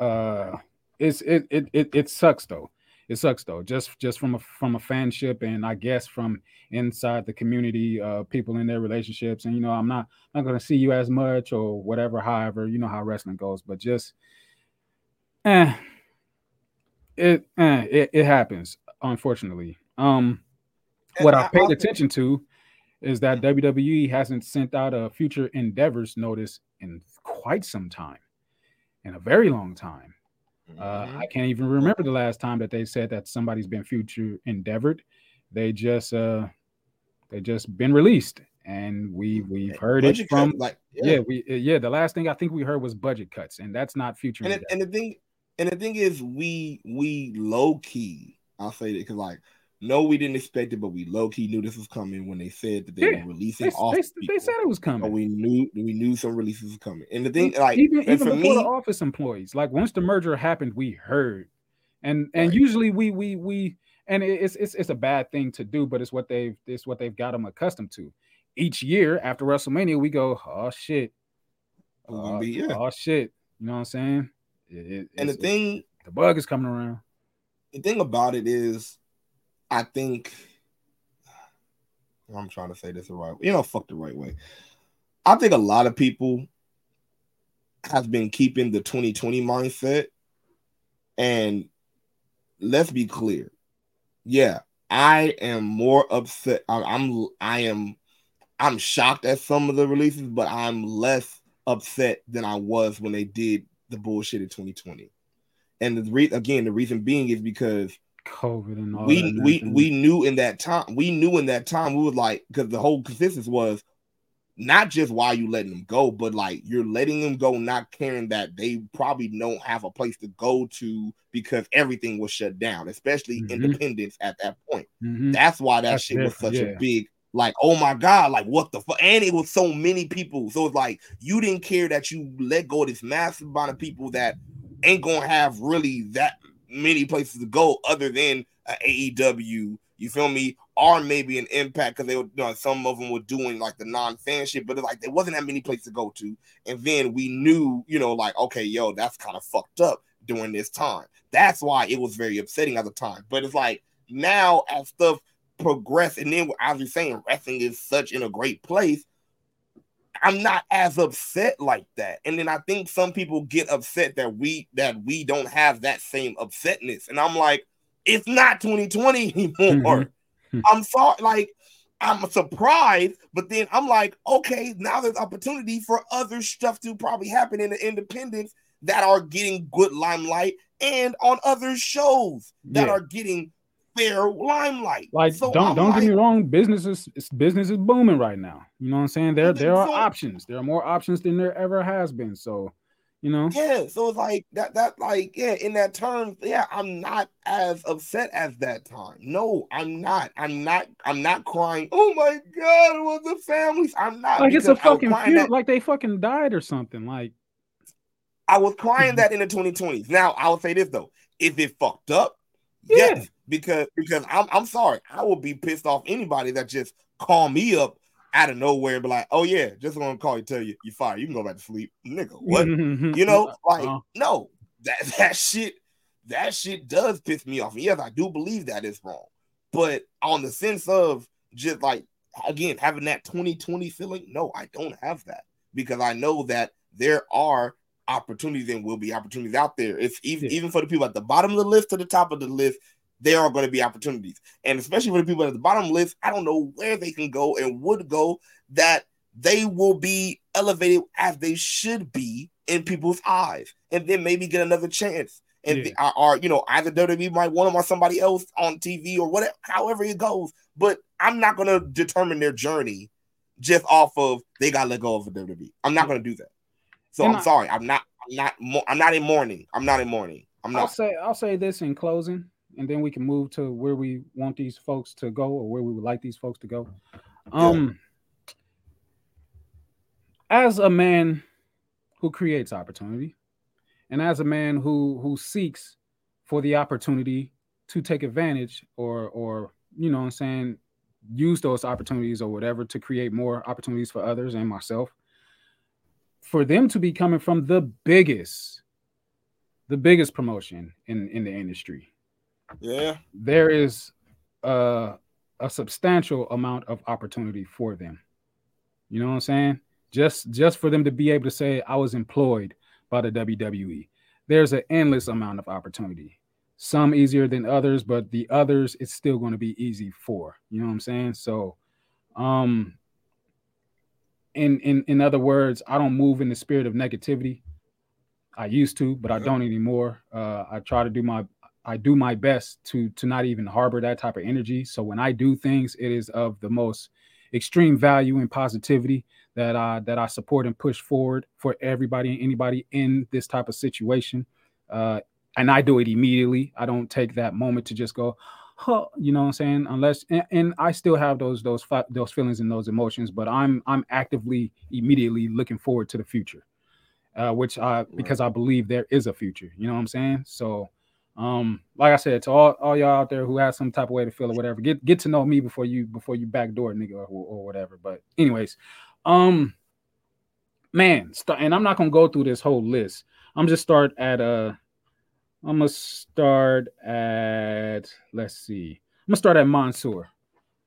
uh, it's it it it, it sucks though. It sucks though. Just just from a from a fanship and I guess from inside the community, uh, people in their relationships. And you know, I'm not not gonna see you as much or whatever. However, you know how wrestling goes. But just, eh, it eh, it it happens. Unfortunately, um, what I- I've paid I'll- attention to is that WWE hasn't sent out a future endeavors notice in quite some time, in a very long time. Uh, Mhm. I can't even remember the last time that they said that somebody's been future endeavored. They just uh, they just been released, and we we've heard it Budget cut, from like yeah. we uh, yeah the last thing I think we heard was budget cuts, and that's not future. and it, and the thing and the thing is we we low key i'll say that because like no we didn't expect it but we low key knew this was coming when they said that they Yeah, were releasing they, off they, they said it was but coming. we knew we knew some releases were coming. And the thing like even even for before me the office employees like once the merger happened we heard. And and Right. usually we we we and it's it's it's a bad thing to do but it's what they've it's what they've got them accustomed to. Each year after wrestlemania we go oh shit. Oh, be- yeah. oh shit. You know what i'm saying? It- it- and the thing the bug is coming around. the thing about it is i think i'm trying to say this the right way. You know fuck the right way. I think a lot of people have been keeping the 2020 mindset. And let's be clear. Yeah i am more upset. I'm i am i'm shocked at some of the releases but i'm less upset than i was when they did the bullshit in 2020 and the re- again the reason being is because covid and all we we we knew in that time we knew in that time we was like because the whole consensus was not just why you letting them go but like you're letting them go not caring that they probably don't have a place to go to because everything was shut down especially Mhm. independence at that point Mhm. that's why that That's shit was such yeah. a big like oh my god like what the fuck and it was so many people so it's like you didn't care that you let go of this massive amount of people that ain't gonna have really that many places to go other than AEW. You feel me? Or maybe an impact because they were you know, some of them were doing like the non-fan shit, but like there wasn't that many places to go to. And then we knew, you know, like okay, yo, that's kind of fucked up during this time. That's why it was very upsetting at the time. But it's like now as stuff progress, and then as you're saying, wrestling is such in a great place. I'm not as upset like that. And then I think some people get upset that we that we don't have that same upsetness. And I'm like, it's not 2020 anymore. Mhm. I'm sorry, like I'm surprised, but then I'm like, okay, now there's opportunity for other stuff to probably happen in the independents that are getting good limelight and on other shows that Yeah. are getting fair limelight. Like, So don't I'm don't get me wrong. Business is business is booming right now. You know what I'm saying? There there are so- options. There are more options than there ever has been. So, you know, Yeah, so it's like that. That like yeah, in that term, yeah, I'm not as upset as that time. No, I'm not. I'm not. I'm not crying. Oh my god, what the families? I'm not. like it's a because I was fucking feud, that- like they fucking died or something. Like, I was crying Mhm. that in the 2020s. Now I will say this though: if it fucked up, Yeah. yes, because because I'm I'm sorry, I will be pissed off anybody that just call me up out of nowhere and be like, oh yeah, just want to call you, tell you you fired. You can go back to sleep, nigga. What? you know, like Uh, no, that that shit, that shit does piss me off. And yes, I do believe that is wrong, but on the sense of just like again having that 2020 feeling, no, I don't have that because I know that there are opportunities and will be opportunities out there. It's even Yeah. even for the people at the bottom of the list to the top of the list. There are going to be opportunities, and especially for the people at the bottom list, I don't know where they can go and would go that they will be elevated as they should be in people's eyes, and then maybe get another chance. And Yeah. the- or, you know, either WWE might want them or somebody else on TV or whatever, however it goes. But I'm not gonna determine their journey just off of they got let go of a WWE. I'm not gonna do that. So And I'm I- sorry. I'm not. I'm not. I'm not in mourning. I'm not in mourning. I'm not. I'll say I'll say this in closing, and then we can move to where we want these folks to go or where we would like these folks to go. Um, as a man who creates opportunity, and as a man who who seeks for the opportunity to take advantage or or you know what I'm saying use those opportunities or whatever to create more opportunities for others and myself for them to be coming from the biggest the biggest promotion in in the industry Yeah. there is a, a substantial amount of opportunity for them you know what i'm saying just just for them to be able to say i was employed by the wwe there's an endless amount of opportunity some easier than others, but the others it's still going to be easy for. You know what I'm saying? So, um, in in in other words, I don't move in the spirit of negativity. I used to, but I don't anymore. Uh, I try to do my I do my best to to not even harbor that type of energy. So when I do things, it is of the most extreme value and positivity that I that I support and push forward for everybody and anybody in this type of situation. Uh, and I do it immediately. I don't take that moment to just go, huh, you know what I'm saying? Unless and, and I still have those those those feelings and those emotions, but I'm I'm actively immediately looking forward to the future. Uh, which I because I believe there is a future. You know what I'm saying? So um, like I said, to all, all y'all out there who have some type of way to feel or whatever, get get to know me before you before you backdoor nigga or, or whatever. But anyways, um man, start, and I'm not gonna go through this whole list. I'm just start at uh I'm gonna start at let's see. I'm gonna start at Mansoor.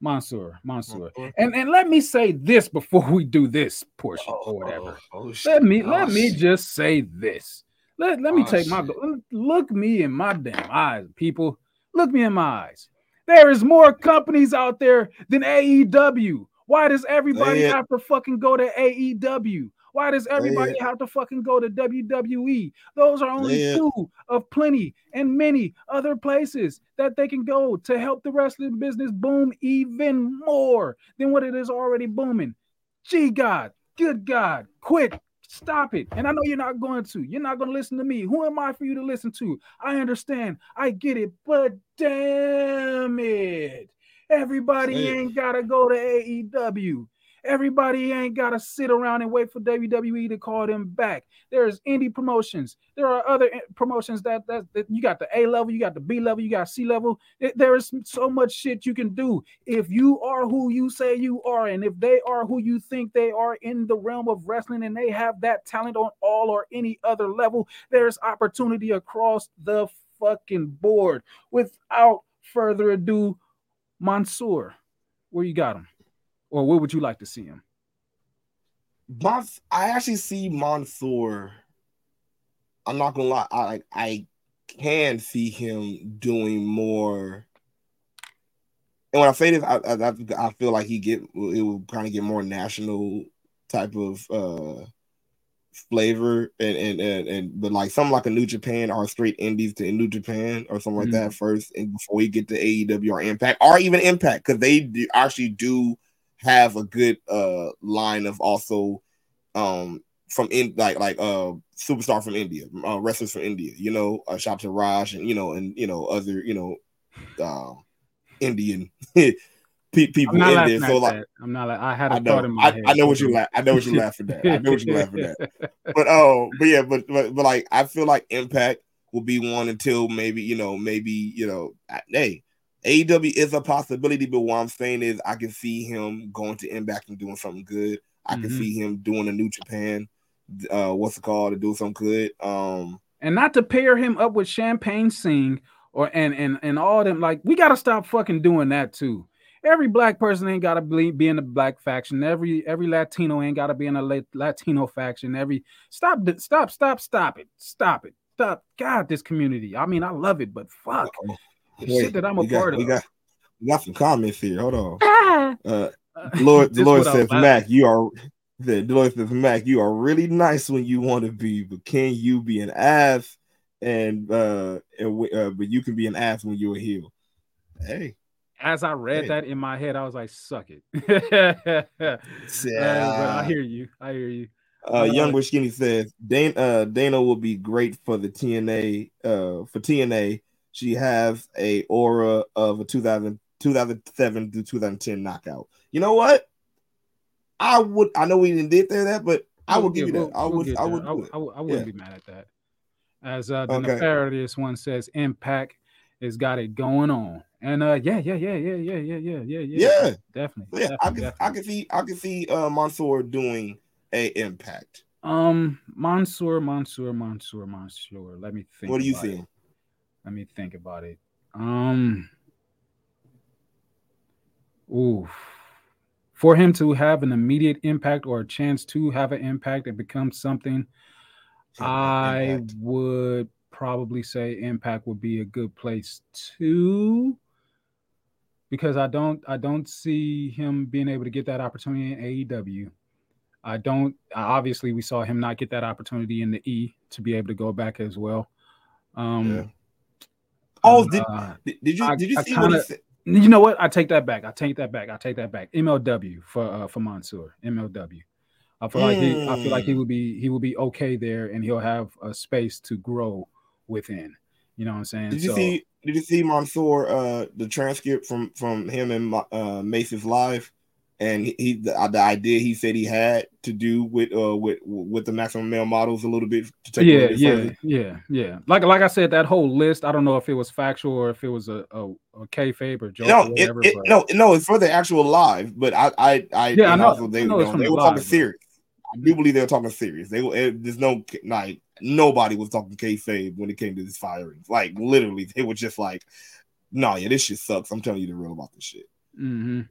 Mansoor, Mansoor. And and let me say this before we do this portion oh, or whatever. Oh, oh, oh, let me shit. let Oh, me just say this. Let, let me Oh, take my look me in my damn eyes, people. Look me in my eyes. There is more companies out there than AEW. Why does everybody have to fucking go to AEW? Why does everybody it. have to fucking go to WWE? Those are only it. two of plenty and many other places that they can go to help the wrestling business boom even more than what it is already booming. Gee, God, good God, quit, stop it. And I know you're not going to. You're not going to listen to me. Who am I for you to listen to? I understand. I get it. But damn it. Everybody ain't got to go to AEW. Everybody ain't got to sit around and wait for WWE to call them back. There's indie promotions. There are other eh, promotions that, that, that you got the A level, you got the B level, you got C level. There is so much shit you can do. If you are who you say you are, and if they are who you think they are in the realm of wrestling, and they have that talent on all or any other level, there's opportunity across the fucking board. Without further ado, Mansoor, where you got him? Or where would you like to see him? Mons- I actually see Mansoor. I'm not gonna lie. I like I can see him doing more. And when I say this, I I, I feel like he get it will kind of get more national type of uh flavor and and and, and but like something like a New Japan or straight indies to New Japan or something like that first, and before we get to AEW or Impact or even Impact because they do, actually do have a good uh line of also um from in like like uh superstar from India, uh, wrestlers from India, you know, uh, to Raj and you know and you know other you know um Indian pe- people in there. So like that. I'm not like I had a I know, thought in my I, head. I know what you laugh. I know what you laughing at. I know what you laughing at. But oh, but yeah, but, but but like I feel like Impact will be one until maybe you know maybe you know hey AEW is a possibility, but what I'm saying is I can see him going to Impact and doing something good. I can Mhm. see him doing a New Japan, uh, what's it called, to do something good. Um, and not to pair him up with Champagne Sing or and and and all them. Like we gotta stop fucking doing that too. Every black person ain't gotta be, be in the black faction. Every every Latino ain't gotta be in a Latino faction. Every stop stop stop stop it stop it stop. God, this community. I mean, I love it, but fuck wait, shit that I'm a we got, part we got we got some comments here. Hold on. Ah. Uh, Lord, This Lord what I was says, laughing Mac, you are. The Lord says, Mac, you are really nice when you want to be, but can you be an ass? And uh, and uh, but you can be an ass when you're a heel. Hey, As I read Hey. that in my head, I was like, "Suck it." Uh, I hear you. I hear you. uh, Young but Skinny says, Dana, uh, Dana will be great for the TNA. Uh, for TNA, she has a aura of a 2000, 2007 to 2010 knockout. You know what? I would. I know we didn't did there that, but I We'll would give you we'll- that. I we'll would. I would. I, do it. I, I wouldn't Yeah. be mad at that. As uh, the Okay. nefarious one says, Impact has got it going on, and uh, yeah, yeah, yeah, yeah, yeah, yeah, yeah, yeah, Yeah. definitely. Yeah, I definitely, can I can see I can see uh Mansoor doing a impact. Um, Mansoor, Mansoor, Mansoor, Mansoor. Let me think. What do you think? it. Let me think about it. Um, ooh, for him to have an immediate impact or a chance to have an impact and become something, I would probably say Impact would be a good place too. Because I don't I don't see him being able to get that opportunity in AEW. I don't obviously we saw him not get that opportunity in the E to be able to go back as well. Um Yeah. Oh, did, uh, did, you I- did you I see what he kinda- said? you know what? I take that back. I take that back. I take that back. MLW for uh, for Mansoor. MLW. I feel like he. I feel like he Mm. would be. He will be okay there, and he'll have a space to grow within. You know what I'm saying? Did you So- see? Did you see Mansoor? Uh, the transcript from from him and uh, Mace's live, and he, he the, the idea he said he had to do with uh with with the maximum male models a little bit to take yeah, yeah, further? yeah, yeah. Like like I said, that whole list. I don't know if it was factual or if it was a a, a kayfabe or joke No, or it, whatever. it, but no, no, it's for the actual live. But I, I, I, Yeah, I know- also they, I know you know, they the were live, talking serious. I do believe they were talking serious. They, it, there's no like nobody was talking kayfabe when it came to this firing. Like literally, they were just like, "No, yeah, this shit sucks." I'm telling you the real about this shit. hmm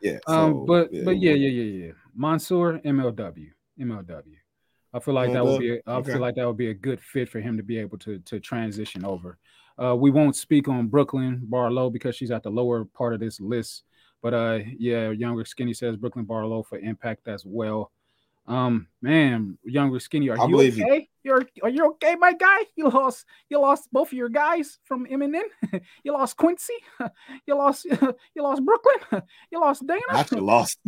Yeah. Um, so, but yeah, but yeah, yeah, yeah, yeah. Mansoor, MLW, MLW. I feel like that would be. A, I Okay. feel like that would be a good fit for him to be able to to transition over. Uh, we won't speak on Brooklyn Barlow because she's at the lower part of this list. But uh, yeah, younger skinny says Brooklyn Barlow for Impact as well. Um, man, younger skinny, are I you believe you. okay? You're are you okay, my guy? You lost you lost both of your guys from Eminem. you lost Quincy. you lost you lost Brooklyn. you lost Dana. I actually lost.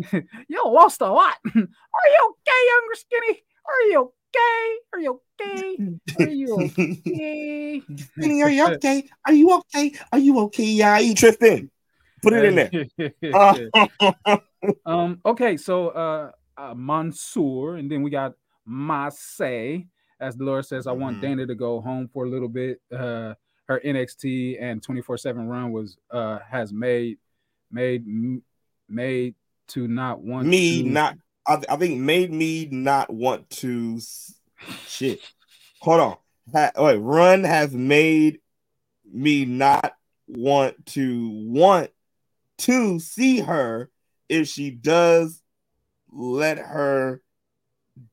you lost a lot. Are you okay, younger skinny? Are you okay? Are you okay? Are you okay? Skinny, are you okay? Are you okay? Are you okay? Yeah, you Tristan. Put it in there. Uh, um. Okay. So, uh, uh, Mansoor, and then we got Masay. As Dolores says, I want Mhm. Dana to go home for a little bit. Uh, her NXT and 24/7 run was uh has made made made to not want me to, not. I, I think made me not want to. Shit. Hold on. Ha, wait, run has made me not want to want to see her if she does let her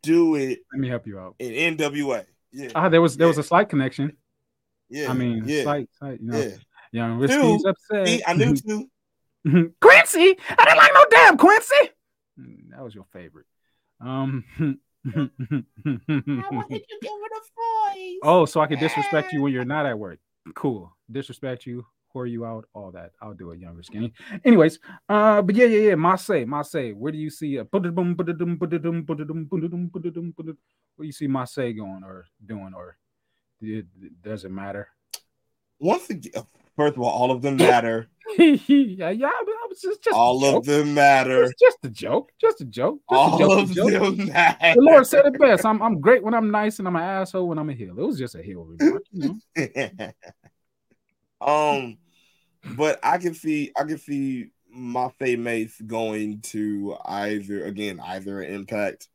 do it Let me help you out. in NWA. Yeah, Ah, there was there was a slight connection. yeah. I mean, yeah, slight, slight, you know. yeah. Young Risky's Dude, upset. See, I knew too. Quincy, I didn't like no damn Quincy. Mm, That was your favorite. Um. oh, so I can disrespect you when you're not at work. Cool. Disrespect you, whore you out, all that. I'll do it, younger skinny. Anyways, uh, but yeah, yeah, yeah. Masay, Masay. Where do you see a what do you see Masay going or doing or it, it doesn't matter? Once again, first of all, all of them matter. yeah, yeah. I was just, just all of them matter. It's just a joke. Just a joke. Just a All joke, of a joke. them matter. The Lord said it best. I'm I'm great when I'm nice and I'm an asshole when I'm a heel. It was just a heel remark, you know. um, but I can see, I can see my Mace going to either again either Impact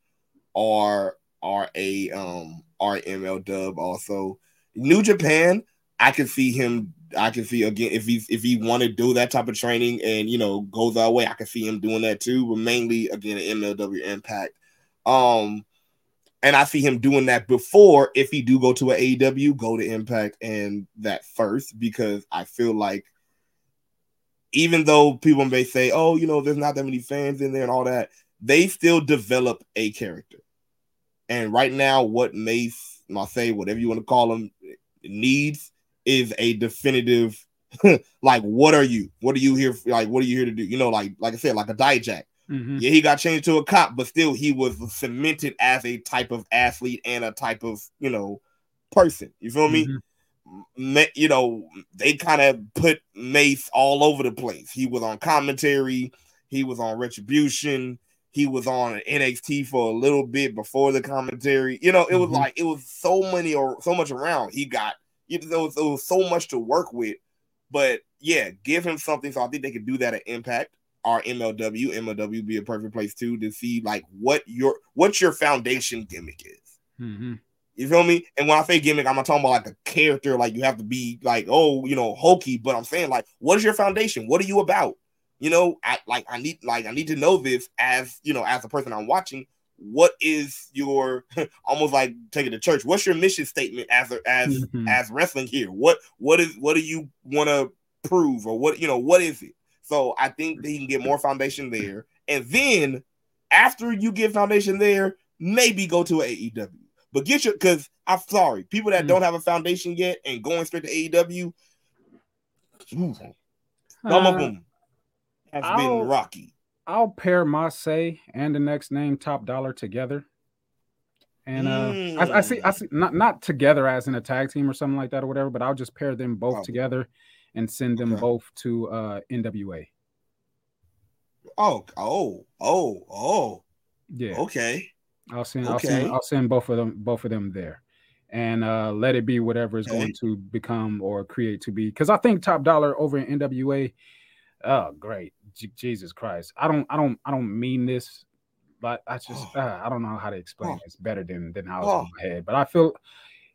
or or a um or ML Dub. Also, New Japan. I can see him. I can see again if he's if he want to do that type of training and you know goes our way. I can see him doing that too. But mainly again MLW Impact. Um, and I see him doing that before if he do go to an AEW, go to Impact and that first because I feel like even though people may say, "Oh, you know, there's not that many fans in there and all that," they still develop a character. And right now, what Mace, Marseille, whatever you want to call him, needs is a definitive, like, what are you? What are you here? For? Like, what are you here to do? You know, like, like I said, like a Dijak. Mhm. Yeah, he got changed to a cop, but still he was cemented as a type of athlete and a type of, you know, person. You feel me? Mhm. Ma- You know, they kind of put Mace all over the place. He was on commentary, he was on retribution, he was on NXT for a little bit before the commentary. You know, it was Mhm. like it was so many or so much around. He got you know, there was, there was so much to work with. But yeah, give him something. So I think they could do that at Impact or MLW. MLW be a perfect place too to see like what your what your foundation gimmick is. Mhm. You feel me? And when I say gimmick, I'm not talking about like a character, like you have to be like, oh, you know, hokey, but I'm saying like, what is your foundation? What are you about? You know, I like I need like I need to know this as you know, as a person I'm watching. what is your almost like taking to church? What's your mission statement as a, as Mhm. as wrestling here? What what is what do you want to prove or what you know what is it? So I think that he can get more foundation there, and then after you get foundation there, maybe go to AEW. But get your because I'm sorry, people that Mm. don't have a foundation yet and going straight to AEW, ooh, some of Uh, them has I'll- been rocky. I'll pair Marseille and the next name Top Dolla together. And uh, I, I see, I see, not not together as in a tag team or something like that or whatever, but I'll just pair them both Oh. together and send them Okay. both to uh, NWA. Oh, oh, oh, oh. Yeah, Okay. I'll send, I'll send, Okay. I'll send both of them, both of them there, and uh, let it be whatever is Okay. going to become or create to be. Because I think Top Dolla over in NWA, oh great, J- Jesus Christ! I don't, I don't, I don't mean this, but I just, Oh. uh, I don't know how to explain Oh. this better than than how it's Oh. in my head. But I feel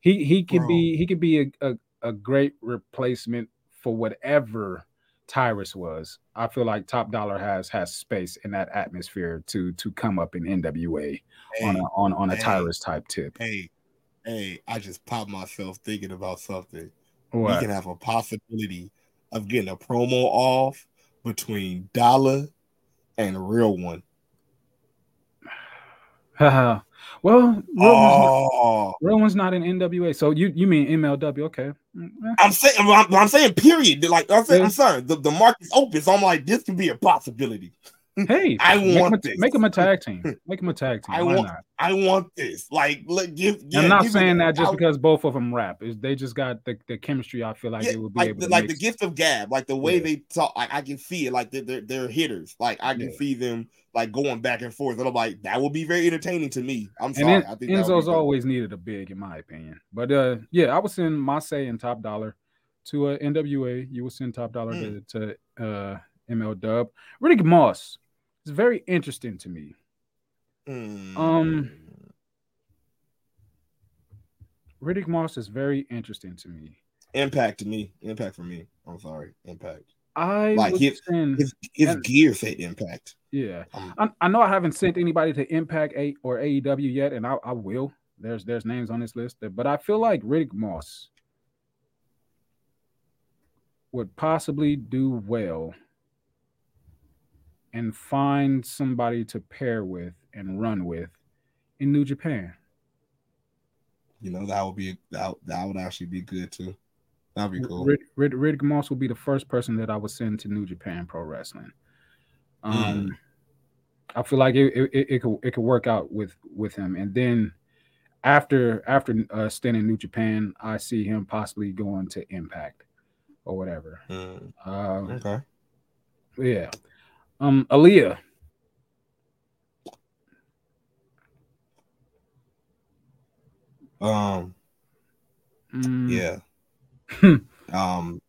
he he could Bro. be he could be a, a a great replacement for whatever Tyrus was. I feel like Top Dolla has has space in that atmosphere to to come up in NWA on a on, on a hey. Tyrus type tip. hey, hey, I just popped myself thinking about something. What? We can have a possibility of getting a promo off between Dolla and Real One. well, real, one's not, Oh, real one's not in NWA. So you you mean MLW? Okay. Mm, eh. I'm saying, I'm, I'm saying, period. Like I'm saying. I'm sorry, the, the market's open, so I'm like, this could be a possibility. Hey, I want a, this. make them a tag team. Make them a tag team. I Why want, not? I want this. Like, look, give. Yeah, I'm not saying that just because both of them rap. Is they just got the, the chemistry. I feel like yeah, they would be like able the, to like the gift of gab, like the way Yeah. they talk, like I can see it, like they're they're, they're hitters, like I can see them like going back and forth, and I'm like, that would be very entertaining to me. I'm And sorry, then I think Enzo's always needed a big, in my opinion. But uh, yeah, I would send Masay and Top Dolla to uh, NWA. You would send Top Dolla Mm. to, to uh, ML Dub. Riddick Moss is very interesting to me. Mm. Um, Riddick Moss is very interesting to me. impact to me, impact for me. I'm sorry, impact. I Like his send, his, his and- gear said impact. yeah. Um, I, I know I haven't sent anybody to Impact A or AEW yet, and I, I will. There's there's names on this list, but I feel like Riddick Moss would possibly do well and find somebody to pair with and run with in New Japan. you know that would be that that would actually be good too. That'd be cool. Rid, Rid, Riddick Moss will be the first person that I would send to New Japan Pro Wrestling. Hmm. Um, I feel like it, it, it, it could it could work out with with him, and then after after uh, staying in New Japan, I see him possibly going to Impact or whatever. Mm, Um, okay. yeah, um, Aliyah. Um. Mm, Yeah. um.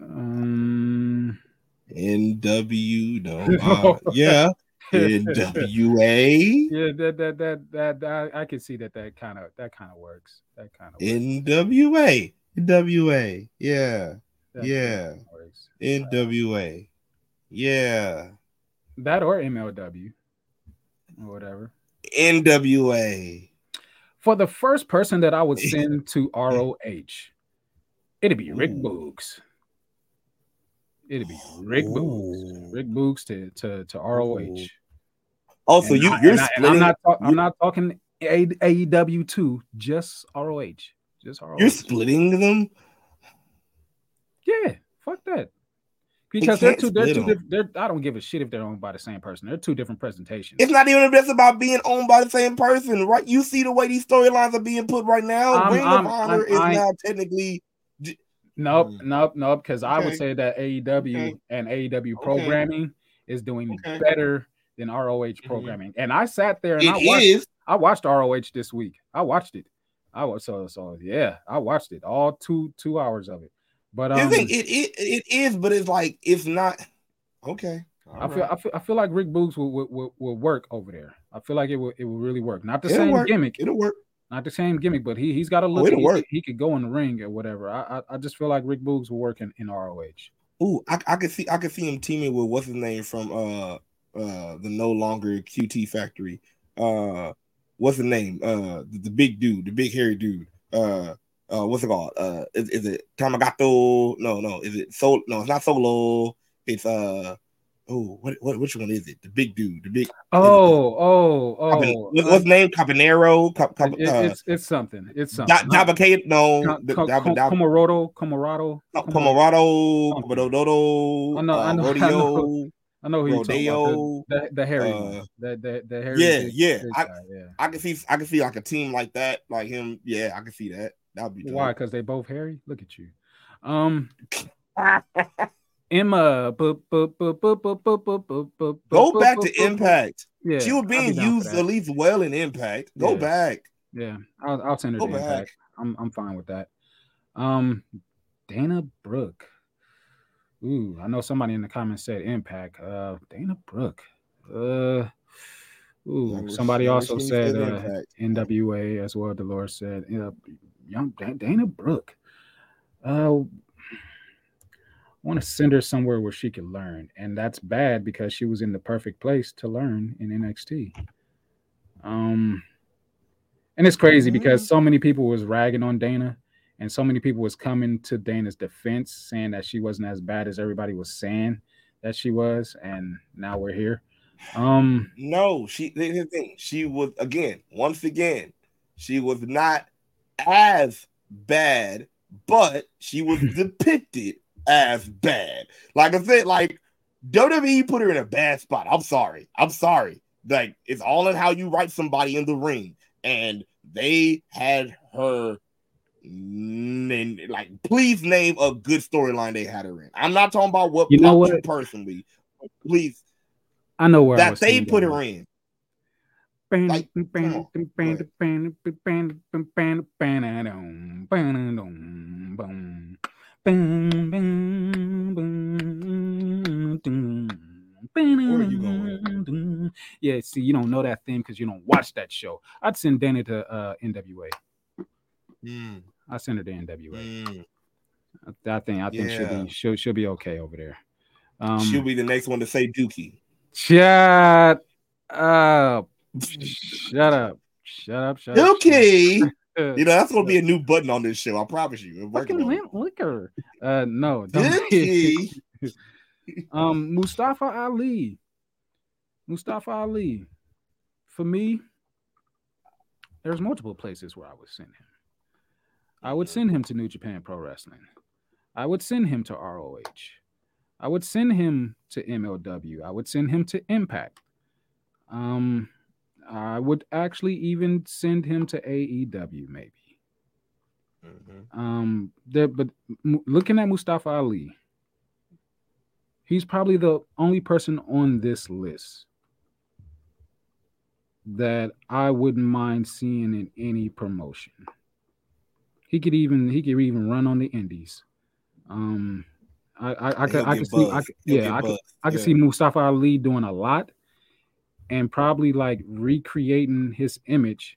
Um, NW. No. Uh, yeah. NWA. yeah, that that that that, that I, I can see that that kind of that kind of works. That kind of NWA. NWA. Yeah. yeah. works. NWA. Yeah. That or MLW or whatever. NWA. For the first person that I would send to ROH, it'd be Rick Ooh. Boogs. It'd be Rick Boogs. Rick Boogs to to to ROH. Ooh. Oh, And you I- you're I, am not talk- I'm not talking AEW too, just ROH. Just ROH. You're splitting them. Yeah, fuck that. Because they're can't two. They're split two 'em. different. They're, I don't give a shit if they're owned by the same person. They're two different presentations. It's not even just about being owned by the same person, right? You see the way these storylines are being put right now. I'm- Ring I'm- of Honor I'm- is I- now technically Nope, Mm. nope, nope. Because I would say that AEW Okay. and AEW Okay. programming is doing Okay. better than ROH programming. And I sat there and it I watched. is. I watched ROH this week. I watched it. I was so so yeah. I watched it all two two hours of it. But um, it, it it is, but it's like it's not okay. I feel I feel I feel like Rick Boogs will, will, will, will work over there. I feel like it will it will really work. Not the It'll same work. gimmick, It'll work. not the same gimmick, but he he's got a look. Oh, it'll he, work. he could go in the ring or whatever. I, I I just feel like Rick Boogs will work in, in ROH. Ooh, I, I could see I could see him teaming with what's his name from uh uh the no longer QT factory. uh, what's the name? Uh, the, the big dude, the big hairy dude. Uh, uh, what's it called? Uh, is, is it Tamagato? No, no. Is it Sol? No, it's not Solo. It's uh, oh, what, what, which one is it? The big dude, the big. Oh, oh, oh. what- what's the name? Cabanero. Cap, cap, It- uh, it's it's something. It's something. Da- Dabacade? No, Co- the- co- Dab- co- Dab- Comoroto, Comoroto. no, Comorado, Something. I know, I uh, know, I Rodeo. know. I know who you're talking about. The, the, the hairy, uh, the the the hairy. yeah, big- yeah. big I- yeah. I can see, I can see like a team like that, like him. Yeah, I can see that. That'd be why? Because they both hairy. Look at you. Um, Emma. Go back to Impact. Yeah, she was being be used at least well in Impact. Go yeah. back. Yeah, I'll, I'll send her Go to back. Impact. I'm I'm fine with that. Um, Dana Brooke. Ooh, I know somebody in the comments said Impact. Uh, Dana Brooke. Uh, ooh, somebody also said uh, NWA as well. Dolores said uh, young Dana Brooke. Uh, I want to send her somewhere where she can learn, and that's bad because she was in the perfect place to learn in NXT. Um, and it's crazy because so many people was ragging on Dana, and so many people was coming to Dana's defense, saying that she wasn't as bad as everybody was saying that she was, and now we're here. Um, No, she. Here's the thing. She was again, once again, she was not as bad, but she was depicted as bad. Like I said, like WWE put her in a bad spot. I'm sorry. I'm sorry. Like it's all in how you write somebody in the ring, and they had her. n- like, please name a good storyline they had her in. I'm not talking about what You know what? personally. but Please, I know where I that they put her in. Like, Where are you going? Yeah, see, you don't know that theme because you don't watch that show. I'd send Danny to uh, NWA. Mm, I send her to NWA. mm. I, I think I think she'll be she'll she'll be okay over there. Um, She'll be the next one to say Dookie. shut up, shut up, shut up, shut up. Okay. shut up. You know that's gonna be a new button on this show. I promise you. We're working fucking on liquor. Uh, no, don't um, Mustafa Ali. Mustafa Ali. For me, there's multiple places where I would send him. I would send him to New Japan Pro Wrestling. I would send him to ROH. I would send him to MLW. I would send him to Impact. Um, I would actually even send him to AEW, maybe. Mhm. Um, there, but m- looking at Mustafa Ali, he's probably the only person on this list that I wouldn't mind seeing in any promotion. He could even he could even run on the indies. Um, I I, I could I could see I could, yeah I could. I could Yeah. see Mustafa Ali doing a lot, and probably like recreating his image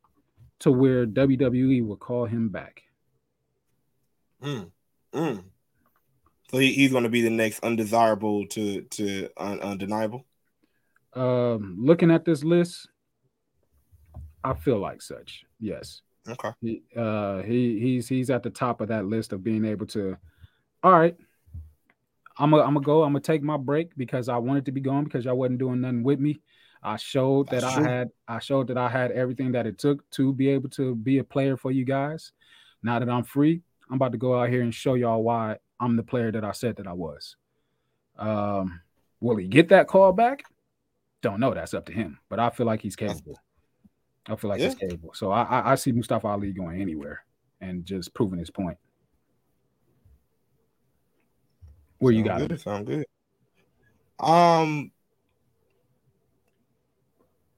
to where WWE will call him back. Mm, mm. So he, he's gonna be the next undesirable to to un, undeniable. Um, looking at this list, I feel like such. Yes. Okay. He, uh, he he's he's at the top of that list of being able to. All right, I'm gonna I'm gonna go. I'm gonna take my break because I wanted to be gone because y'all wasn't doing nothing with me. I showed that I had I showed that I had everything that it took to be able to be a player for you guys. Now that I'm free, I'm about to go out here and show y'all why I'm the player that I said that I was. Um, will he get that call back? Don't know. That's up to him. But I feel like he's capable. I feel like he's capable. So I, I I see Mustafa Ali going anywhere and just proving his point. Where you Sound got good. it? Sound good. Um,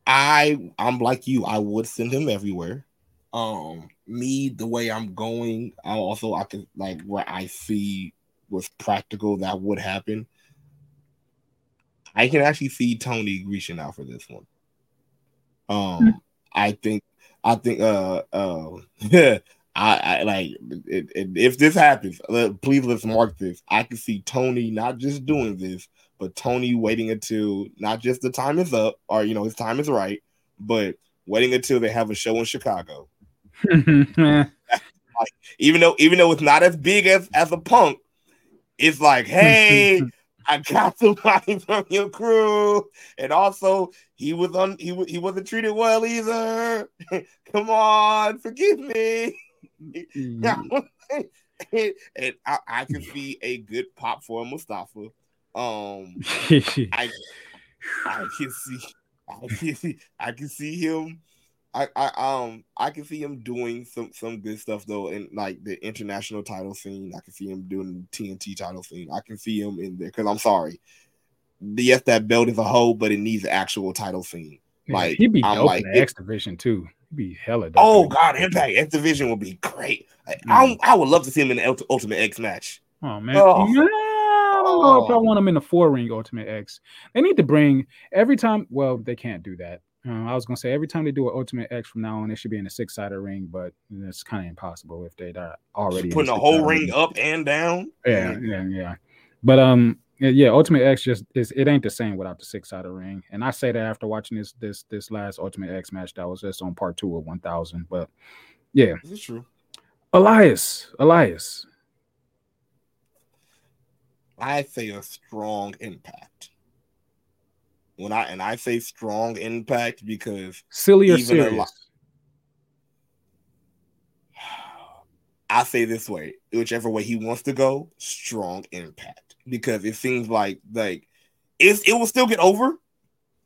I I'm like you. I would send him everywhere. Um, me the way I'm going, I also I can like where I see was practical that would happen. I can actually see Tony reaching out for this one. Um, I think I think uh uh I, I like it, it, if this happens, uh, please let's mark this. I can see Tony not just doing this, but Tony waiting until not just the time is up or you know his time is right, but waiting until they have a show in Chicago. Eh, Even though even though it's not as big as as a punk, it's like, hey, I got somebody from your crew, and also he was on he he wasn't treated well either. Come on, forgive me. and I, I can see a good pop for Mustafa. Um, I I can see I can see I can see him. I, I um I can see him doing some some good stuff though in like the international title scene. I can see him doing the TNT title scene. I can see him in there because I'm sorry. Yes, that belt is a hoe, but it needs an actual title scene. Yeah, Like he'd be I'm dope like, in the X division too. He'd be hella dope. oh god, Impact X Division would be great. I, Mm. I, I would love to see him in the Ultimate X match. Oh man, Oh. Yeah, I don't know if I want them in the four ring Ultimate X. They need to bring every time. Well, they can't do that. Uh, I was gonna say every time they do an Ultimate X from now on, it should be in a six sided ring, but it's kind of impossible if they're not already Putting the whole ring up and down. Yeah, yeah, yeah. But um, yeah, Ultimate X just is it ain't the same without the six sided ring. And I say that after watching this this this last Ultimate X match that was just on part two of one thousand. But yeah, is true. Elias, Elias. I say a strong impact. When I and I say strong impact because Silly or Even a serious? lot- I say this way, whichever way he wants to go, strong impact. Because it seems like like it's it will still get over,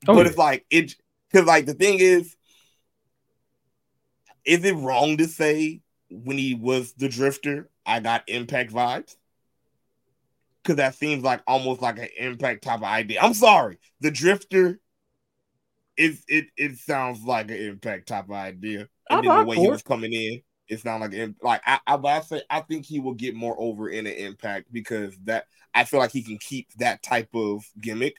Oh, but yeah. it's like it because like the thing is, is it wrong to say when he was the drifter, I got impact vibes? Because that seems like almost like an impact type of idea. I'm sorry, the drifter. It it it sounds like an impact type of idea, I and then the way he was coming in, it's not like like I I, but I say I think he will get more over in an impact because that I feel like he can keep that type of gimmick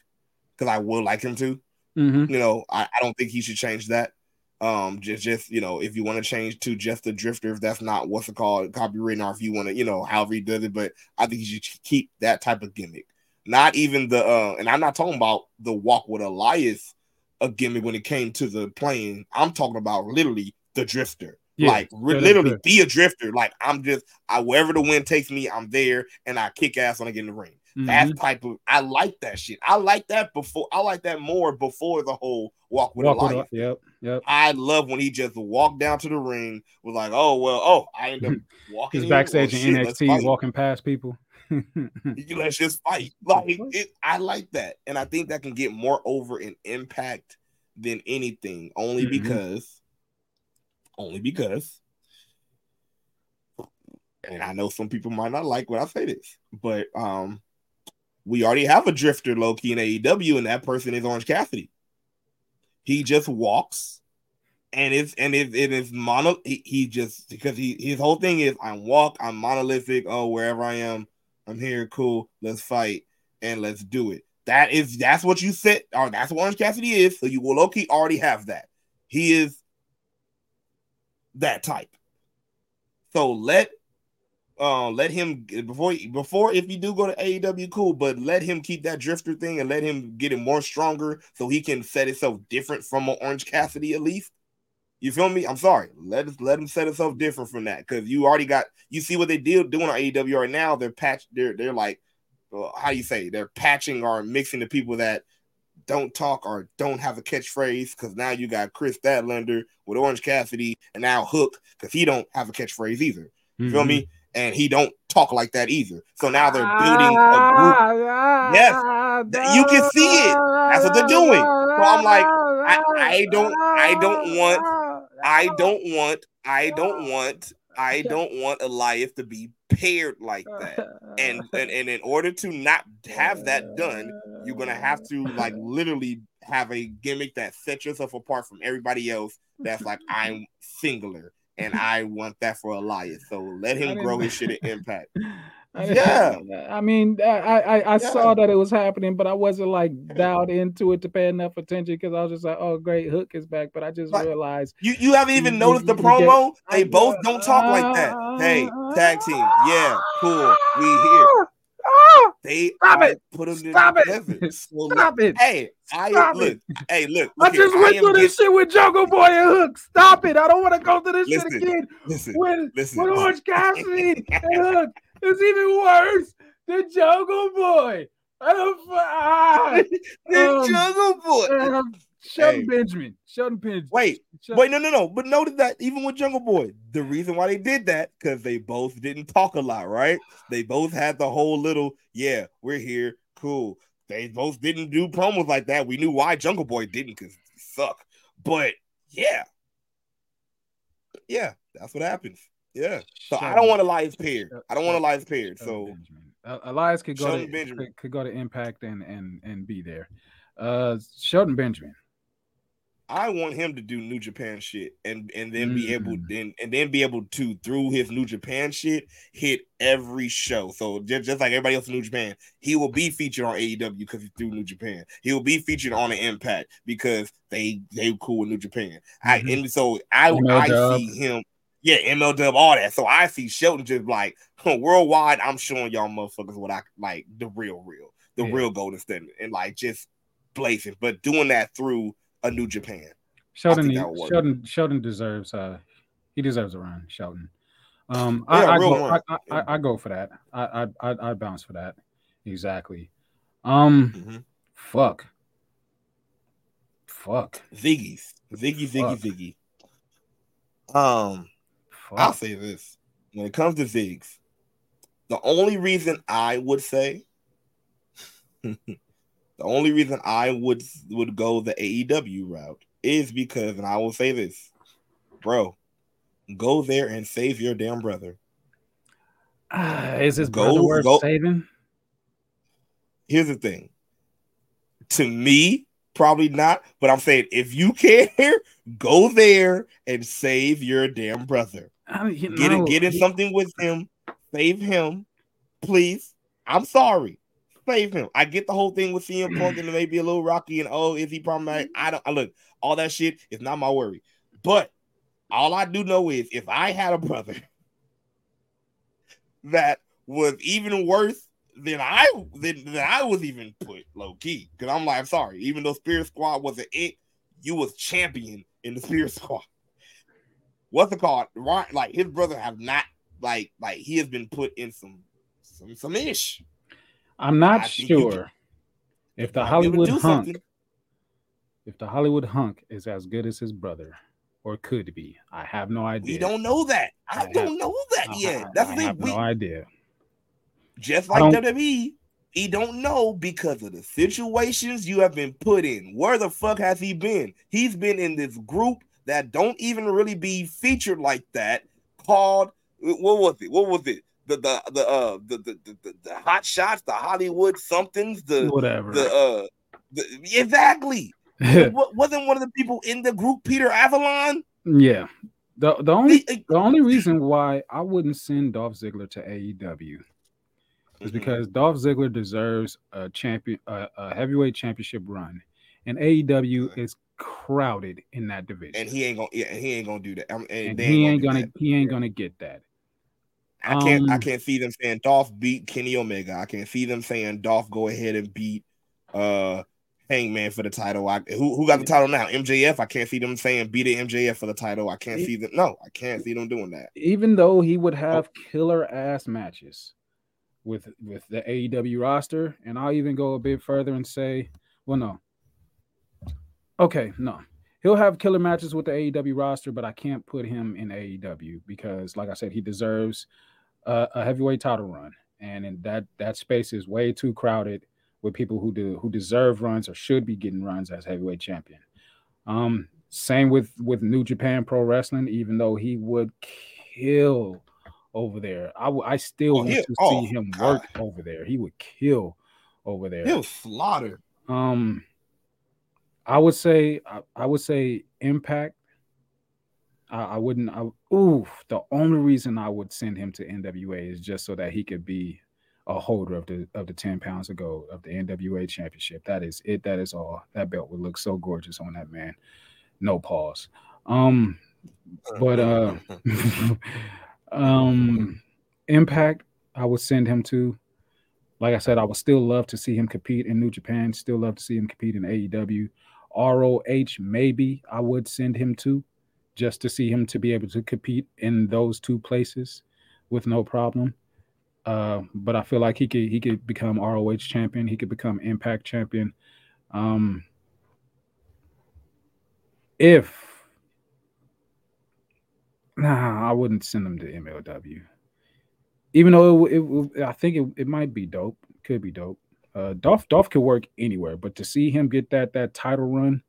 because I would like him to Mhm. you know, I, I don't think he should change that. Um, just just you know, if you want to change to just a drifter, if that's not what's it called, copyright, or if you want to, you know, however he does it, but I think you should keep that type of gimmick. Not even the uh, and I'm not talking about the walk with Elias a gimmick when it came to the plane. I'm talking about literally the drifter. Yeah, like re- literally be a drifter. Like I'm just I wherever the wind takes me, I'm there and I kick ass when I get in the ring. That Mhm. type of I like that shit. I like that before I like that more before the whole walk with Walk a- Yep, yep. I love when he just walked down to the ring was like, oh well, oh I end up walking. He's in, backstage oh, in shit, NXT, walking past people. Let's just fight. Like it, I like that, and I think that can get more over in impact than anything. Only Mhm. because, only because, and I know some people might not like when I say this, but um, we already have a drifter low key in AEW, and that person is Orange Cassidy. He just walks, and it's and it, it is mono. He, he just because he his whole thing is I walk, I'm monolithic. Oh, wherever I am, I'm here. Cool, let's fight and let's do it. That is that's what you said, or uh, that's what Orange Cassidy is. So you will low key already have that. He is that type. So let uh, let him before before if you do go to AEW, cool, but let him keep that drifter thing and let him get it more stronger so he can set itself different from an Orange Cassidy at least. You feel me? I'm sorry. Let us let him set itself different from that because you already got you see what they deal doing on AEW right now. They're patch. They're they're like how do you say they're patching or mixing the people that don't talk or don't have a catchphrase because now you got Kris Statlander with Orange Cassidy and now Hook because he don't have a catchphrase either. You feel me? And he don't talk like that either. So now they're building a group. Yes, you can see it. That's what they're doing. So I'm like, I, I don't, I don't want, I don't want, I don't want, I don't want Elias to be paired like that. And and, and in order to not have that done, you're gonna have to like literally have a gimmick that sets yourself apart from everybody else. That's like I'm singular, and I want that for Elias. So let him didn't- grow his shit at Impact. I- Yeah. I mean, I I, I Yeah. saw that it was happening, but I wasn't like dialed into it to pay enough attention because I was just like, "Oh, great, Hook is back." But I just Like, realized You you haven't even You- noticed the you get- promo? They both don't talk like that. Hey, tag team, yeah, cool. We here. They Stop it. put them Stop it. together. So Stop it. Hey, I Stop look. it. Hey, look. I look here, just went am through this get- shit with Jungle Boy and Hook. Stop it. I don't want to go through this Listen, shit again. Listen, With, listen. with Orange Cassidy and Hook. It's even worse than Jungle Boy. I don't. Ah, The um, Jungle Boy. um, Shelton Hey. Benjamin. Shelton Benjamin. Wait, Shelton- wait, no, no, no. But notice that even with Jungle Boy, the reason why they did that because they both didn't talk a lot, right? They both had the whole little, yeah, we're here, cool. They both didn't do promos like that. We knew why Jungle Boy didn't because suck. But yeah, yeah, that's what happens. Yeah. So I don't want Elias paired. I don't want Elias paired. So Shelton. Uh, Elias could go Shelton to Benjamin. could, could go to Impact and and and be there. Uh, Shelton Benjamin. I want him to do New Japan shit and and then be able Mm. then and then be able to through his New Japan shit hit every show. So just, just like everybody else in New Japan, he will be featured on AEW because he's through New Japan. He will be featured on the Impact because they they cool with New Japan. I Mhm. and so I ML I see him. Yeah, MLW, all that. So I see Shelton just like worldwide. I'm showing y'all motherfuckers what I like the real, real, the Yeah. real golden standard, and like just blazing, but doing that through a New Japan. Shelton, think that would work. Shelton, Shelton deserves. Uh, he deserves a run. Shelton. Um, Yeah, I, I, go, I. I, go for that. I, I, I, I bounce for that. Exactly. Um, Mhm. fuck. Fuck. Ziggy, Ziggy, Fuck. Ziggy. Um, I'll say this. When it comes to Ziggs, the only reason I would say the only reason I would would go the AEW route is because, and I will say this, bro, go there and save your damn brother. Ah, is his Go- brother worth go- saving? Here's the thing. To me, probably not, but I'm saying if you care, go there and save your damn brother. I mean, you Get know, get in he- something with him. Save him, please. I'm sorry. Save him. I get the whole thing with CM mm-hmm. Punk and it may be a little rocky and oh, is he problematic? I don't. I look all that shit is not my worry. But all I do know is if I had a brother that was even worse than I than, than I was even put low key. Because I'm like, I'm sorry, even though Spirit Squad wasn't it, you was champion in the Spirit Squad. What's it called? Right, like his brother have not like like he has been put in some some some ish. I'm not sure if the Hollywood hunk, something. if the Hollywood hunk is as good as his brother, or could be. I have no idea. We don't know that. I, I don't know that I- yet. I- That's the thing. have We, no idea. just like WWE, he don't know because of the situations you have been put in. Where the fuck has he been? He's been in this group that don't even really be featured like that. Called what was it? What was it? The the the uh the the the, the, hot shots, the Hollywood somethings, the Whatever. the uh the, exactly. wasn't one of the people in the group Peter Avalon? yeah. The the only He- the only reason why I wouldn't send Dolph Ziggler to AEW is Mhm. because Dolph Ziggler deserves a champion a, a heavyweight championship run, and AEW is crowded in that division. and he ain't gonna yeah, he ain't gonna do that. Um, and, and he ain't do gonna he ain't gonna get that. I can't I Um, can't see them saying Dolph beat Kenny Omega. I can't see them saying Dolph go ahead and beat uh Hangman for the title. I who who got the title now? MJF. I can't see them saying beat it MJF for the title. I can't see them. No, I can't see them doing that. Even though he Oh. would have killer ass matches with with the AEW roster, and I'll even go a bit further and say, well, no. Okay, no. He'll have killer matches with the AEW roster, but I can't put him in AEW because, like I said, he deserves a, a heavyweight title run, and in that that space is way too crowded with people who do who deserve runs or should be getting runs as heavyweight champion. Um, same with with New Japan Pro Wrestling, even though he would kill over there. I still Oh, want to oh, see him God. work over there. He would kill over there. He'll slaughter. Um, I would say I, I would say Impact. I, I wouldn't. I, the only reason I would send him to NWA is just so that he could be a holder of the of the ten pounds of gold of the NWA championship. That is it. That is all. That belt would look so gorgeous on that man. No pause. Um, but uh, um, Impact. I would send him to. like I said, I would still love to see him compete in New Japan. Still love to see him compete in AEW. ROH, maybe I would send him to just to see him to be able to compete in those two places with no problem. Uh, but I feel like he could he could become ROH champion. He could become Impact champion. Um, if nah, I wouldn't send him to MLW. Even though it, it, I think it, it might be dope. Could be dope. Uh, Dolph Dolph could work anywhere, but to see him get that that title run,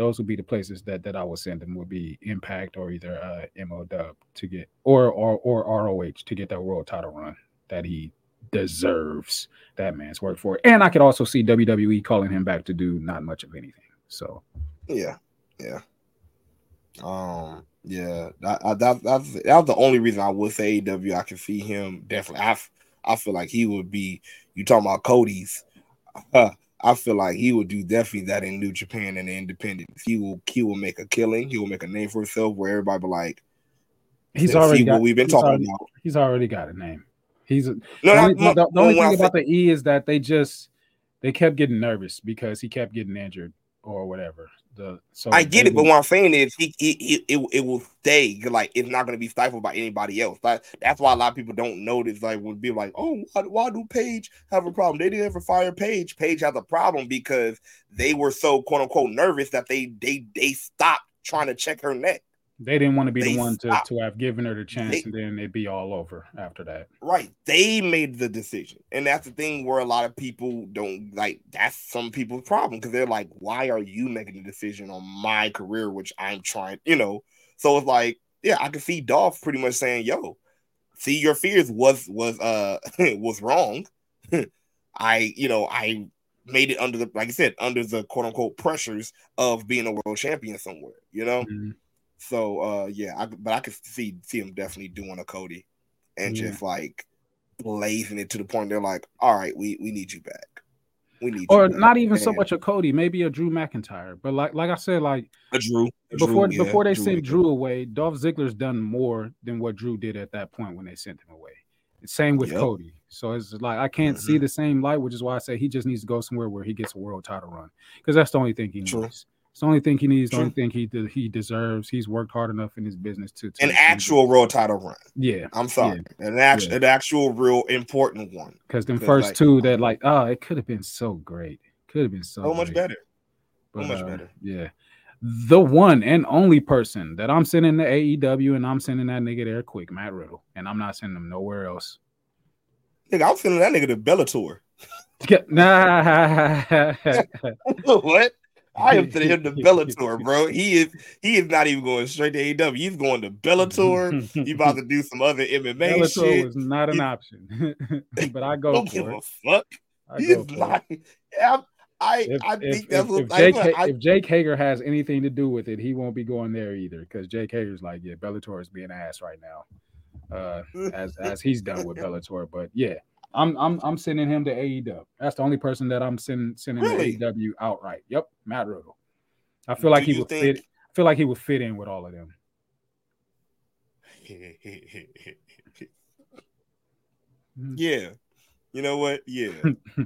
those would be the places that that I would send him. Would be Impact or either uh, MLW to get or or or ROH to get that world title run that he deserves. That man's work for it. And I could also see WWE calling him back to do not much of anything. So Yeah, yeah. Um, yeah, that, that that's that was the only reason I would say AEW. I can see him definitely. I I feel like he would be. You talking about Cody's? I feel like he would do definitely that in New Japan and the Independence. He will he will make a killing. He will make a name for himself where everybody be like, he's See already what got, we've been talking already, about. He's already got a name. He's No, the only, no, the, the only thing about the E is that they just they kept getting nervous because he kept getting injured or whatever. The so I get it, but what I'm saying is he, he, he it, it will stay like it's not going to be stifled by anybody else. Like, that's why a lot of people don't notice. Like when be like, oh, why, why do Paige have a problem? They didn't ever fire Paige. Paige has a problem because they were so quote unquote nervous that they they they stopped trying to check her neck. They didn't want to be they the one to, to have given her the chance, They- and then it'd be all over after that. Right. They made the decision. And that's the thing where a lot of people don't like that's some people's problem because they're like, why are you making the decision on my career, which I'm trying, you know? So it's like, yeah, I can see Dolph pretty much saying, yo, see your fears was was uh was wrong. I, you know, I made it under the like I said, under the quote unquote pressures of being a world champion somewhere, you know? Mhm. So uh yeah, I, but I could see see him definitely doing a Cody and Yeah. just like blazing it to the point they're like, all right, we we need you back. We need Or not even so much a Cody, maybe a Drew McIntyre. But like like I said, like a Drew a before Drew, yeah, before they Drew sent Drew away, Dolph Ziggler's done more than what Drew did at that point when they sent him away. Same with Yep. Cody. So it's like I can't see Mhm. the same light, which is why I say he just needs to go somewhere where he gets a world title run because that's the only thing he True. needs. It's the only thing he needs. The only thing he de- he deserves. He's worked hard enough in his business to, to an actual world title run. Yeah, I'm sorry, an actual an actual real important one. because the first like, two that like oh it could have been so great. Could have been so So much better. But, much uh, better. Yeah. The one and only person that I'm sending to AEW and I'm sending that nigga there quick, Matt Riddle. And I'm not sending him nowhere else. Nigga, I'm sending that nigga to Bellator. Nah. what? I am sending him to Bellator, bro. He is he is not even going straight to AEW. He's going to Bellator. He about to do some other MMA Bellator shit. was not an He- option. but I go Don't for give it. a fuck. I He's it. I'm- I If, I think if, that's what if Jake, I, if Jake Hager has anything to do with it, he won't be going there either. Because Jake Hager's like, yeah, Bellator is being ass right now, uh, as as he's done with Bellator. But yeah, I'm I'm I'm sending him to AEW. That's the only person that I'm sending sending Really? to AEW outright. Yep, Matt Riddle. I feel like Do he would think- fit. I feel like he would fit in with all of them. Mm-hmm. yeah. You know what? Yeah. I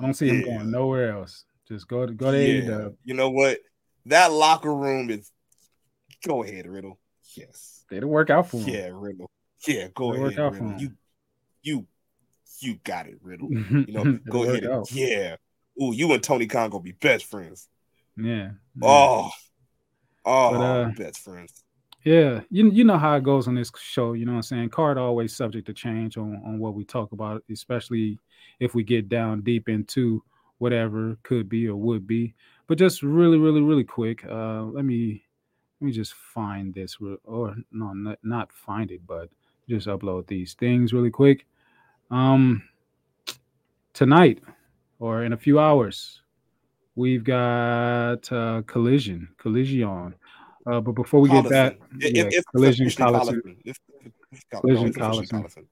don't see him Yeah. going nowhere else. Just go to go to yeah. AEW. You know what? That locker room is. Go ahead, Riddle. Yes. It'll work out for him. Yeah, Riddle. Yeah, go It'll ahead, Riddle. You, you, you got it, Riddle. You know, go ahead. and- yeah. Ooh, you and Tony Khan gonna be best friends. Yeah. Oh, oh, But, uh, best friends. Yeah, you you know how it goes on this show. You know what I'm saying. Card always subject to change on on what we talk about, especially if we get down deep into whatever could be or would be. But just really, really, really quick. Uh, let me let me just find this, or no, not, not find it, but just upload these things really quick. Um, tonight or in a few hours, we've got uh, collision, collision. Uh, but before we get that, It- yeah, it- it's collision, officially Collison. Collison. It's, it's, Coll- Collision, no, it's. Collison.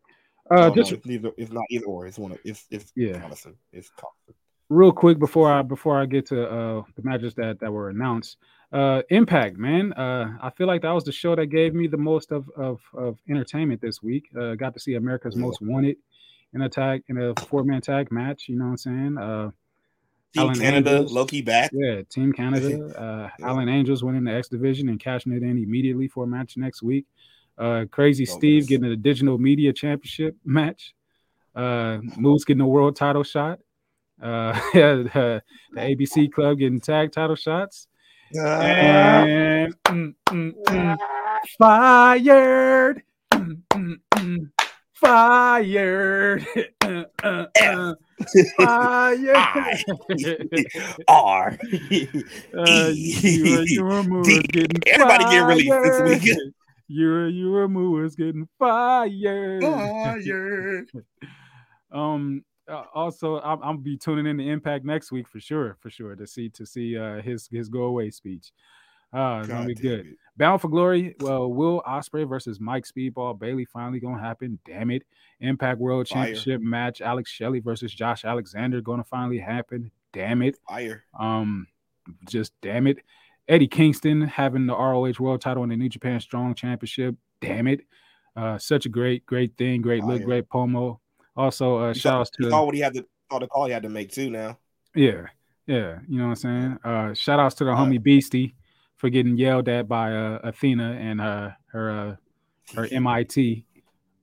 Uh, No, no, just it's neither. It's not either or. It's one. Of, it's it's Yeah. Collison. It's Collison. real quick before I before I get to uh the matches that that were announced. Uh Impact, man. Uh I feel like that was the show that gave me the most of of, of entertainment this week. Uh got to see America's Yeah. Most Wanted in a tag in a four man tag match. You know what I'm saying? Uh, Team Alan Canada, Angels. Loki back. yeah, Team Canada. Uh, Alan Angels winning the X division and cashing it in immediately for a match next week. Uh, Crazy Oh, Steve getting a digital media championship match. Uh, Moose getting a world title shot. Uh, the, the ABC Club getting tag title shots. And mm, mm, mm, fired. Fired. Uh, uh, uh, fired. R. You, you were Moose D. getting Everybody getting released this fired. weekend. You you were Moose getting fired. Fired. um. uh, also, I'm, I'm be tuning in to Impact next week for sure, for sure to see to see uh, his his go away speech. Uh, it's gonna be good. it. Bound for Glory. Well, Will Ospreay versus Mike Speedball Bailey finally gonna happen. Damn it! Impact World Fire. Championship match. Alex Shelley versus Josh Alexander gonna finally happen. Damn it! Fire. Um, just damn it. Eddie Kingston having the ROH World Title and the New Japan Strong Championship. Damn it! Uh, such a great, great thing. Great look, great promo. Also, uh, shout outs to all what he had to saw the call he had to make too now. yeah, yeah. You know what I'm saying? Uh, shout outs to the homie Beastie for getting yelled at by uh, Athena and uh, her uh, her MIT.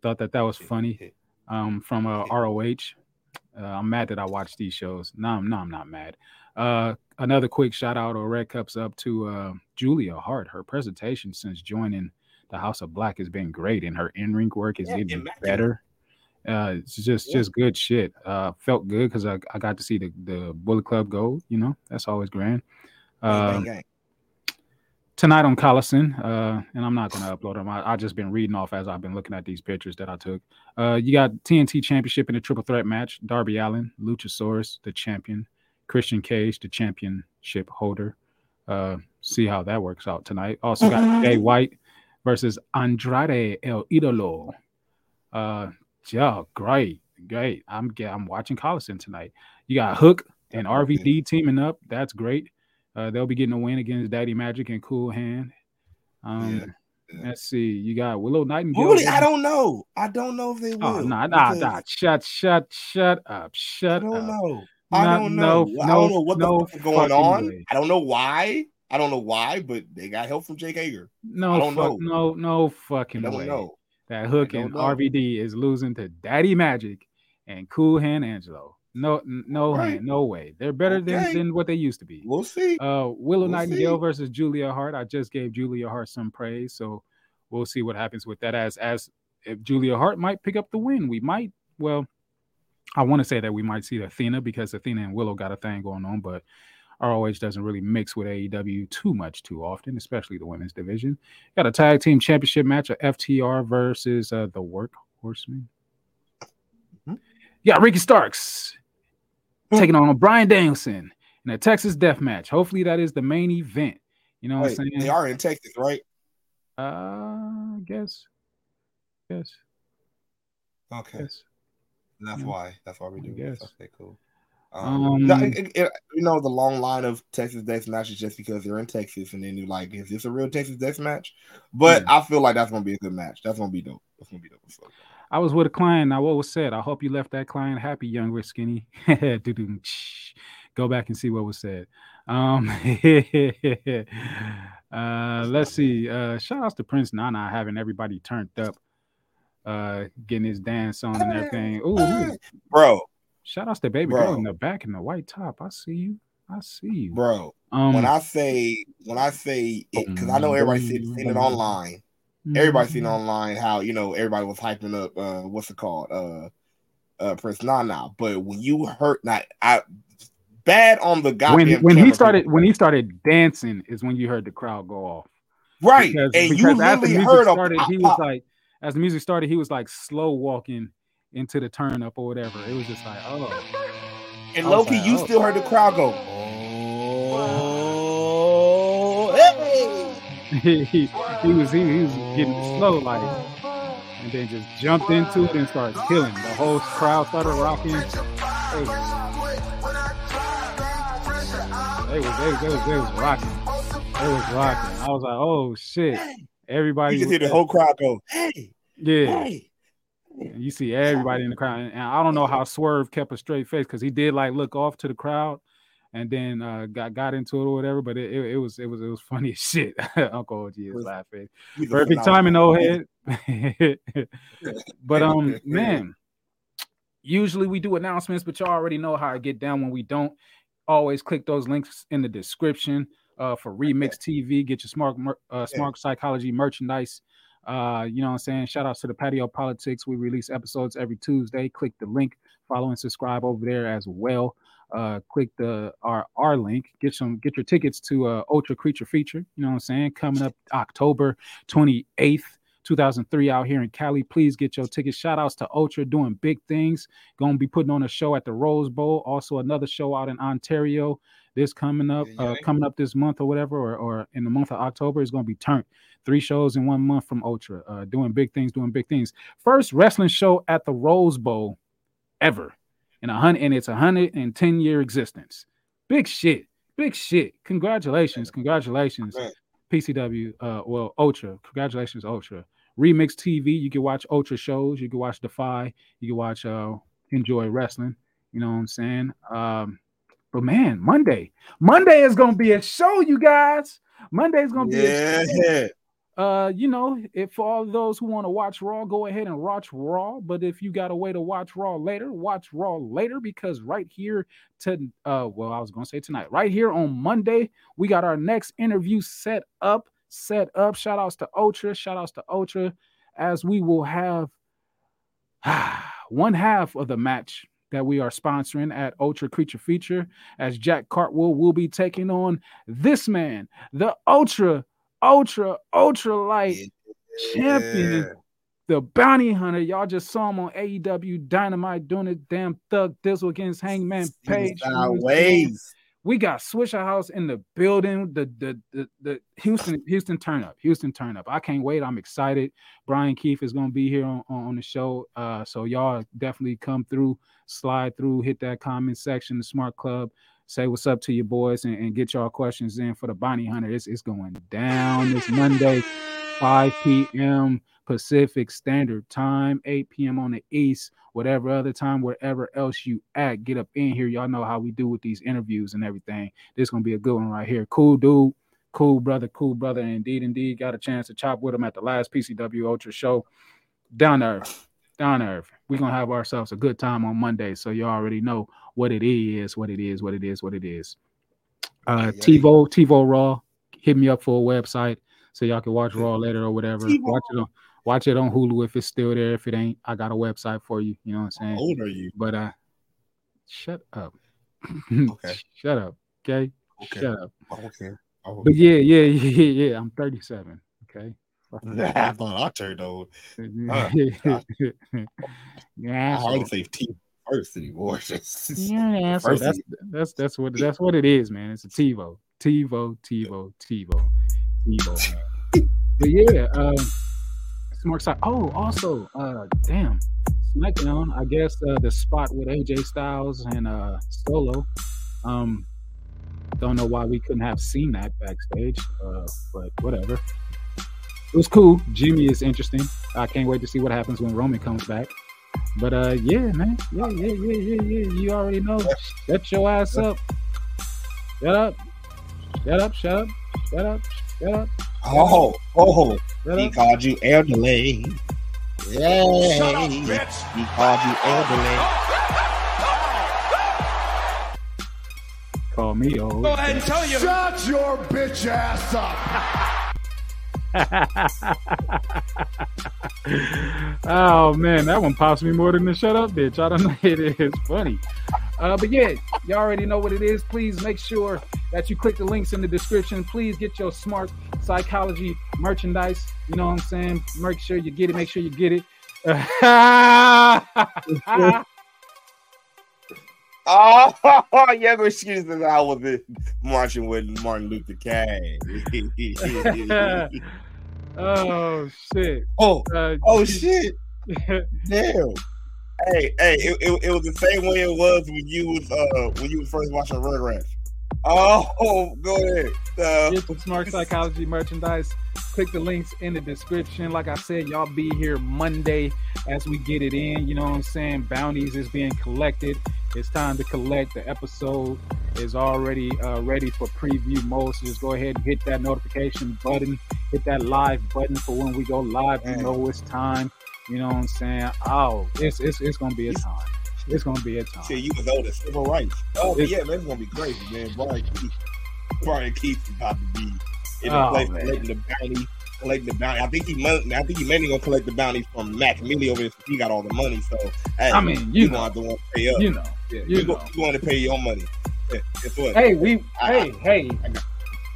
Thought that that was funny. Um, from uh, ROH. Uh, I'm mad that I watched these shows. No, I'm no, I'm not mad. Uh, another quick shout out or red cups up to uh, Julia Hart. Her presentation since joining the House of Black has been great, and her in ring work is Yeah, getting immaculate. better. Uh, it's just Yeah. just good shit. Uh, felt good because I, I got to see the the Bullet Club go. You know, that's always grand. Um. Tonight on Collison, uh, and I'm not going to upload them. I, I just been reading off as I've been looking at these pictures that I took. Uh, you got TNT Championship in a triple threat match: Darby Allin, Luchasaurus, the champion, Christian Cage, the championship holder. Uh, see how that works out tonight. Also got Jay White versus Andrade El Idolo. Uh, yeah, great, great. I'm I'm watching Collison tonight. You got Hook and RVD teaming up. That's great. Uh, they'll be getting a win against Daddy Magic and Cool Hand. Um, Yeah. Let's see. You got Willow Nightingale. Really, I don't know. I don't know if they will. Oh, nah, nah, nah. Shut, shut, shut up. Shut I don't up. know. I don't know. no- I don't know what the no fuck is going on. way. I don't know why. I don't know why, but they got help from Jake Hager. No, I don't fuck, know. no, no I fucking don't way. know. That Hook and know. RVD is losing to Daddy Magic and Cool Hand Angelo. No, no, Right. no way. They're better than, Okay. than what they used to be. We'll see. Uh, Willow We'll Nightingale see. versus Julia Hart. I just gave Julia Hart some praise, so we'll see what happens with that. As as if Julia Hart might pick up the win, we might. Well, I want to say that we might see Athena because Athena and Willow got a thing going on, but ROH doesn't really mix with AEW too much too often, especially the women's division. Got a tag team championship match of FTR versus uh, the Workhorsemen. Mhm. Yeah, Ricky Starks taking on Bryan Danielson in a Texas death match. Hopefully, that is the main event. You know what I'm saying? they are in Texas, right? Uh, I guess. Yes. Okay, Yes. that's Yeah. why. That's why we do this. Okay, cool. Um, Um, no, it- it- you know the long line of Texas death matches just because they're in Texas, and then you're like, is this a real Texas death match? But I feel like that's gonna be a good match. That's gonna be dope. That's gonna be dope. fuck. I was with a client. Now, what was said? I hope you left that client happy, young rich skinny. Go back and see what was said. Um, uh, let's see. Uh, shout outs to Prince Nana having everybody turned up, uh, getting his dance on and everything. Ooh, ooh. Bro, shout outs to baby Bro. girl in the back in the white top. I see you. I see you. bro. Um, when I say when I say it, because I know everybody seen, seen it online. Everybody seen Mm-hmm. online how you know everybody was hyping up. Uh, what's it called? Uh, uh, Prince Nana. But when you heard not, I bad on the guy when when he started when he started dancing is when you heard the crowd go off. right, because, and you because as the literally music heard a started, pop, he was pop. like, as the music started, he was like slow walking into the turn up or whatever. It was just like, oh, and Loki, like, you oh. still heard the crowd go. Oh, hey! He, was he, he was getting slow like, and then just jumped into it and started killing. The whole crowd started rocking. They was, they was, they was, they was, they was rocking. They was rocking. I was like, oh shit! Everybody, You just hear the whole crowd go, "Hey, yeah. hey, you see everybody in the crowd, and I don't know how Swerve kept a straight face because he did like look off to the crowd, and then uh, got got into it or whatever. But it, it, it was it was it was funny as shit. Uncle OG is laughing. Perfect timing, old head. but um, man, usually we do announcements, but y'all already know how I get down when we don't. Always click those links in the description uh, for Remix TV. Get your Smark uh, Smark Psychology merchandise. Uh, you know what I'm saying? Shout outs to the patio politics. We release episodes every Tuesday. Click the link, follow and subscribe over there as well. Uh, click the our our link. Get some get your tickets to uh Ultra Creature Feature. You know what I'm saying? Coming up October 28th. 2003 out here in Cali. Please get your tickets. Shout outs to Ultra doing big things. Going to be putting on a show at the Rose Bowl. Also another show out in Ontario. This coming up, uh, coming up this month or whatever, or, or in the month of October is going to be turned. Three shows in one month from Ultra. Uh, doing big things, doing big things. First wrestling show at the Rose Bowl ever in a hundred, and it's a hundred and ten year existence. Big shit. Big shit. Congratulations. Congratulations. PCW, uh, well, Ultra. Congratulations, Ultra. Remix TV, you can watch Ultra shows, you can watch Defy, you can watch uh Enjoy Wrestling. You know what I'm saying? Um, but man, Monday, Monday is gonna be a show, you guys. Monday is gonna be a show. Uh, you know, if for all those who want to watch Raw, go ahead and watch Raw. But if you got a way to watch Raw later, watch Raw later because right here to uh, well, I was gonna say tonight, right here on Monday, we got our next interview set up. Set up. Shout outs to Ultra. Shout outs to Ultra, as we will have one half of the match that we are sponsoring at Ultra Creature Feature, as Jack Cartwheel will be taking on this man, the Ultra ultra ultra light champion, the bounty hunter. Y'all just saw him on AEW Dynamite doing it. Damn thug Dizzle against Hangman Page. You know what I'm saying? ways. We got Swisher House in the building. The the the, the Houston Houston turn up. Houston turn up. I can't wait. I'm excited. Brian Keith is gonna be here on, on, on the show. Uh, so y'all definitely come through, slide through, hit that comment section, the Smark Club say what's up to your boys and, and get y'all questions in for the bounty hunter. It's, it's going down this Monday, 5 p.m. Pacific Standard Time, 8 p.m. on the East, whatever other time, wherever else you at, get up in here. Y'all know how we do with these interviews and everything. This gonna be a good one right here. Cool dude, cool brother, cool brother. Indeed, indeed, got a chance to chop with him at the last PCW Ultra show. Down earth, down to earth. We're gonna have ourselves a good time on Monday. So you already know what it is, what it is, what it is, what it is. Uh TiVo, TiVo Raw, hit me up for a website so y'all can watch Raw later or whatever. Watch it on watch it on Hulu if it's still there. If it ain't, I got a website for you. You know what I'm saying? How old are you? But uh shut up. Okay. shut up. Okay. Okay. Shut up. Okay. But yeah, yeah, yeah, yeah. I'm 37. Okay. I thought I turned old. Uh, yeah, I hardly say T first anymore. Yeah, so that's that's that's what that's what it is, man. It's a TiVo, TiVo, TiVo, TiVo, TiVo. But yeah, um, smart side. Oh, also, uh, damn, SmackDown. I guess uh, the spot with AJ Styles and uh Solo. Um, don't know why we couldn't have seen that backstage, uh, but whatever. It was cool. Jimmy is interesting. I can't wait to see what happens when Roman comes back. But uh, yeah, man, yeah, yeah, yeah, yeah, yeah. You already know. Shut your ass up. Shut up. Shut up. Shut up. Shut up. Shut up. Oh, oh, Shut he up. called you elderly. Yeah, Shut up, bitch. he called you elderly. Call me old. Go ahead and tell you. Shut your bitch ass up. oh man, that one pops me more than the shut up bitch. I don't know. It is funny. Uh, but yeah, you already know what it is. Please make sure that you click the links in the description. Please get your Smark Psychology merchandise. You know what I'm saying? Make sure you get it. Make sure you get it. Oh, yeah, no excuse that I was marching with Martin Luther King. oh shit. oh, Uh, oh shit! Damn. Hey, hey, it, it, it was the same way it was when you was uh when you was first watching Rugrats. Oh, go ahead. Uh, Get the Smark Psychology merchandise. Click the links in the description. Like I said, y'all be here Monday as we get it in. You know what I'm saying? Bounties is being collected. It's time to collect. The episode is already uh, ready for preview mode. So just go ahead and hit that notification button, hit that live button for when we go live. You know it's time. You know what I'm saying? Oh, it's it's, it's gonna be a time. It's gonna be a time. See, you was the civil rights. Oh It's- yeah, man, it's gonna be crazy, man. Brian Keith, Brian Keith is about to be in the Oh, place man. collecting the bounty, collecting the bounty. I think he, I think he mainly gonna collect the bounties from Mac Milli over there. He got all the money, so hey, I mean, you you know. gonna have to want to pay up. You know, yeah, you, you go, you want to pay your money. Yeah, guess what? Hey, we I- hey hey.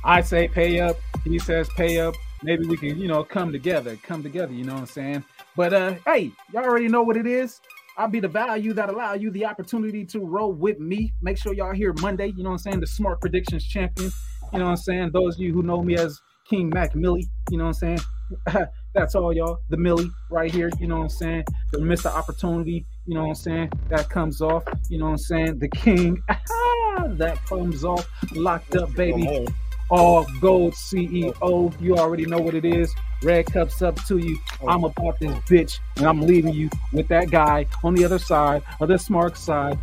I I say pay up. He says pay up. Maybe we can you know come together, come together. You know what I'm saying? But uh, hey, y'all already know what it is. I'll be the value that allow you the opportunity to roll with me. Make sure y'all here Monday. You know what I'm saying? The smart predictions champion. You know what I'm saying? Those of you who know me as King Mac Milli. You know what I'm saying? That's all y'all. The Milli right here. You know what I'm saying? The Mr. Opportunity. You know what I'm saying? That comes off. You know what I'm saying? The King. that comes off. Locked up, baby all gold CEO. You already know what it is. Red cups up to you. I'm about this bitch, and I'm leaving you with that guy on the other side of the smart side.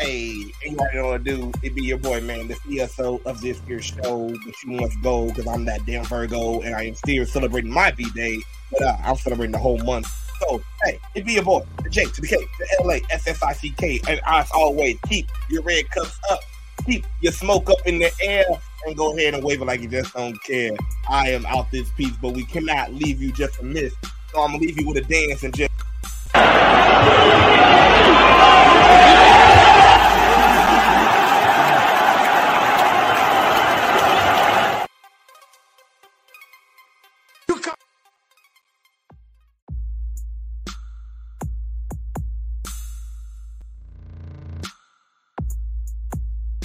Hey, already know what to do. It be your boy, man, the CSO of this year's show. But you must go because I'm that damn Virgo, and I am still celebrating my B day. But uh, I'm celebrating the whole month. So, hey, it be your boy, the J to the K, the L A S S I C K, and as always, keep your red cups up, keep your smoke up in the air, and go ahead and wave it like you just don't care. I am out this piece, but we cannot leave you just a miss. So I'm gonna leave you with a dance and just.